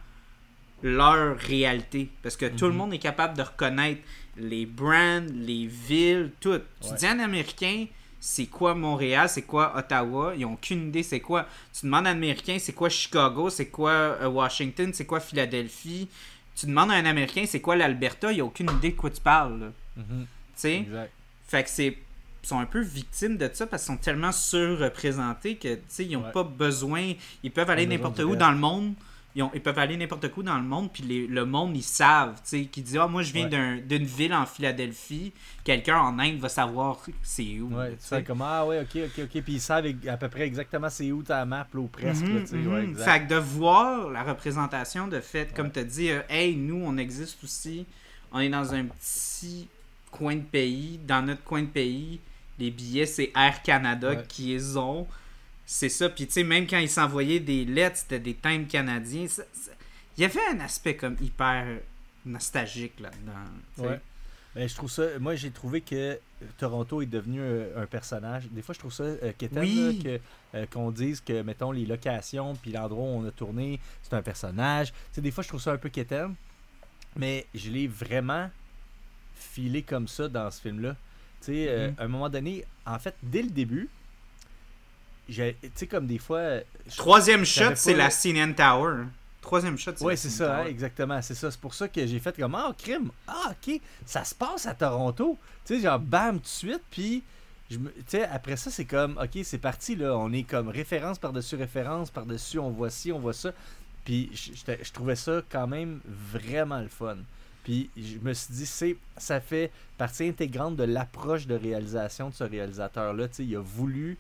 leur réalité. Parce que tout le Mhm. monde est capable de reconnaître les brands, les villes, tout. Tu dis un Américain, c'est quoi Montréal, c'est quoi Ottawa, ils ont aucune idée c'est quoi. Tu demandes à un Américain, c'est quoi Chicago, c'est quoi euh, Washington, c'est quoi Philadelphie? Tu demandes à un Américain, c'est quoi l'Alberta, il a aucune idée de quoi tu parles. Mhm. Tu sais? Exact. Fait que c'est ils sont un peu victimes de ça parce qu'ils sont tellement surreprésentés que tu sais ils ont Ouais. pas besoin ils peuvent aller n'importe où dans le monde ils, ont- ils peuvent aller n'importe où dans le monde puis les- le monde ils savent tu sais qui dit ah moi je viens Ouais. d'une ville en Philadelphie quelqu'un en Inde va savoir c'est où Ouais, tu sais. comme ah ouais, ok, ok, ok. Puis ils savent à peu près exactement c'est où ta map, là, ou presque. là, Mhm, tu sais, mhm. ouais, exact. Fait que de voir la représentation de fait, comme tu as dit, euh, hey, nous, on existe aussi. On est dans un petit coin de pays. Dans notre coin de pays, les billets, c'est Air Canada qui les ont. C'est ça. Puis, tu sais, même quand ils s'envoyaient des lettres, c'était des timbres canadiens. Ça- ça- Il y avait un aspect comme hyper nostalgique là-dedans. Ouais. Ben, je trouve ça. Moi, j'ai trouvé que Toronto est devenu un, un personnage. Des fois, je trouve ça euh, quétaine, Oui. là, que, euh, qu'on dise que, mettons, les locations puis l'endroit où on a tourné, c'est un personnage. Tu sais, des fois, je trouve ça un peu quétaine. Mais je l'ai vraiment filé comme ça dans ce film-là. Tu sais, euh, Mhm. à un moment donné, en fait, dès le début, tu sais, comme des fois. Troisième shot, c'est la CNN Tower. Troisième shot, c'est Ouais, la c'est CNN ça, hein, exactement. C'est ça. C'est pour ça que j'ai fait comme Ah, crime. Ah, ok. Ça se passe à Toronto. Tu sais, genre, bam, tout de suite. Puis, je me- tu sais, après ça, c'est comme Ok, c'est parti, là. On est comme référence par-dessus référence, par-dessus, on voit ci, on voit ça. Puis, je trouvais ça quand même vraiment le fun. Puis, je me suis dit, c'est, ça fait partie intégrante de l'approche de réalisation de ce réalisateur-là. Tu sais, il a voulu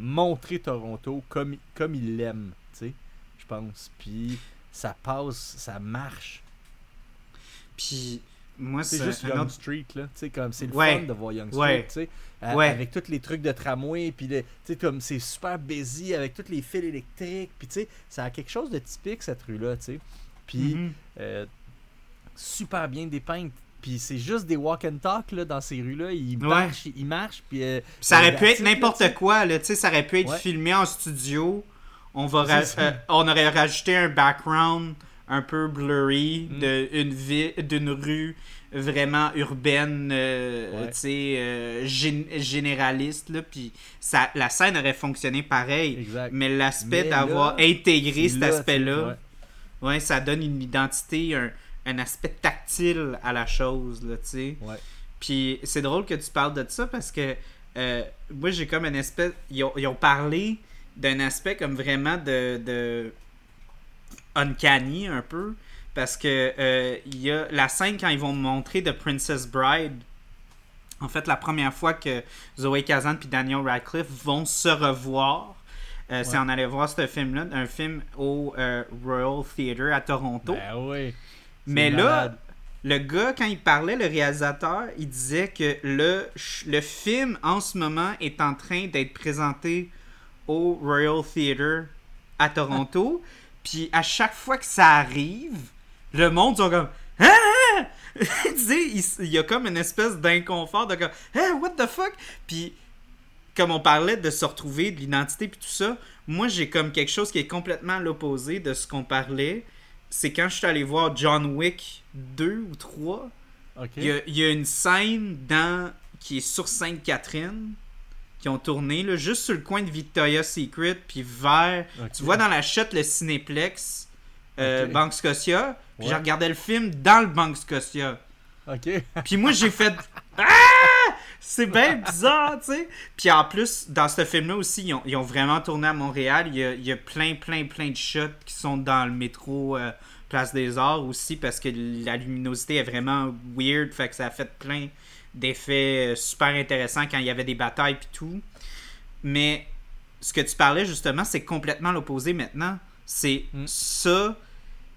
montrer Toronto comme, comme il l'aime, tu sais, je pense. Puis ça passe, ça marche. Puis, moi, C'est juste un Young autre Street, là. Tu sais, comme c'est le Ouais. fun de voir Young Ouais. Street, tu sais. euh, Ouais. Avec tous les trucs de tramway, puis tu sais, comme c'est super busy avec tous les fils électriques, puis tu sais, ça a quelque chose de typique, cette rue-là, tu sais. Puis Mhm. euh, super bien dépeinte. Puis c'est juste des walk and talk là, dans ces rues-là. Ils Ouais. marchent, ils marchent. Puis, euh, Ça aurait pu être n'importe quoi, là, ça aurait pu être Ouais. filmé en studio. On, va euh, on aurait rajouté un background un peu blurry Mm. de d'une rue vraiment urbaine, euh, Ouais. euh, gén- généraliste, là, puis ça, la scène aurait fonctionné pareil. Exact. Mais l'aspect d'avoir intégré cet aspect-là, ouais. ouais, ça donne une identité, un, un aspect tactile à la chose, là, tu sais. Ouais. Puis c'est drôle que tu parles de ça parce que euh, moi j'ai comme une espèce. Ils ont, ils ont parlé d'un aspect comme vraiment de, de. uncanny un peu. Parce que euh, il y a la scène quand ils vont montrer de Princess Bride. En fait, la première fois que Zoé Kazan et Daniel Radcliffe vont se revoir, euh, c'est en aller voir ce film-là, un film au Royal Theatre à Toronto. Ben oui. Mais là, le gars, quand il parlait, le réalisateur, il disait que le, le film, en ce moment, est en train d'être présenté au Royal Theatre à Toronto. Puis à chaque fois que ça arrive, le monde sont comme Ah! tu sais, il, il y a comme une espèce d'inconfort de comme Ah, what the fuck? Puis comme on parlait de se retrouver, de l'identité puis tout ça, moi j'ai comme quelque chose qui est complètement l'opposé de ce qu'on parlait. C'est quand je suis allé voir John Wick 2 ou 3. Ok. Il y a, il y a une scène dans qui est sur Sainte-Catherine qui ont tourné là, juste sur le coin de Victoria's Secret puis vers tu vois dans la chute le Cinéplex euh. Banque Scotia puis Ouais. j'ai regardé le film dans le Banque Scotia Ok. puis moi, j'ai fait. Ah! C'est bien bizarre, tu sais. Puis en plus, dans ce film-là aussi, ils ont, ils ont vraiment tourné à Montréal. Il y, a, il y a plein, plein, plein de shots qui sont dans le métro euh, Place des Arts aussi parce que la luminosité est vraiment weird. Fait que ça a fait plein d'effets euh, super intéressants quand il y avait des batailles puis tout. Mais ce que tu parlais justement, c'est complètement l'opposé maintenant. C'est Mm. ça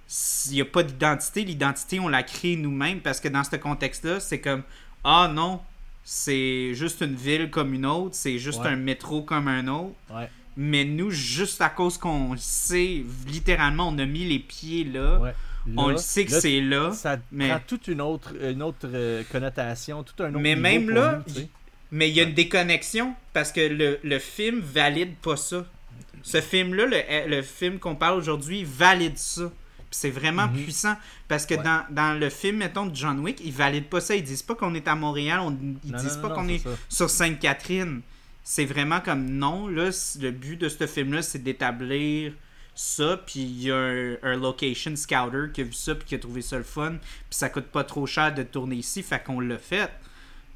s'il n'y a pas d'identité, l'identité, on la crée nous-mêmes parce que dans ce contexte-là, c'est comme Ah non, c'est juste une ville comme une autre, c'est juste Ouais. un métro comme un autre. Ouais. Mais nous, juste à cause qu'on sait, littéralement, on a mis les pieds là, Ouais. on le sait que c'est là. Ça mais- prend toute une autre, une autre euh, connotation, tout un autre Mais même là, nous, tu sais. Mais il y a une déconnexion parce que le, le film valide pas ça. Ce film-là, le, le film qu'on parle aujourd'hui, valide ça. C'est vraiment Mhm. puissant parce que Ouais. dans, dans le film, mettons, de John Wick, ils valident pas ça. Ils disent pas qu'on est à Montréal, on- ils Non, disent non, pas qu'on est sur Sainte-Catherine. C'est vraiment comme non, là, le but de ce film-là, c'est d'établir ça, puis il y a un, un location scouter qui a vu ça, puis qui a trouvé ça le fun, puis ça coûte pas trop cher de tourner ici, fait qu'on l'a fait.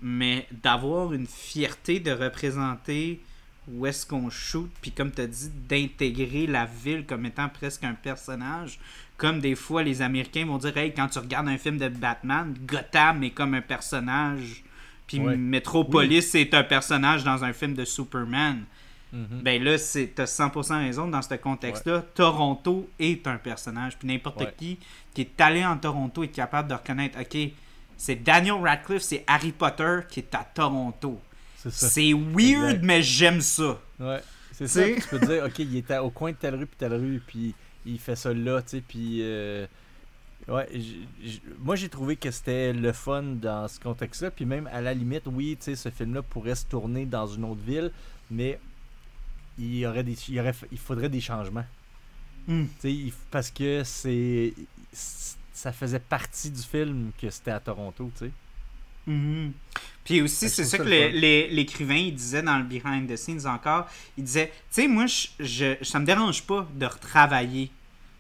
Mais d'avoir une fierté de représenter où est-ce qu'on shoot, puis comme tu as dit, d'intégrer la ville comme étant presque un personnage. Comme des fois, les Américains vont dire Hey, quand tu regardes un film de Batman, Gotham est comme un personnage. Puis Ouais. Metropolis est un personnage dans un film de Superman. Mhm. Ben là, c'est- t'as 100% raison dans ce contexte-là. Toronto est un personnage. Puis n'importe Ouais. qui qui est allé en Toronto est capable de reconnaître OK, c'est Daniel Radcliffe, c'est Harry Potter qui est à Toronto. C'est ça. C'est weird, Exact. mais j'aime ça. Ouais. C'est ça. Tu peux te dire, ok, il était au coin de telle rue puis telle rue, puis il fait ça là, tu sais, puis. euh, Ouais, moi j'ai trouvé que c'était le fun dans ce contexte-là, puis même à la limite, oui, tu sais, ce film-là pourrait se tourner dans une autre ville, mais il y aurait des, il, y aurait, il faudrait des changements. Hmm. Il- parce que c'est, ça faisait partie du film que c'était à Toronto, tu sais. Mhm. Puis aussi, c'est ça que le- l'écrivain il disait dans le behind the scenes encore. Il disait, tu sais, moi, je, je, ça me dérange pas de retravailler.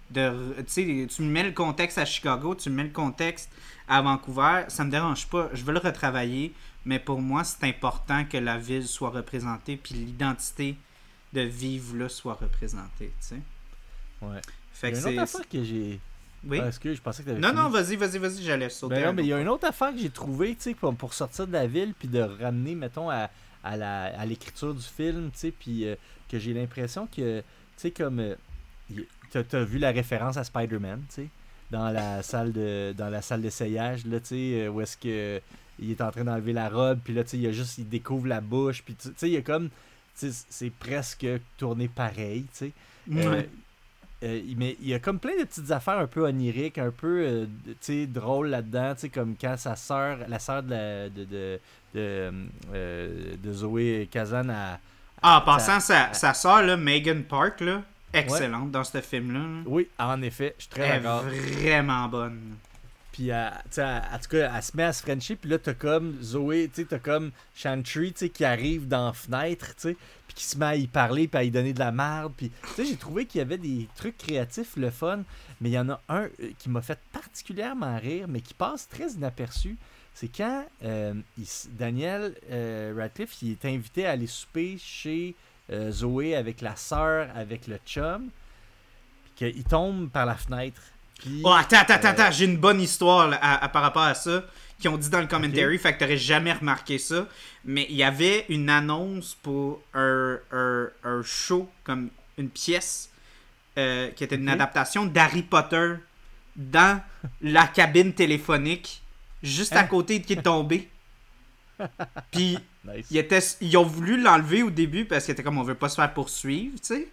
De, tu mets le contexte à Chicago, tu me mets le contexte à Vancouver, ça me dérange pas. Je veux le retravailler, mais pour moi, c'est important que la ville soit représentée, puis l'identité de vivre là soit représentée, tu sais. Ouais. Fait que a une autre c'est. affaire que j'ai. Oui? Ah, excuse, je pensais que non, fini. non, vas-y, vas-y, vas-y, j'allais sauter. Ben non, mais il y a une autre affaire que j'ai trouvée, tu sais, pour, pour sortir de la ville, puis de ramener, mettons, à, à l'écriture du film, tu sais, puis euh, que j'ai l'impression que, tu sais, comme, euh, t'as vu la référence à Spider-Man, tu sais, dans la salle de dans la salle d'essayage, là, tu sais, euh, où est-ce que il est en train d'enlever la robe, puis là, tu sais, il a juste, il découvre la bouche, puis tu sais, il y a comme, c'est presque tourné pareil, tu sais. Euh, euh, mais il y a comme plein de petites affaires un peu oniriques, un peu euh, sais, drôles là-dedans, tu sais, comme quand sa sœur, la sœur de, la- de, de, de, euh, de Zoé Kazan a. Ah, en passant, sa, sa soeur, là, Megan Park, là, excellente dans ce film-là. là. Oui, en effet, je suis très Elle est d'accord. vraiment bonne. Puis, elle, tu sais, elle- en tout cas, elle se met à se frencher, puis là, t'as comme Zoé, tu sais, t'as comme Chantry, qui arrive dans la fenêtre, tu sais, puis qui se met à y parler, puis à y donner de la merde, puis, tu sais, j'ai trouvé qu'il y avait des trucs créatifs, le fun, mais il y en a un euh, qui m'a fait particulièrement rire, mais qui passe très inaperçu. C'est quand euh, il Daniel euh, Radcliffe il est invité à aller souper chez euh, Zoé avec la sœur, avec le chum, puis qu'il tombe par la fenêtre. Oh, attends, attends, attends, euh, attends, j'ai une bonne histoire là, à- à- par rapport à ça, qui ont dit dans le commentary, fait que t'aurais jamais remarqué ça. Mais il y avait une annonce pour un, un- un show, comme une pièce, euh, qui était une adaptation d'Harry Potter dans la cabine téléphonique, juste à Hein? côté de qui est tombé. Puis Nice. ils, étaient- ils ont voulu l'enlever au début parce qu'ils étaient comme on veut pas se faire poursuivre, tu sais.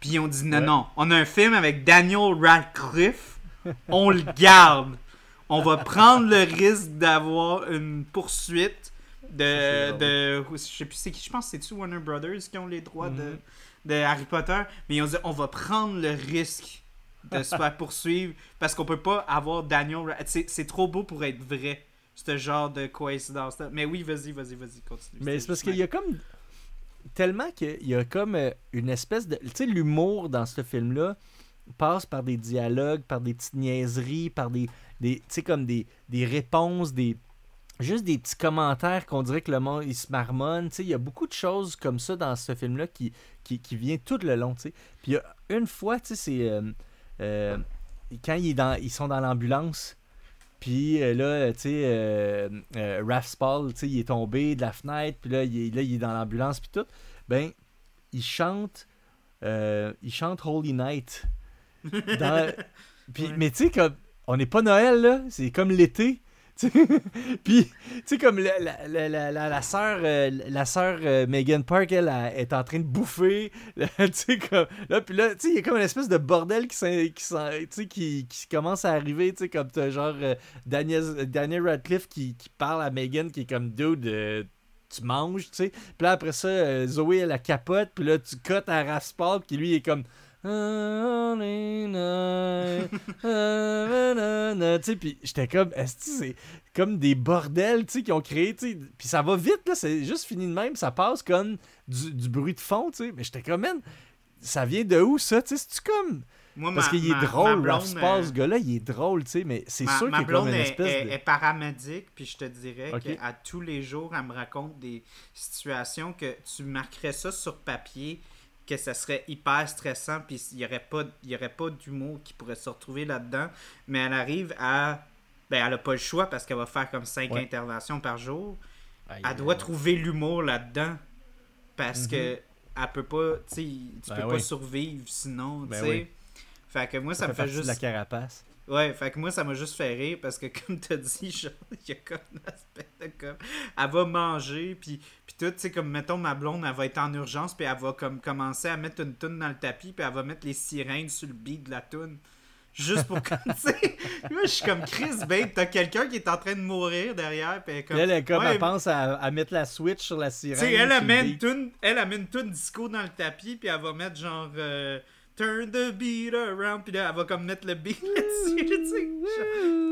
Puis ils ont dit non, Ouais. non, on a un film avec Daniel Radcliffe, on le garde. On va prendre le risque d'avoir une poursuite de. Ça, de je sais plus c'est qui, je pense c'est-tu Warner Brothers qui ont les droits de, Mhm. de Harry Potter. Mais ils ont dit on va prendre le risque de se faire poursuivre parce qu'on peut pas avoir Daniel c'est trop beau pour être vrai ce genre de coïncidence mais oui vas-y vas-y vas-y continue Mais c'est parce qu'il y a comme. Tellement qu'il y a comme euh, une espèce de. Tu sais, l'humour dans ce film-là passe par des dialogues, par des petites niaiseries, par des. des tu sais, comme des, des réponses, des. Juste des petits commentaires qu'on dirait que le monde il se marmonne. Tu sais, il y a beaucoup de choses comme ça dans ce film-là qui, qui, qui vient tout le long. tu sais. Puis il y a une fois, tu sais, c'est. euh, euh, quand il est dans, ils sont dans l'ambulance. Puis euh, là, tu sais, euh, euh, Raph Spall, tu sais, il est tombé de la fenêtre, puis là, il est, là, il est dans l'ambulance, puis tout. Ben, il chante, euh, il chante Holy Night. Dans- puis, Ouais. Mais tu sais, comme, on n'est pas Noël, là, c'est comme l'été. Puis, tu sais, comme la, la, la, la, sœur, euh, la sœur euh, Megan Park, elle, est en train de bouffer. tu sais. Là, puis là, tu sais, il y a comme une espèce de bordel qui, qui, qui, qui commence à arriver, tu sais, comme t'as genre euh, Daniel, Daniel Radcliffe qui, qui parle à Megan, qui est comme dude. tu manges, tu sais. Puis là, après ça, Zoé, elle la capote. Puis là, tu cotes à Raspal, qui lui est comme. Tu sais, puis j'étais comme, est-ce que c'est comme des bordels, tu sais, qui ont créé, tu sais, puis ça va vite, là, c'est juste fini de même, ça passe comme du, du bruit de fond, tu sais, mais j'étais comme, man, ça vient de où, ça, tu sais, c'est-tu comme... Moi, Parce qu'il est drôle, blonde, Raspal, ce euh, gars-là, il est drôle, tu sais, mais c'est sûr qu'il a comme une est, espèce est- de... est paramédic, puis je te dirais Ok. qu'à tous les jours, elle me raconte des situations que tu marquerais ça sur papier, que ça serait hyper stressant, puis il n'y aurait pas, il y aurait pas d'humour qui pourrait se retrouver là-dedans, mais elle arrive à... Ben, elle n'a pas le choix parce qu'elle va faire comme 5 Ouais. interventions par jour. Aïe, Elle doit aïe. trouver l'humour là-dedans parce Mhm. que elle peut pas, tu Ben peux oui. pas survivre sinon, tu Ben sais. oui. Fait que moi, ça, Ça me fait juste. la carapace. Ouais, fait que moi, ça m'a juste fait rire parce que, comme t'as dit, genre, il y a comme l'aspect de comme. Elle va manger, puis, puis tout, tu sais, comme, mettons, ma blonde, elle va être en urgence, puis elle va comme commencer à mettre une toune dans le tapis, puis elle va mettre les sirènes sur le beat de la toune. Juste pour comme, tu sais. Moi, je suis comme Chris Babe, t'as quelqu'un qui est en train de mourir derrière, puis elle comme. Elle, elle, comme, Ouais, elle pense à, à mettre la switch sur la sirène. tu sais, elle amène une elle amène une disco dans le tapis, puis elle va mettre genre euh, Turn the beat around, puis là, elle va comme mettre le beat là-dessus, tu sais.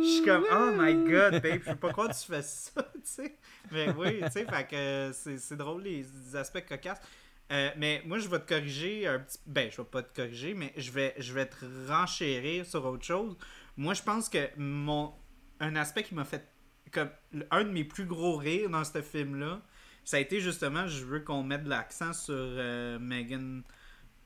Je suis comme, oh my god, babe, je sais pas quoi tu fais ça, tu sais. Mais oui, tu sais, fait que c'est drôle les, aspects cocasses. Euh, mais moi, je vais te corriger un petit Ben, je vais pas te corriger, mais je vais, je vais te renchérir sur autre chose. Moi, je pense que mon un aspect qui m'a fait comme un de mes plus gros rires dans ce film-là, ça a été justement, je veux qu'on mette de l'accent sur euh, Megan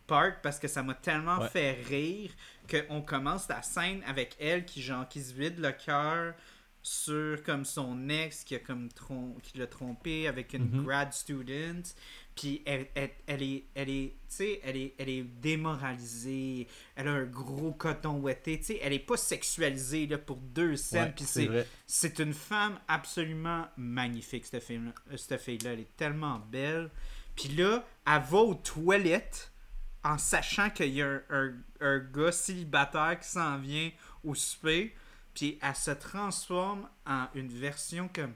Park parce que ça m'a tellement Ouais. fait rire qu'on commence la scène avec elle qui genre qui se vide le cœur sur comme son ex qui a comme trom- qui l'a trompé avec une Mhm. grad student puis elle, elle, elle est elle est tu sais elle est elle est démoralisée elle a un gros coton ouetté tu sais elle est pas sexualisée là pour deux scènes Ouais, puis c'est c'est une femme absolument magnifique, cette fille-là. Euh, Cette fille-là, elle est tellement belle. Puis là, elle va aux toilettes en sachant qu'il y a un, un- un gars célibataire qui s'en vient au souper. Puis elle se transforme en une version comme...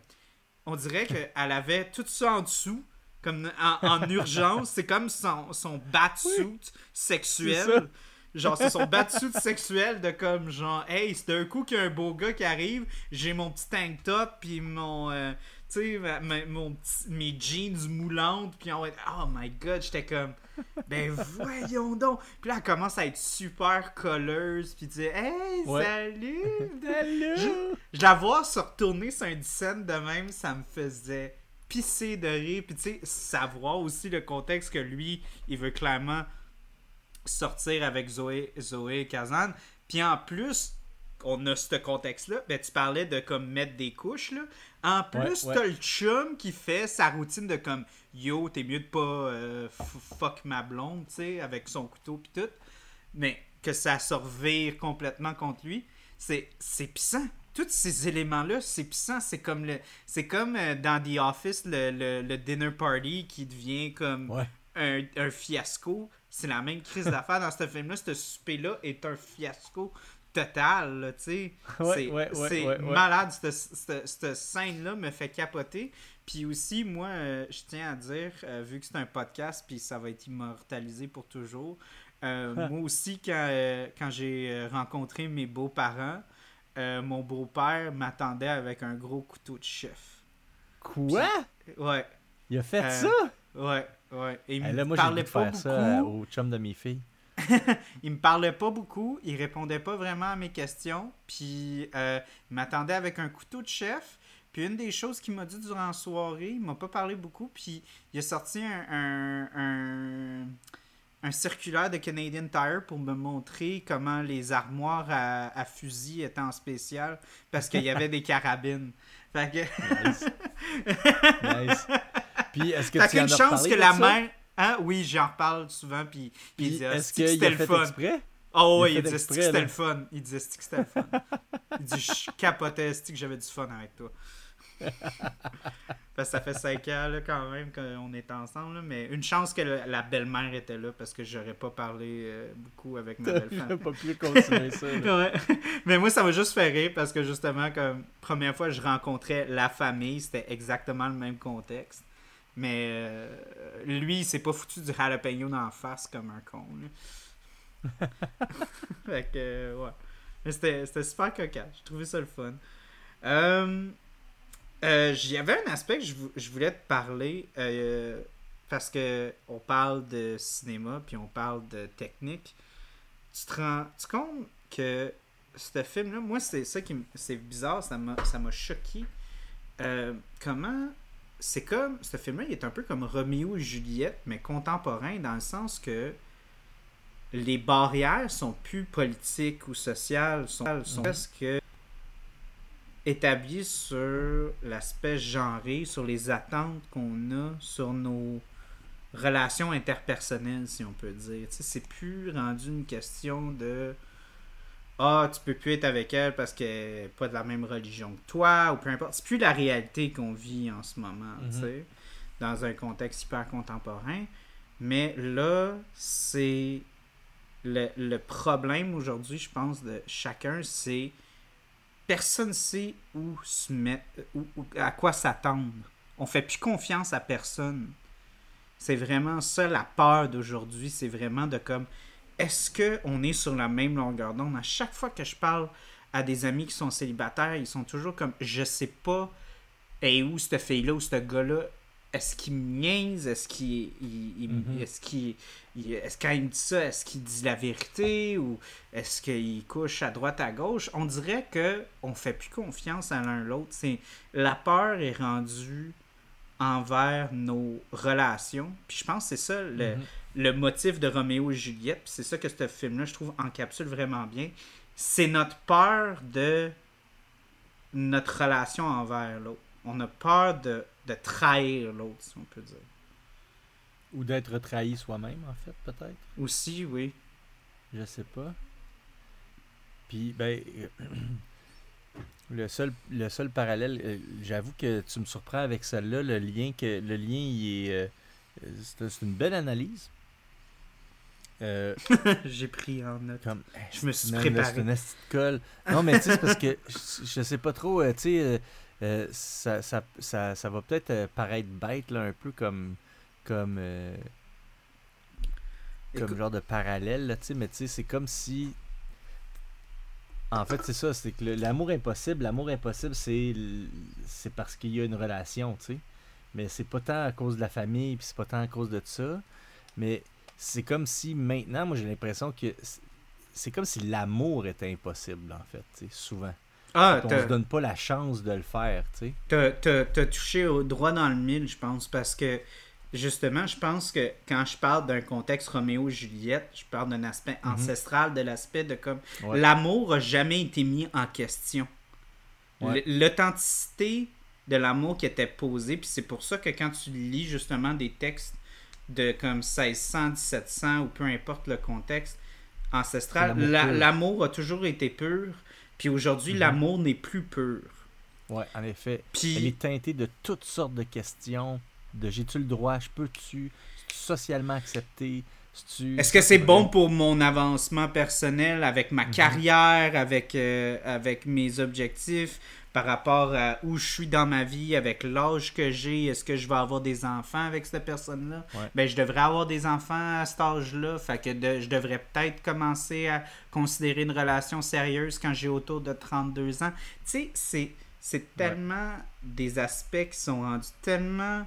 On dirait qu'elle avait tout ça en dessous, comme en, en urgence. C'est comme son, son batsuit sexuel. C'est ça. Genre, c'est son batsuit sexuel de comme, genre, hey, c'est un coup qu'il y a un beau gars qui arrive, j'ai mon petit tank top, puis mon, euh, tu sais, mon petit- mes jeans moulantes, puis on va être, oh my god, j'étais comme, ben voyons donc. Puis là, elle commence à être super colleuse, puis dire, hey, Ouais. salut. Allô? Je, je la vois se retourner sur une scène de même, ça me faisait pisser de rire. Puis tu sais, savoir aussi le contexte que lui, il veut clairement sortir avec Zoé, Zoé Kazan. Puis en plus, on a ce contexte-là. Ben, tu parlais de comme mettre des couches, là. En plus, Ouais, ouais. t'as le chum qui fait sa routine de comme Yo, t'es mieux de pas euh, fuck ma blonde, tu sais, avec son couteau pis tout. Mais que ça se revire complètement contre lui, c'est c'est puissant. Tous ces éléments-là, c'est puissant. C'est comme le, c'est comme euh, dans The Office, le, le, le dinner party qui devient comme Ouais. un, un fiasco. C'est la même crise d'affaires dans ce film-là. Ce souper-là est un fiasco total, tu sais. Ouais, c'est ouais, ouais, c'est malade. Cette, cette- cette scène-là me fait capoter. Puis aussi, moi, euh, je tiens à dire, euh, vu que c'est un podcast, puis ça va être immortalisé pour toujours, euh, moi aussi, quand, quand j'ai rencontré mes beaux-parents, mon beau-père m'attendait avec un gros couteau de chef. Quoi? Ouais, Il a fait ça? ouais, ouais. Et il Eh, me là, moi, le goût parlait pas faire beaucoup. ça au chum de mes filles. Il me parlait pas beaucoup, il répondait pas vraiment à mes questions, puis euh, il m'attendait avec un couteau de chef. Puis une des choses qu'il m'a dit durant la soirée, il m'a pas parlé beaucoup, puis il a sorti un, un, un, un circulaire de Canadian Tire pour me montrer comment les armoires à, à fusil étaient en spécial, parce qu'il y avait des carabines. Fait que... Nice. nice. Puis, est-ce que Fait tu as chance que la mère... Hein? Oui, j'en reparle souvent, puis... euh, est-ce c'est que c'était le fait fun? exprès? Oh ouais, Il a il, fait disait que c'était le fun? Il disait que c'était le fun? il dit je capotais que j'avais du fun avec toi? parce que ça fait 5 ans là, quand même qu'on est ensemble. là, mais une chance que le- la belle-mère était là parce que j'aurais pas parlé euh, beaucoup avec ma belle-femme. pas pu continuer ça. Ouais. Mais moi, ça m'a juste fait rire parce que justement, comme première fois que je rencontrais la famille, c'était exactement le même contexte. Mais euh, lui, il s'est pas foutu du jalapeno dans la face comme un con. fait que, euh, ouais. Mais c'était super cocasse. J'ai trouvé ça le fun. Euh, euh, Il y avait un aspect que je, je voulais te parler euh, parce que on parle de cinéma puis on parle de technique. Tu te rends tu compte que ce film-là, moi, c'est ça qui c'est bizarre, ça m'a ça m'a choqué. Comment c'est comme ce film-là, il est un peu comme Roméo et Juliette, mais contemporain dans le sens que les barrières sont plus politiques ou sociales, sont, sont presque établies sur l'aspect genré, sur les attentes qu'on a, sur nos relations interpersonnelles, si on peut dire. Tu sais, c'est plus rendu une question de ah, tu peux plus être avec elle parce qu'elle n'est pas de la même religion que toi, ou peu importe. C'est plus la réalité qu'on vit en ce moment, tu Mhm. sais, dans un contexte hyper contemporain. Mais là, c'est le, le problème aujourd'hui, je pense, de chacun, c'est personne ne sait où se mettre, où- où- à quoi s'attendre. On fait plus confiance à personne. C'est vraiment ça la peur d'aujourd'hui, c'est vraiment de comme est-ce que on est sur la même longueur d'onde? À chaque fois que je parle à des amis qui sont célibataires, ils sont toujours comme je sais pas et où cette fille là ou ce gars là est-ce qu'il me niaise? Est-ce qu'il il- il- Mhm. est-ce qu'il il- est-ce quand il me dit ça est-ce qu'il dit la vérité ou est-ce qu'il couche à droite à gauche? On dirait que on fait plus confiance à l'un l'autre. C'est la peur est rendue envers nos relations. Puis je pense que c'est ça le, Mhm. Le motif de Roméo et Juliette, c'est ça que ce film-là, je trouve, encapsule vraiment bien. C'est notre peur de notre relation envers l'autre. On a peur de, de trahir l'autre, si on peut dire. Ou d'être trahi soi-même, en fait, peut-être. Aussi, oui. Je sais pas. Puis, ben, le seul, le seul parallèle, euh, j'avoue que tu me surprends avec celle-là, le lien que le lien, il est, euh, c'est une belle analyse. Euh, J'ai pris en note. comme, Je me suis préparé. Une colle. Non, mais tu sais, c'est parce que je, je sais pas trop, euh, tu sais, euh, ça, ça, ça, ça va peut-être paraître bête, là, un peu comme, comme, euh, comme Écoute- genre de parallèle, là, tu sais, mais tu sais, c'est comme si. En fait, c'est ça, c'est que l'amour impossible, l'amour impossible, c'est c'est parce qu'il y a une relation, tu sais. Mais c'est pas tant à cause de la famille, puis c'est pas tant à cause de ça. Mais c'est comme si maintenant, moi j'ai l'impression que c'est- comme si l'amour était impossible, en fait, souvent. Ah, On se donne pas la chance de le faire, tu sais. T'as, touché au droit dans le mille, je pense, parce que justement, je pense que quand je parle d'un contexte Roméo-Juliette, je parle d'un aspect Mhm. ancestral, de l'aspect de comme Ouais. l'amour a jamais été mis en question. Ouais. L'authenticité de l'amour qui était posée, puis c'est pour ça que quand tu lis justement des textes de comme 1600, 1700 ou peu importe le contexte ancestral, C'est l'amour la- a toujours été pur, puis aujourd'hui Mhm. l'amour n'est plus pur. Ouais, en effet. Puis Elle est teintée de toutes sortes de questions. De j'ai-tu le droit, je peux-tu, socialement accepté, Est-ce que c'est bon pour mon avancement personnel avec ma Mhm. carrière, avec, euh, avec mes objectifs, par rapport à où je suis dans ma vie, avec l'âge que j'ai, est-ce que je vais avoir des enfants avec cette personne-là? Ouais. Ben, je devrais avoir des enfants à cet âge-là, fait que de- je devrais peut-être commencer à considérer une relation sérieuse quand j'ai autour de 32 ans. Tu sais, c'est, c'est tellement des aspects qui sont rendus tellement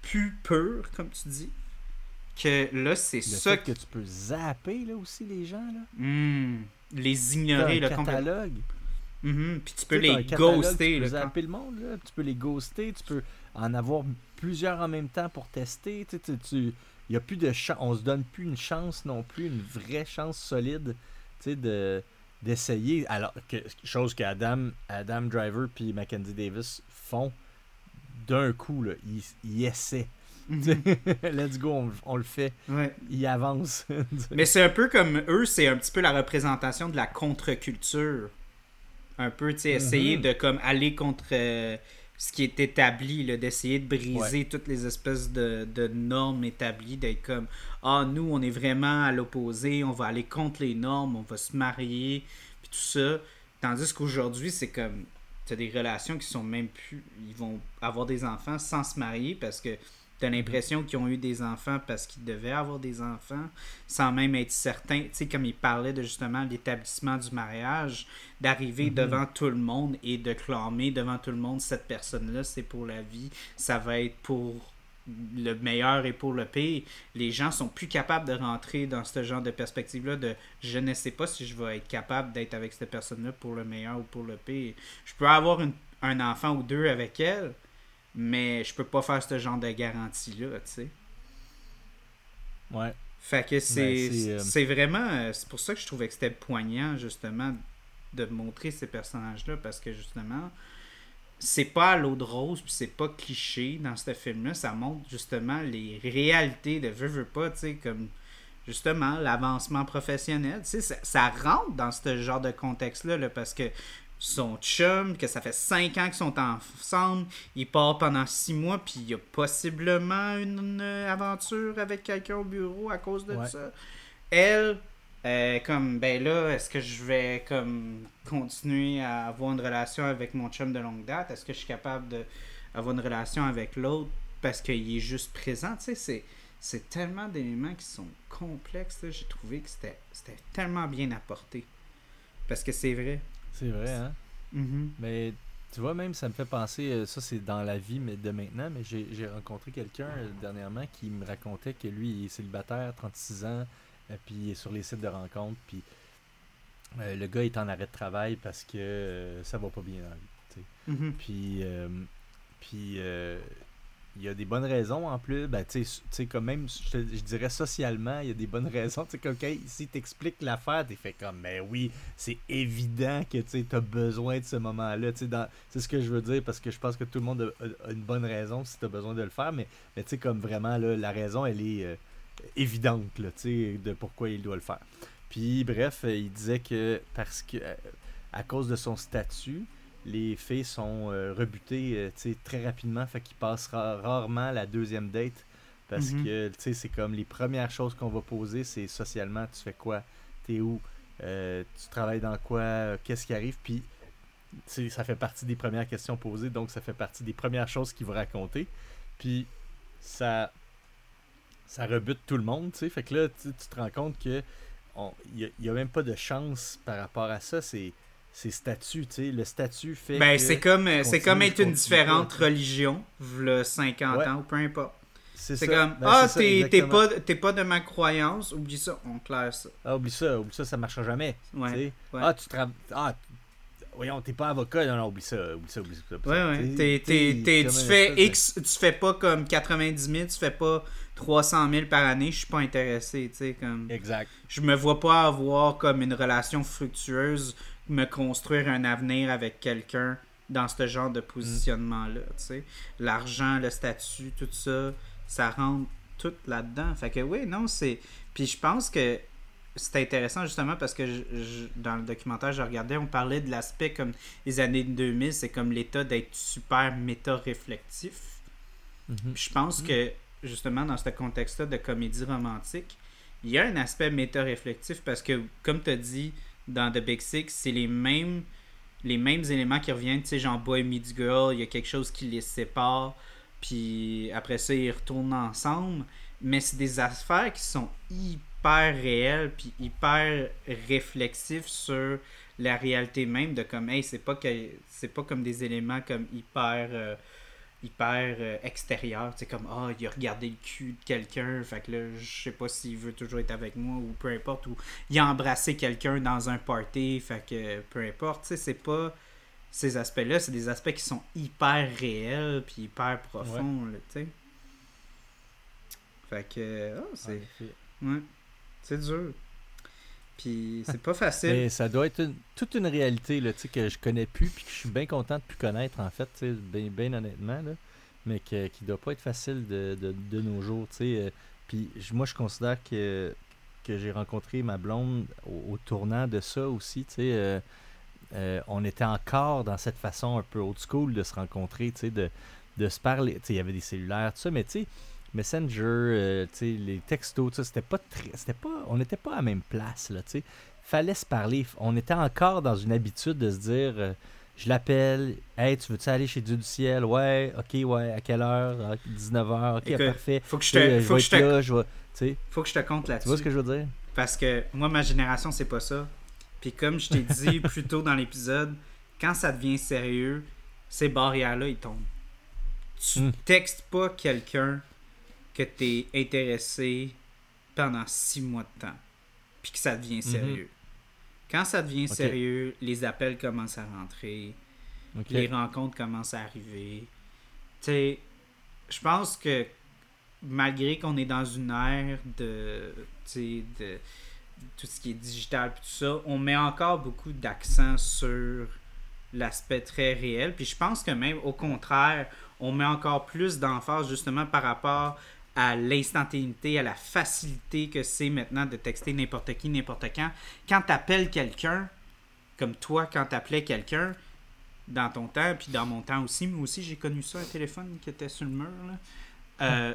plus purs, comme tu dis, que là, c'est ça fait que tu peux zapper là aussi les gens là. Hmm, les ignorer, là, catalogue. Mhm, Puis tu peux les ghoster. Tu peux là, zapper le monde là, tu peux les ghoster, tu peux en avoir plusieurs en même temps pour tester. Tu, tu, tu- il y a plus de chance, on se donne plus une chance non plus, une vraie chance solide, tu sais, de d'essayer. Alors que chose que Adam, Adam Driver puis Mackenzie Davis font d'un coup là, ils, ils essaient. Let's go, on, on le fait. Ouais. Il avance. Mais c'est un peu comme eux, c'est un petit peu la représentation de la contre-culture. Un peu, tu sais, essayer Mhm. de comme aller contre euh, ce qui est établi, d'essayer de briser toutes les espèces de, de normes établies, d'être comme Ah, nous, on est vraiment à l'opposé, on va aller contre les normes, on va se marier, puis tout ça. Tandis qu'aujourd'hui, c'est comme t'as des relations qui sont même plus. Ils vont avoir des enfants sans se marier parce que t'as l'impression qu'ils ont eu des enfants parce qu'ils devaient avoir des enfants sans même être certains. Tu sais, comme il parlait de justement l'établissement du mariage, d'arriver Mhm. devant tout le monde et de clamer devant tout le monde cette personne-là, c'est pour la vie, ça va être pour le meilleur et pour le pire, les gens sont plus capables de rentrer dans ce genre de perspective-là de je ne sais pas si je vais être capable d'être avec cette personne-là pour le meilleur ou pour le pire. Je peux avoir une- un enfant ou deux avec elle, mais je peux pas faire ce genre de garantie-là, tu sais. ouais. Fait que c'est c'est, euh, c'est vraiment. euh, C'est pour ça que je trouvais que c'était poignant, justement, de montrer ces personnages-là, parce que justement, c'est pas à l'eau de rose, puis c'est pas cliché dans ce film-là. Ça montre justement les réalités de veux, veux pas, tu sais, comme justement l'avancement professionnel. Tu sais, ça, ça rentre dans ce genre de contexte-là, là, parce que son chum, que ça fait cinq ans qu'ils sont ensemble, il part pendant six mois, puis il y a possiblement une, une aventure avec quelqu'un au bureau à cause de Ouais. ça. Elle, euh, comme, ben là, est-ce que je vais comme continuer à avoir une relation avec mon chum de longue date? Est-ce que je suis capable d'avoir une relation avec l'autre? Parce qu'il est juste présent? Tu sais, c'est, c'est tellement d'éléments qui sont complexes. J'ai trouvé que c'était, c'était tellement bien apporté. Parce que c'est vrai. C'est vrai, hein? Mhm. Mais tu vois, même, ça me fait penser, euh, ça c'est dans la vie de maintenant, mais j'ai rencontré quelqu'un euh, dernièrement qui me racontait que lui, il est célibataire, 36 ans, euh, puis il est sur les sites de rencontres, puis euh, le gars est en arrêt de travail parce que euh, ça va pas bien dans la vie. tu sais. Mhm. Puis, euh, puis euh, il y a des bonnes raisons en plus. Ben, tu sais, comme même, je, dirais socialement, il y a des bonnes raisons. Tu sais, comme l'affaire, t'es fait comme, mais oui, c'est évident que tu as besoin de ce moment-là. Tu sais, C'est ce que je veux dire parce que je pense que tout le monde a, une bonne raison si tu as besoin de le faire. Mais, mais tu sais, comme vraiment, la raison, elle est euh, évidente, de pourquoi il doit le faire. Puis, bref, il disait que parce que, euh, à cause de son statut, les filles sont euh, rebutées euh, très rapidement, fait qu'ils passent ra- rarement la deuxième date. Parce Mhm. que c'est comme les premières choses qu'on va poser, c'est socialement, tu fais quoi, t'es où, Euh, tu travailles dans quoi, qu'est-ce qui arrive, puis ça fait partie des premières questions posées, donc ça fait partie des premières choses qu'il va raconter. Puis ça, ça rebute tout le monde, tu sais. Fait que là, tu te rends compte que il n'y a, même pas de chance par rapport à ça. C'est c'est statut, tu sais. Le statut fait. Ben, c'est comme, euh, c'est comme être une différente religion, v'là 50 Ouais. ans ou peu importe. C'est comme, Ben, ah, t'es pas, de ma croyance, oublie ça, on claire ça. Ah, oublie ça, oublie ça, ça marchera jamais. Ouais. ouais. Ah, tu travailles. Ah, voyons, t'es pas avocat. Non, non, oublie ça, oublie ça, oublie ça. oublie Ouais, ça. ouais. Comme tu fais X, tu fais pas comme 90 000, tu fais pas 300 000 par année, je suis pas intéressé, tu sais, comme... Exact. Je me vois pas avoir comme une relation fructueuse, me construire un avenir avec quelqu'un dans ce genre de positionnement-là. L'argent, le statut, tout ça, ça rentre tout là-dedans. Fait que oui, non, c'est... Puis je pense que c'est intéressant justement parce que je- je- dans le documentaire que je regardais, on parlait de l'aspect comme les années 2000, c'est comme l'état d'être super méta-réflectif. Mhm. Je pense que, justement, dans ce contexte-là de comédie romantique, il y a un aspect méta-réflectif parce que, comme tu as dit dans The Big Six, c'est les mêmes, les mêmes éléments qui reviennent. Tu sais, genre Boy Meets Girl, il y a quelque chose qui les sépare, puis après ça, ils retournent ensemble. Mais c'est des affaires qui sont hyper réelles, puis hyper réflexifs sur la réalité même de comme, hey, c'est pas, que, c'est pas comme des éléments comme hyper. euh, hyper euh, extérieur. C'est comme, ah, il a regardé le cul de quelqu'un, fait que là, je sais pas s'il veut toujours être avec moi ou peu importe, ou il a embrassé quelqu'un dans un party, fait que peu importe. Tu sais, c'est pas. Ces aspects-là, c'est des aspects qui sont hyper réels puis hyper profonds, là, tu sais. Fait que, En c'est. Ouais. C'est dur. Puis c'est pas facile. Mais ça doit être toute une réalité là, que je connais plus puis que je suis bien content de plus connaître en fait, bien, honnêtement. Là. mais que, qui doit pas être facile de, de, nos jours, tu sais. euh, Puis moi, je considère que, que j'ai rencontré ma blonde au, tournant de ça aussi, euh, euh, on était encore dans cette façon un peu old school de se rencontrer, de, de se parler. Il y avait des cellulaires, tout ça, mais tu sais, Messenger, euh, tu les textos, c'était pas très. C'était pas. On n'était pas à la même place, là, tu. Fallait se parler. On était encore dans une habitude de se dire. euh, je l'appelle, hey, tu veux-tu aller chez Dieu du ciel? Ouais, ok, ouais, à quelle heure? 19h, ok, Écoute, parfait. Faut que je Tu te, je faut que je là, vais. Tu faut que je te compte tu là-dessus. vois ce que je veux dire? Parce que moi, ma génération, c'est pas ça. Puis comme je t'ai dit plus tôt dans l'épisode, quand ça devient sérieux, ces barrières-là, ils tombent. Tu Hmm. textes pas quelqu'un que t'es intéressé pendant six mois de temps. Puis que ça devient sérieux. Quand ça devient sérieux, les appels commencent à rentrer. Les rencontres commencent à arriver. Tu sais, je pense que malgré qu'on est dans une ère de, tu de tout ce qui est digital et tout ça, on met encore beaucoup d'accent sur l'aspect très réel. Puis je pense que même au contraire, on met encore plus d'emphase justement par rapport à l'instantanéité, à la facilité que c'est maintenant de texter n'importe qui, n'importe quand. Quand tu appelles quelqu'un, comme toi, quand tu appelais quelqu'un, dans ton temps, puis dans mon temps aussi, moi aussi j'ai connu ça, un téléphone qui était sur le mur. Euh,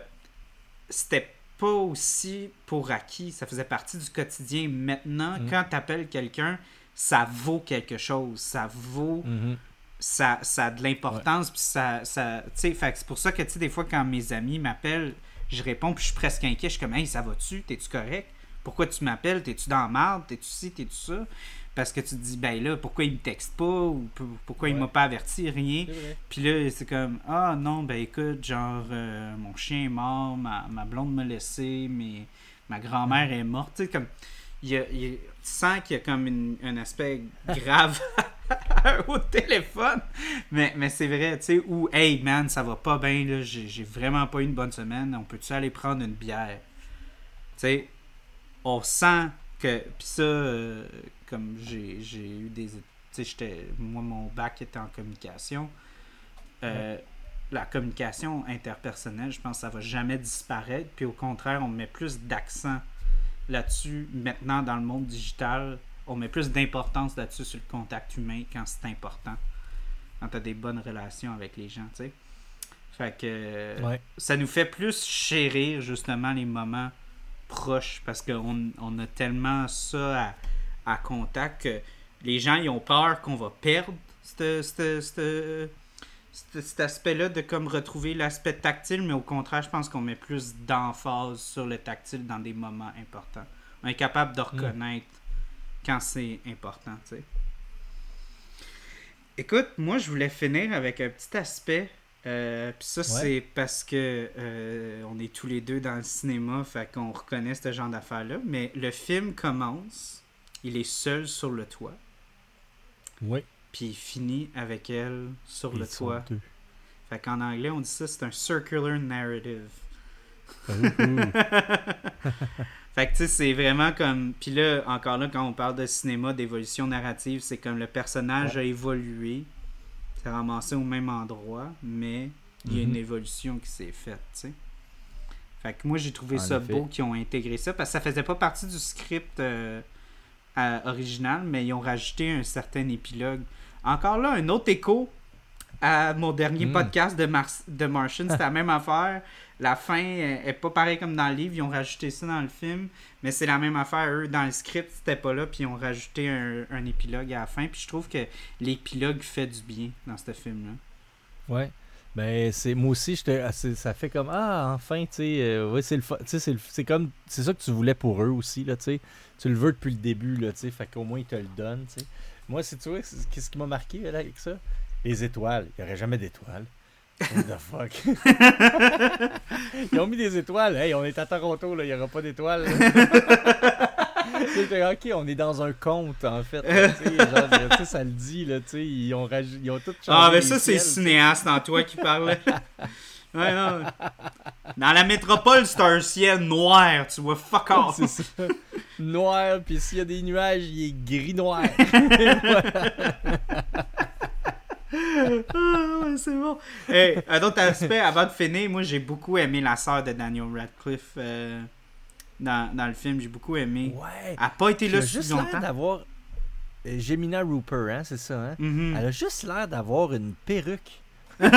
C'était pas aussi pour acquis, ça faisait partie du quotidien. Maintenant, Mm. quand tu appelles quelqu'un, ça vaut quelque chose, ça vaut Mhm. ça, ça a de l'importance, puis ça, ça c'est pour ça que, tu sais, des fois, quand mes amis m'appellent, je réponds, puis je suis presque inquiet, je suis comme, hey, ça va-tu, t'es-tu correct? Pourquoi tu m'appelles? T'es-tu dans la merde? T'es-tu ci, t'es-tu ça? Parce que tu te dis, ben là, pourquoi il me texte pas? Ou pourquoi il m'a pas averti? Rien. Puis là, c'est comme, ah non, ben écoute, genre, euh, mon chien est mort, ma, ma blonde m'a laissé, mais ma grand-mère est morte. Tu sais, comme, il y a- qu'il y a comme une- un aspect grave au téléphone. Mais, mais c'est vrai, tu sais, ou, hey man, ça va pas bien, là, j'ai vraiment pas eu une bonne semaine, on peut-tu aller prendre une bière? Tu sais, on sent que, puis ça, euh, comme j'ai j'ai eu des. Tu sais. Moi, mon bac était en communication. Euh, La communication interpersonnelle, je pense que ça va jamais disparaître. Puis au contraire, on met plus d'accent là-dessus maintenant dans le monde digital. On met plus d'importance là-dessus sur le contact humain quand c'est important. Quand tu as des bonnes relations avec les gens, tu sais. Fait que Ouais. ça nous fait plus chérir justement les moments proches parce qu'on on a tellement ça à, à contact que les gens ils ont peur qu'on va perdre cet aspect-là de comme retrouver l'aspect tactile, mais au contraire, je pense qu'on met plus d'emphase sur le tactile dans des moments importants. On est capable de reconnaître quand c'est important, tu sais. Écoute, moi, je voulais finir avec un petit aspect. euh, Puis ça, c'est parce que euh, on est tous les deux dans le cinéma, fait qu'on reconnaît ce genre d'affaires-là. Mais le film commence, il est seul sur le toit, Oui. puis il finit avec elle sur le Ils toit. deux. Fait qu'en anglais, on dit ça, c'est un circular narrative. Fait que tu sais, c'est vraiment comme. Puis là, encore là, quand on parle de cinéma, d'évolution narrative, c'est comme le personnage a évolué, s'est ramassé au même endroit, mais il y a Mhm. une évolution qui s'est faite, tu sais. Fait que moi, j'ai trouvé En ça effet. beau qu'ils ont intégré ça, parce que ça faisait pas partie du script euh, original, mais ils ont rajouté un certain épilogue. Encore là, un autre écho à mon dernier Mm. podcast de, Mars de Martian, c'était la même affaire. La fin est pas pareil comme dans le livre, ils ont rajouté ça dans le film, mais c'est la même affaire. Eux, dans le script, c'était pas là, puis ils ont rajouté un, épilogue à la fin. Puis je trouve que l'épilogue fait du bien dans ce film-là. Ouais. Ben c'est moi aussi assez- ça fait comme ah enfin tu sais euh, c'est c'est comme c'est ça que tu voulais pour eux aussi là tu sais tu le veux depuis le début là tu sais fait qu'au moins ils te le donnent tu sais moi c'est tu vois qu'est-ce qui m'a marqué avec ça? Les étoiles il y aurait jamais d'étoiles What the fuck? Ils ont mis des étoiles hey on est à Toronto là il y aura pas d'étoiles ok on est dans un conte en fait là, genre, ça le dit là ils ont raj- ils ont tout changé Ah, mais les ça, c'est cinéaste en toi qui parlait. Ouais, non. Dans la métropole, c'est un ciel noir, tu vois, fuck off. C'est ça. Noir, puis s'il y a des nuages, il est gris-noir. Ah, c'est bon. Hey, un autre aspect, avant de finir, moi j'ai beaucoup aimé la sœur de Daniel Radcliffe euh, dans, dans le film. J'ai beaucoup aimé. Ouais. Elle n'a pas été Elle là juste l'air longtemps. d'avoir. euh, Gemina Rooper, hein, c'est ça, hein? Mhm. Elle a juste l'air d'avoir une perruque. oui!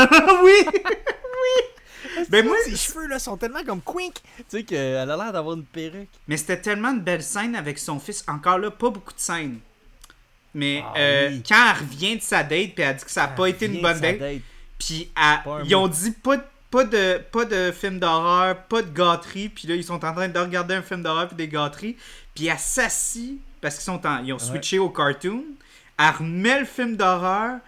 Ben moi, ses cheveux là sont tellement comme quink. Tu sais qu'elle a l'air d'avoir une perruque. Mais c'était tellement de belles scènes avec son fils. Encore là, pas beaucoup de scènes. Mais Ah euh, oui. quand elle revient de sa date, puis elle dit que ça n'a pas été une bonne sa date, puis ils ont dit pas de, pas, de, pas de film d'horreur, pas de gâterie, puis là, ils sont en train de regarder un film d'horreur puis des gâteries, puis elle s'assit, parce qu'ils sont en, ils ont Ouais. switché au cartoon, elle remet le film d'horreur,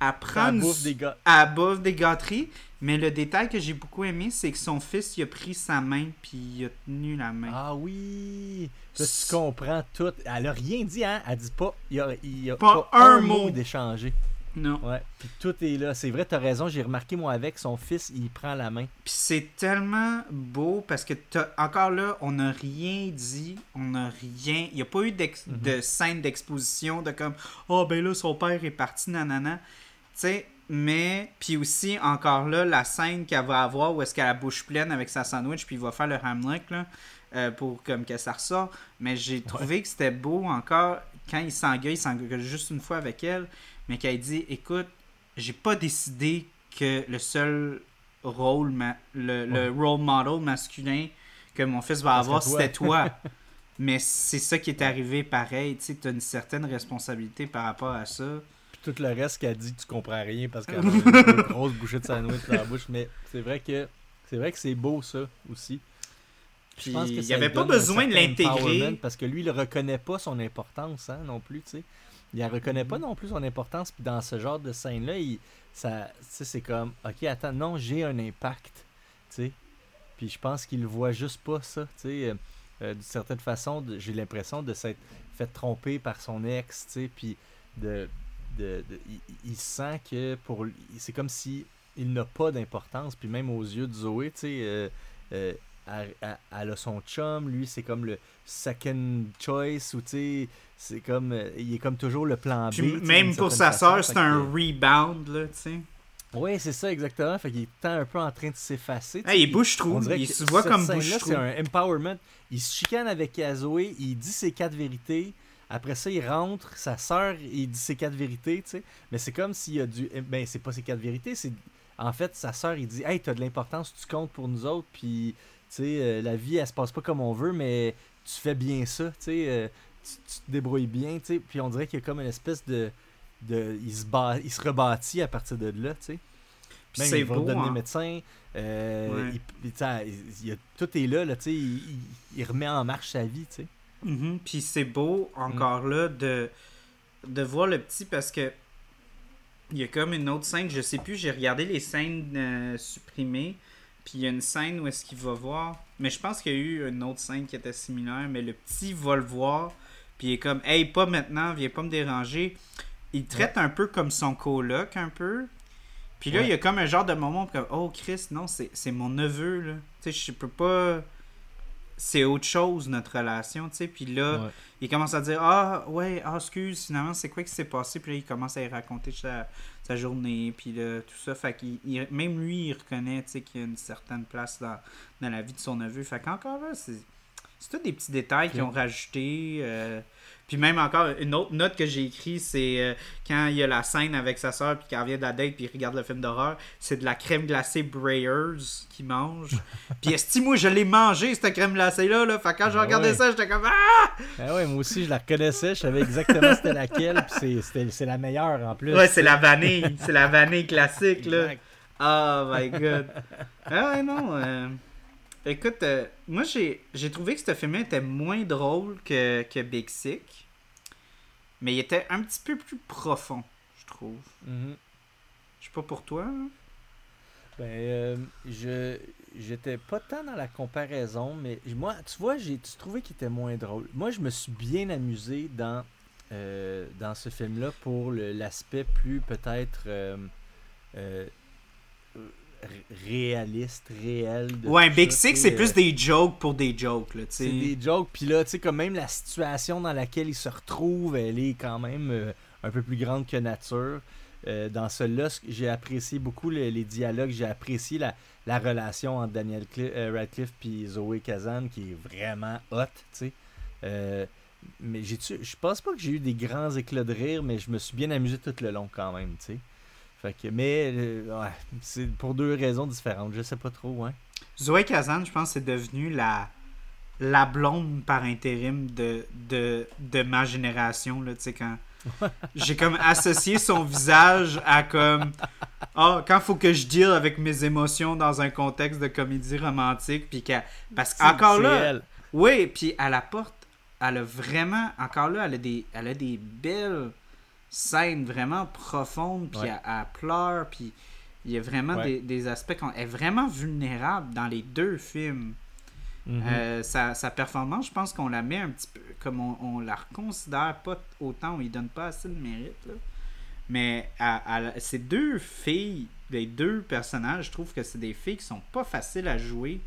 elle prend Elle bouffe des gars. elle bouffe des gâteries, mais le détail que j'ai beaucoup aimé, c'est que son fils, il a pris sa main, puis il a tenu la main. Ah oui! Là, tu comprends tout. Elle a rien dit, hein? Elle dit pas. Il y a, il y a Pas pas, un mot. mot d'échanger. Non. Ouais. Puis tout est là. C'est vrai, t'as raison. J'ai remarqué, moi, avec son fils, il prend la main. Puis c'est tellement beau parce que t'as- encore là, on n'a rien dit, on n'a rien. Il n'y a pas eu d'ex- Mhm. de scène d'exposition de comme Oh ben là, son père est parti, nanana. Tu sais, mais. Puis aussi, encore là, la scène qu'elle va avoir où est-ce qu'elle a la bouche pleine avec sa sandwich, puis il va faire le Hamlet, là, euh, pour comme que ça ressort. Mais j'ai trouvé que c'était beau encore quand il s'engueule, il s'engueule juste une fois avec elle, mais qu'elle dit Écoute, j'ai pas décidé que le seul rôle, ma- le, le role model masculin que mon fils va avoir, c'était toi. Mais c'est ça qui est arrivé pareil. Tu sais, as une certaine responsabilité par rapport à ça. Puis tout le reste qu'elle dit, tu comprends rien parce qu'elle a une grosse bouchée de sandwich dans la bouche. Mais c'est vrai que c'est vrai que c'est beau, ça, aussi. Puis Je pense que il n'y avait pas besoin de l'intégrer. Parce que lui, il reconnaît pas son importance, hein, non plus, tu sais. Il ne reconnaît Mm-hmm. pas non plus son importance. Puis dans ce genre de scène-là, c'est comme, ok, attends, non, j'ai un impact, tu sais. Puis je pense qu'il voit juste pas ça. Euh, euh, d'une certaine façon, j'ai l'impression de s'être fait tromper par son ex, tu sais. Puis de, de, de- il, il sent que pour c'est comme si il n'a pas d'importance. Puis même aux yeux de Zoé, tu sais. euh, euh, elle, a son chum, lui c'est comme le second choice ou tu sais c'est comme euh, il est comme toujours le plan B. Puis même pour sa sœur, c'est un que- rebound, là, tu sais. Ouais, c'est ça exactement, fait qu'il est un peu en train de s'effacer. Hey, il on dirait il se voit comme scène-là, bouche-trou. C'est un empowerment. Il se chicane avec Zoé, il dit ses quatre vérités. Après ça, il rentre, sa sœur, il dit ses quatre vérités, tu sais. Mais c'est comme s'il y a du. Ben, c'est pas ses quatre vérités, c'est. En fait, sa sœur, il dit Hey, t'as de l'importance, tu comptes pour nous autres, puis, tu sais, euh, la vie, elle se passe pas comme on veut, mais tu fais bien ça, tu sais. euh, tu, tu te débrouilles bien, tu sais. Puis on dirait qu'il y a comme une espèce de. de il, se bat, il se rebâtit à partir de là, tu sais. Puis c'est il va beau, devenir hein. médecin. euh, Ouais. il- tout est là, là tu sais, il remet en marche sa vie, tu sais. Mhm. Puis c'est beau, Mm. encore là, de, de voir le petit parce que il y a comme une autre scène, je sais plus, j'ai regardé les scènes euh, supprimées, puis il y a une scène où est-ce qu'il va voir, mais je pense qu'il y a eu une autre scène qui était similaire, mais le petit va le voir, puis il est comme, hey, pas maintenant, viens pas me déranger. Il traite un peu comme son coloc, un peu. Puis là, Ouais. il y a comme un genre de moment comme, oh Chris, non, c'est c'est mon neveu, là. Tu sais, je peux pas. C'est autre chose, notre relation, tu sais. Puis là, Ouais. il commence à dire Ah, ouais, ah, excuse, finalement, c'est quoi qui s'est passé? Puis là, il commence à y raconter sa, sa journée, puis là, tout ça. Fait qu'il, il- même lui, il reconnaît, tu sais, qu'il y a une certaine place dans, dans la vie de son neveu. Fait qu'encore là, c'est, c'est tous des petits détails qu'ils ont rajoutés. euh, puis même encore, une autre note que j'ai écrite, c'est euh, quand il y a la scène avec sa soeur, puis qu'elle revient de la date, puis il regarde le film d'horreur, c'est de la crème glacée Breyers qu'il mange. puis esti, moi, je l'ai mangé, cette crème glacée-là. Là. Fait que quand je Ah regardais ouais. ça, j'étais comme Ah! Ah ouais, moi aussi, je la reconnaissais, je savais exactement c'était laquelle, puis c'est- la meilleure en plus. Ouais, c'est la vanille. C'est la vanille classique, là. Exact. Oh my god. Ah ouais, non. euh, Écoute, euh, moi, j'ai trouvé que ce film était moins drôle que, que Big Sick. Mais il était un petit peu plus profond, je trouve. Mhm. Je sais pas pour toi. hein? Ben, euh, je j'étais pas tant dans la comparaison, mais moi, tu vois, j'ai tu trouvais qu'il était moins drôle. Moi, je me suis bien amusé dans euh, dans ce film-là pour l'aspect plus peut-être euh, réaliste, réel. Ouais, Big tu c'est plus euh, des jokes pour des jokes, là, c'est des jokes, puis là, tu sais, comme même la situation dans laquelle il se retrouve, elle est quand même euh, un peu plus grande que nature. euh, dans celui-là, j'ai apprécié beaucoup les, les dialogues, j'ai apprécié la, la relation entre Daniel Cli- euh, Radcliffe et Zoé Kazan qui est vraiment hot, tu sais. Mais j'ai je pense pas que j'ai eu des grands éclats de rire, mais je me suis bien amusé tout le long quand même, tu sais. Fait que, mais euh, ouais, c'est pour deux raisons différentes, je sais pas trop, hein. Zoé Kazan, je pense, c'est devenu la, la blonde par intérim de, de, de ma génération, là, tu sais, quand... J'ai comme associé son visage à comme... Ah, quand faut que je deal avec mes émotions dans un contexte de comédie romantique, puis qu'elle... Parce qu'encore là... elle. Oui, puis à la porte, elle a vraiment, encore là, elle a des, elle a des belles scènes vraiment profondes, puis Ouais. elle, elle pleure, puis il y a vraiment Ouais. des, des aspects qu'on est vraiment vulnérable dans les deux films. Mhm. Euh, sa, sa performance, je pense qu'on la met un petit peu comme on, on la reconsidère pas autant, on lui donne pas assez de mérite. là. Mais à- à- ces deux filles, les deux personnages, je trouve que c'est des filles qui sont pas faciles à jouer.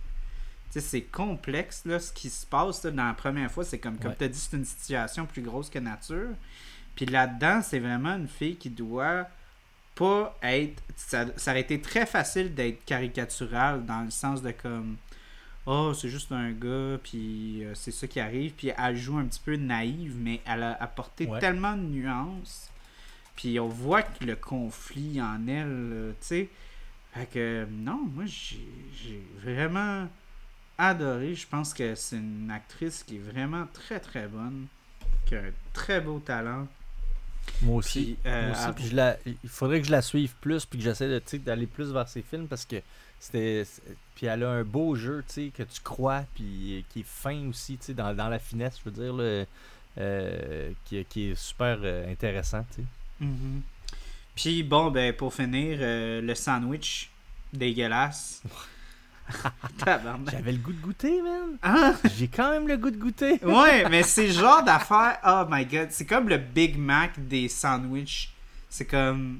Tu sais, c'est complexe là, ce qui se passe là, dans la première fois. C'est comme, comme tu as dit, c'est une situation plus grosse que nature. Puis là-dedans, c'est vraiment une fille qui doit pas être. Ça, ça aurait été très facile d'être caricatural dans le sens de comme. Oh, c'est juste un gars, puis euh, c'est ça qui arrive. Puis elle joue un petit peu naïve, mais elle a apporté Ouais. tellement de nuances. Puis on voit que le conflit en elle, euh, tu sais. Fait que non, moi j'ai j'ai vraiment adoré. Je pense que c'est une actrice qui est vraiment très très bonne, qui a un très beau talent. Moi aussi. Puis, euh, Moi aussi, elle- puis je la, il faudrait que je la suive plus, puis que j'essaie d'aller plus vers ses films parce que c'était. Puis elle a un beau jeu, tu sais, que tu crois, puis qui est fin aussi, tu sais, dans, dans la finesse, je veux dire, là, euh, qui, qui est super euh, intéressant, tu sais. Mhm. Puis bon, ben pour finir, euh, le sandwich dégueulasse. J'avais le goût de goûter, man. Ah! J'ai quand même le goût de goûter. Ouais, mais c'est le genre d'affaire. Oh my god, c'est comme le Big Mac des sandwichs. C'est comme.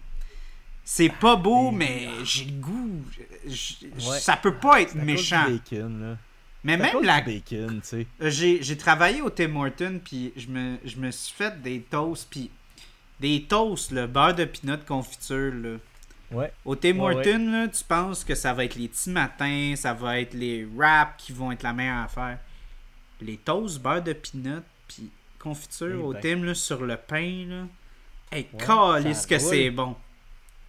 C'est pas beau, mais j'ai le goût. Je- je- Ouais. Ça peut pas être méchant. bacon, là. Mais même la. bacon, tu sais. Euh, J'ai j'ai travaillé au Tim Hortons, puis je me, je me suis fait des toasts, puis des toasts, le beurre de pinot confiture, là. Ouais. Au Tim Ouais, Hortons, là, tu penses que ça va être les petits matins, ça va être les wraps qui vont être la meilleure affaire. Les toasts, beurre de pinot, puis confiture Eh au ben. Tim, là, sur le pain, là. Hey, Ouais, que c'est bon.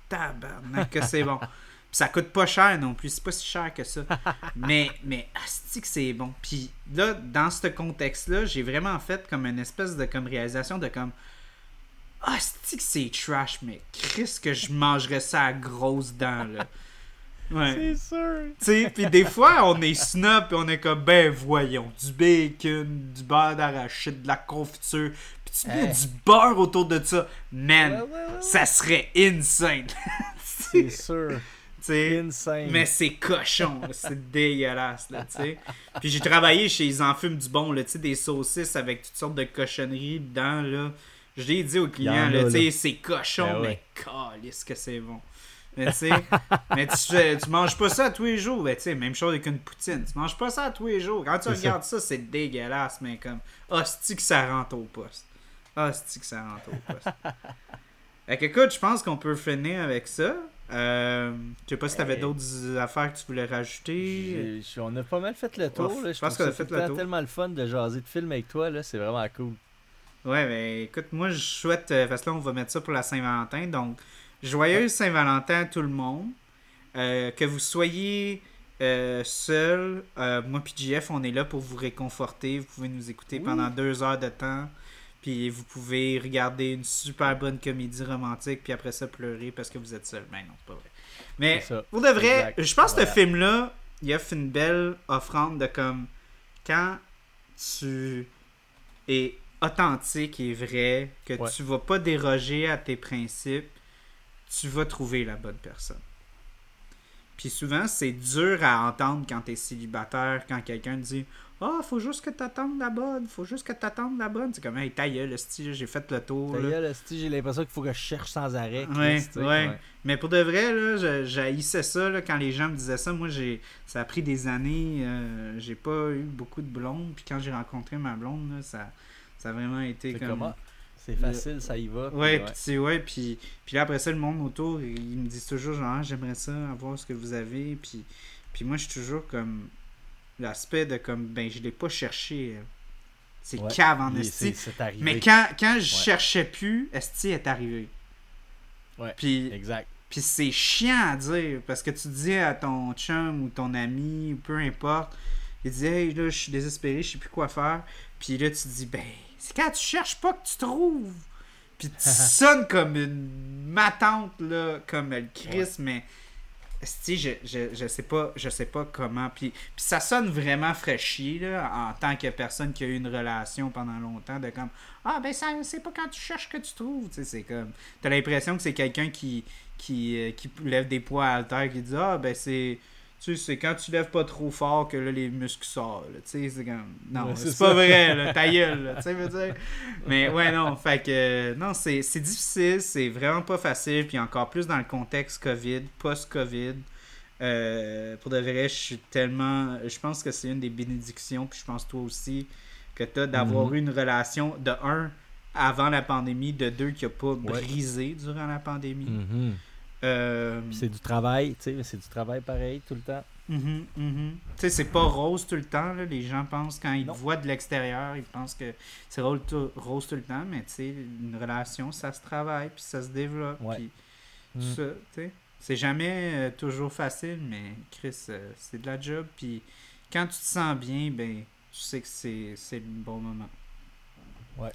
Tabarnak que c'est bon. Puis ça coûte pas cher non plus, c'est pas si cher que ça. mais, mais, asti que c'est bon. Puis là, dans ce contexte-là, j'ai vraiment fait comme une espèce de comme réalisation de comme Asti que c'est trash, mais Chris que je mangerais ça à grosses dents, là. Ouais. C'est sûr. Tu sais, puis des fois, on est snob et on est comme, ben voyons, du bacon, du beurre d'arachide, de la confiture, puis tu mets Hey. du beurre autour de ça. Man, Ouais, ouais, ouais, ouais. ça serait insane. C'est sûr. Tu sais, Insane. mais c'est cochon, c'est dégueulasse, là, tu sais. Puis j'ai travaillé chez Ils en fument du bon, là, tu sais, des saucisses avec toutes sortes de cochonneries dedans, là. Je l'ai dit aux clients, en là, tu sais, c'est cochon, Ben mais ouais. calisse que c'est bon. Mais tu mais tu, tu manges pas ça tous les jours, ben, tu sais, même chose avec une poutine. Tu manges pas ça tous les jours. Quand tu ça. regardes ça, c'est dégueulasse, mais comme, hostie que ça rentre au poste. Hostie que ça rentre au poste. Fait que, écoute, je pense qu'on peut finir avec ça. Euh, je sais pas si t'avais Eh. d'autres affaires que tu voulais rajouter. On a pas mal fait le tour. Là. je pense qu'on a fait le tour. tellement le fun de jaser de films avec toi. là C'est vraiment cool. Ouais, ben écoute, moi je souhaite, euh, parce que là on va mettre ça pour la Saint-Valentin, donc joyeuse Saint-Valentin à tout le monde. Euh, que vous soyez euh, seul, euh, moi puis JF, on est là pour vous réconforter. Vous pouvez nous écouter Oui. pendant deux heures de temps. Puis vous pouvez regarder une super bonne comédie romantique, puis après ça pleurer parce que vous êtes seul. Ben non, c'est pas vrai. Mais C'est ça. pour de vrai, Exact. je pense que ce film-là, il offre une belle offrande de comme quand tu es authentique et vrai, que Ouais. tu vas pas déroger à tes principes, tu vas trouver la bonne personne. Puis souvent, c'est dur à entendre quand tu es célibataire, quand quelqu'un te dit Ah, faut juste que t'attendes la bonne, faut juste que t'attendes la bonne. C'est comme, hey, ta gueule, esti, j'ai fait le tour. Ta gueule, esti, j'ai l'impression qu'il faut que je cherche sans arrêt. Ouais, tu sais, ouais. Mais pour de vrai, là, j'haïssais ça là, quand les gens me disaient ça. Moi, j'ai ça a pris des années. euh, j'ai pas eu beaucoup de blondes. Puis quand j'ai rencontré ma blonde, là, ça, ça a vraiment été comme. comment? C'est facile, ça y va. Ouais, puis tu ouais, puis, puis là après ça, le monde autour, ils me disent toujours genre, ah, j'aimerais ça avoir ce que vous avez. Puis, puis moi, je suis toujours comme l'aspect de comme, ben, je l'ai pas cherché. C'est cave en esti. Mais quand, quand je cherchais plus, esti est arrivé. Ouais. Puis, exact. Puis c'est chiant à dire parce que tu dis à ton chum ou ton ami ou peu importe, il dit Hey, là, je suis désespéré, je sais plus quoi faire. Puis là, tu dis Ben, c'est quand tu cherches pas que tu trouves. Puis tu sonnes comme une matante, là, comme le Christ, mais je, je, je, sais pas je sais pas comment. Puis, puis ça sonne vraiment fraîchi là en tant que personne qui a eu une relation pendant longtemps de comme ah ben ça c'est pas quand tu cherches que tu trouves tu sais c'est comme t'as l'impression que c'est quelqu'un qui qui, euh, qui lève des poids à terre qui dit ah ben c'est tu sais, c'est quand tu lèves pas trop fort que là, les muscles sortent. Tu sais, c'est comme. Non, c'est pas vrai, là, ta gueule, tu sais, veux dire. Mais ouais, non, fait que. Non, c'est difficile, c'est vraiment pas facile. Puis encore plus dans le contexte COVID, post-COVID. Euh, pour de vrai, je suis tellement. Je pense que c'est une des bénédictions, puis je pense toi aussi, que tu as d'avoir mm-hmm. eu une relation de un avant la pandémie, de deux qui a pas brisé durant la pandémie. Mm-hmm. Euh, c'est du travail, tu sais, c'est du travail pareil tout le temps. Mm-hmm, mm-hmm. Tu sais, c'est pas rose tout le temps. Là. Les gens pensent, quand ils voient de l'extérieur, ils pensent que c'est rose, tout le temps. Mais tu sais, une relation, ça se travaille, puis ça se développe. Puis mm. ça, tu sais. C'est jamais euh, toujours facile, mais Chris, euh, c'est de la job. Puis quand tu te sens bien, ben, tu sais que c'est le bon moment. Ouais,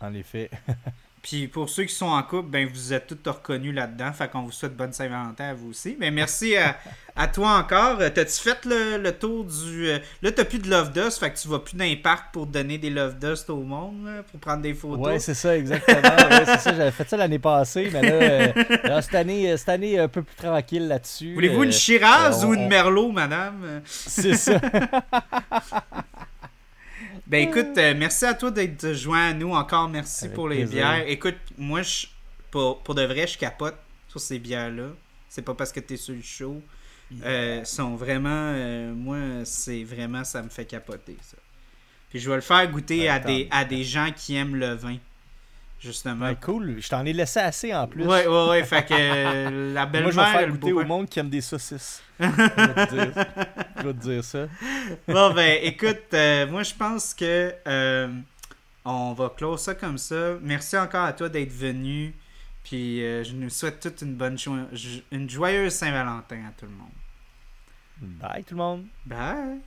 en effet. Puis pour ceux qui sont en couple, ben vous êtes tous reconnus là-dedans. Fait qu'on vous souhaite bonne Saint-Valentin à vous aussi. Mais merci à, toi encore. T'as-tu fait le, tour du. Euh, là, t'as plus de Love Dust, fait que tu vas plus dans les parcs pour donner des Love Dust au monde, pour prendre des photos. Ouais, c'est ça, exactement. ouais, c'est ça, j'avais fait ça l'année passée, mais là, euh, cette, année, euh, cette année, un peu plus tranquille là-dessus. Voulez-vous une Shiraz ou une Merlot, madame? C'est ça. Ben écoute, euh, merci à toi d'être joint à nous. Encore merci pour les bières. Écoute, moi, je, pour, pour de vrai, je capote sur ces bières-là. C'est pas parce que tu es sur le show. Euh, sont vraiment. Euh, moi, c'est vraiment. Ça me fait capoter, ça. Puis je vais le faire goûter à, des, à des gens qui aiment le vin justement. Cool, je t'en ai laissé assez en plus. Ouais, ouais, ouais, fait que euh, la belle-mère. Moi, je vais faire goûter au monde qui aime des saucisses. je, vais te dire, ça. Bon, ben, écoute, euh, moi, je pense que euh, on va clore ça comme ça. Merci encore à toi d'être venu. Puis je nous souhaite toute une bonne une joyeuse Saint-Valentin à tout le monde. Bye tout le monde. Bye.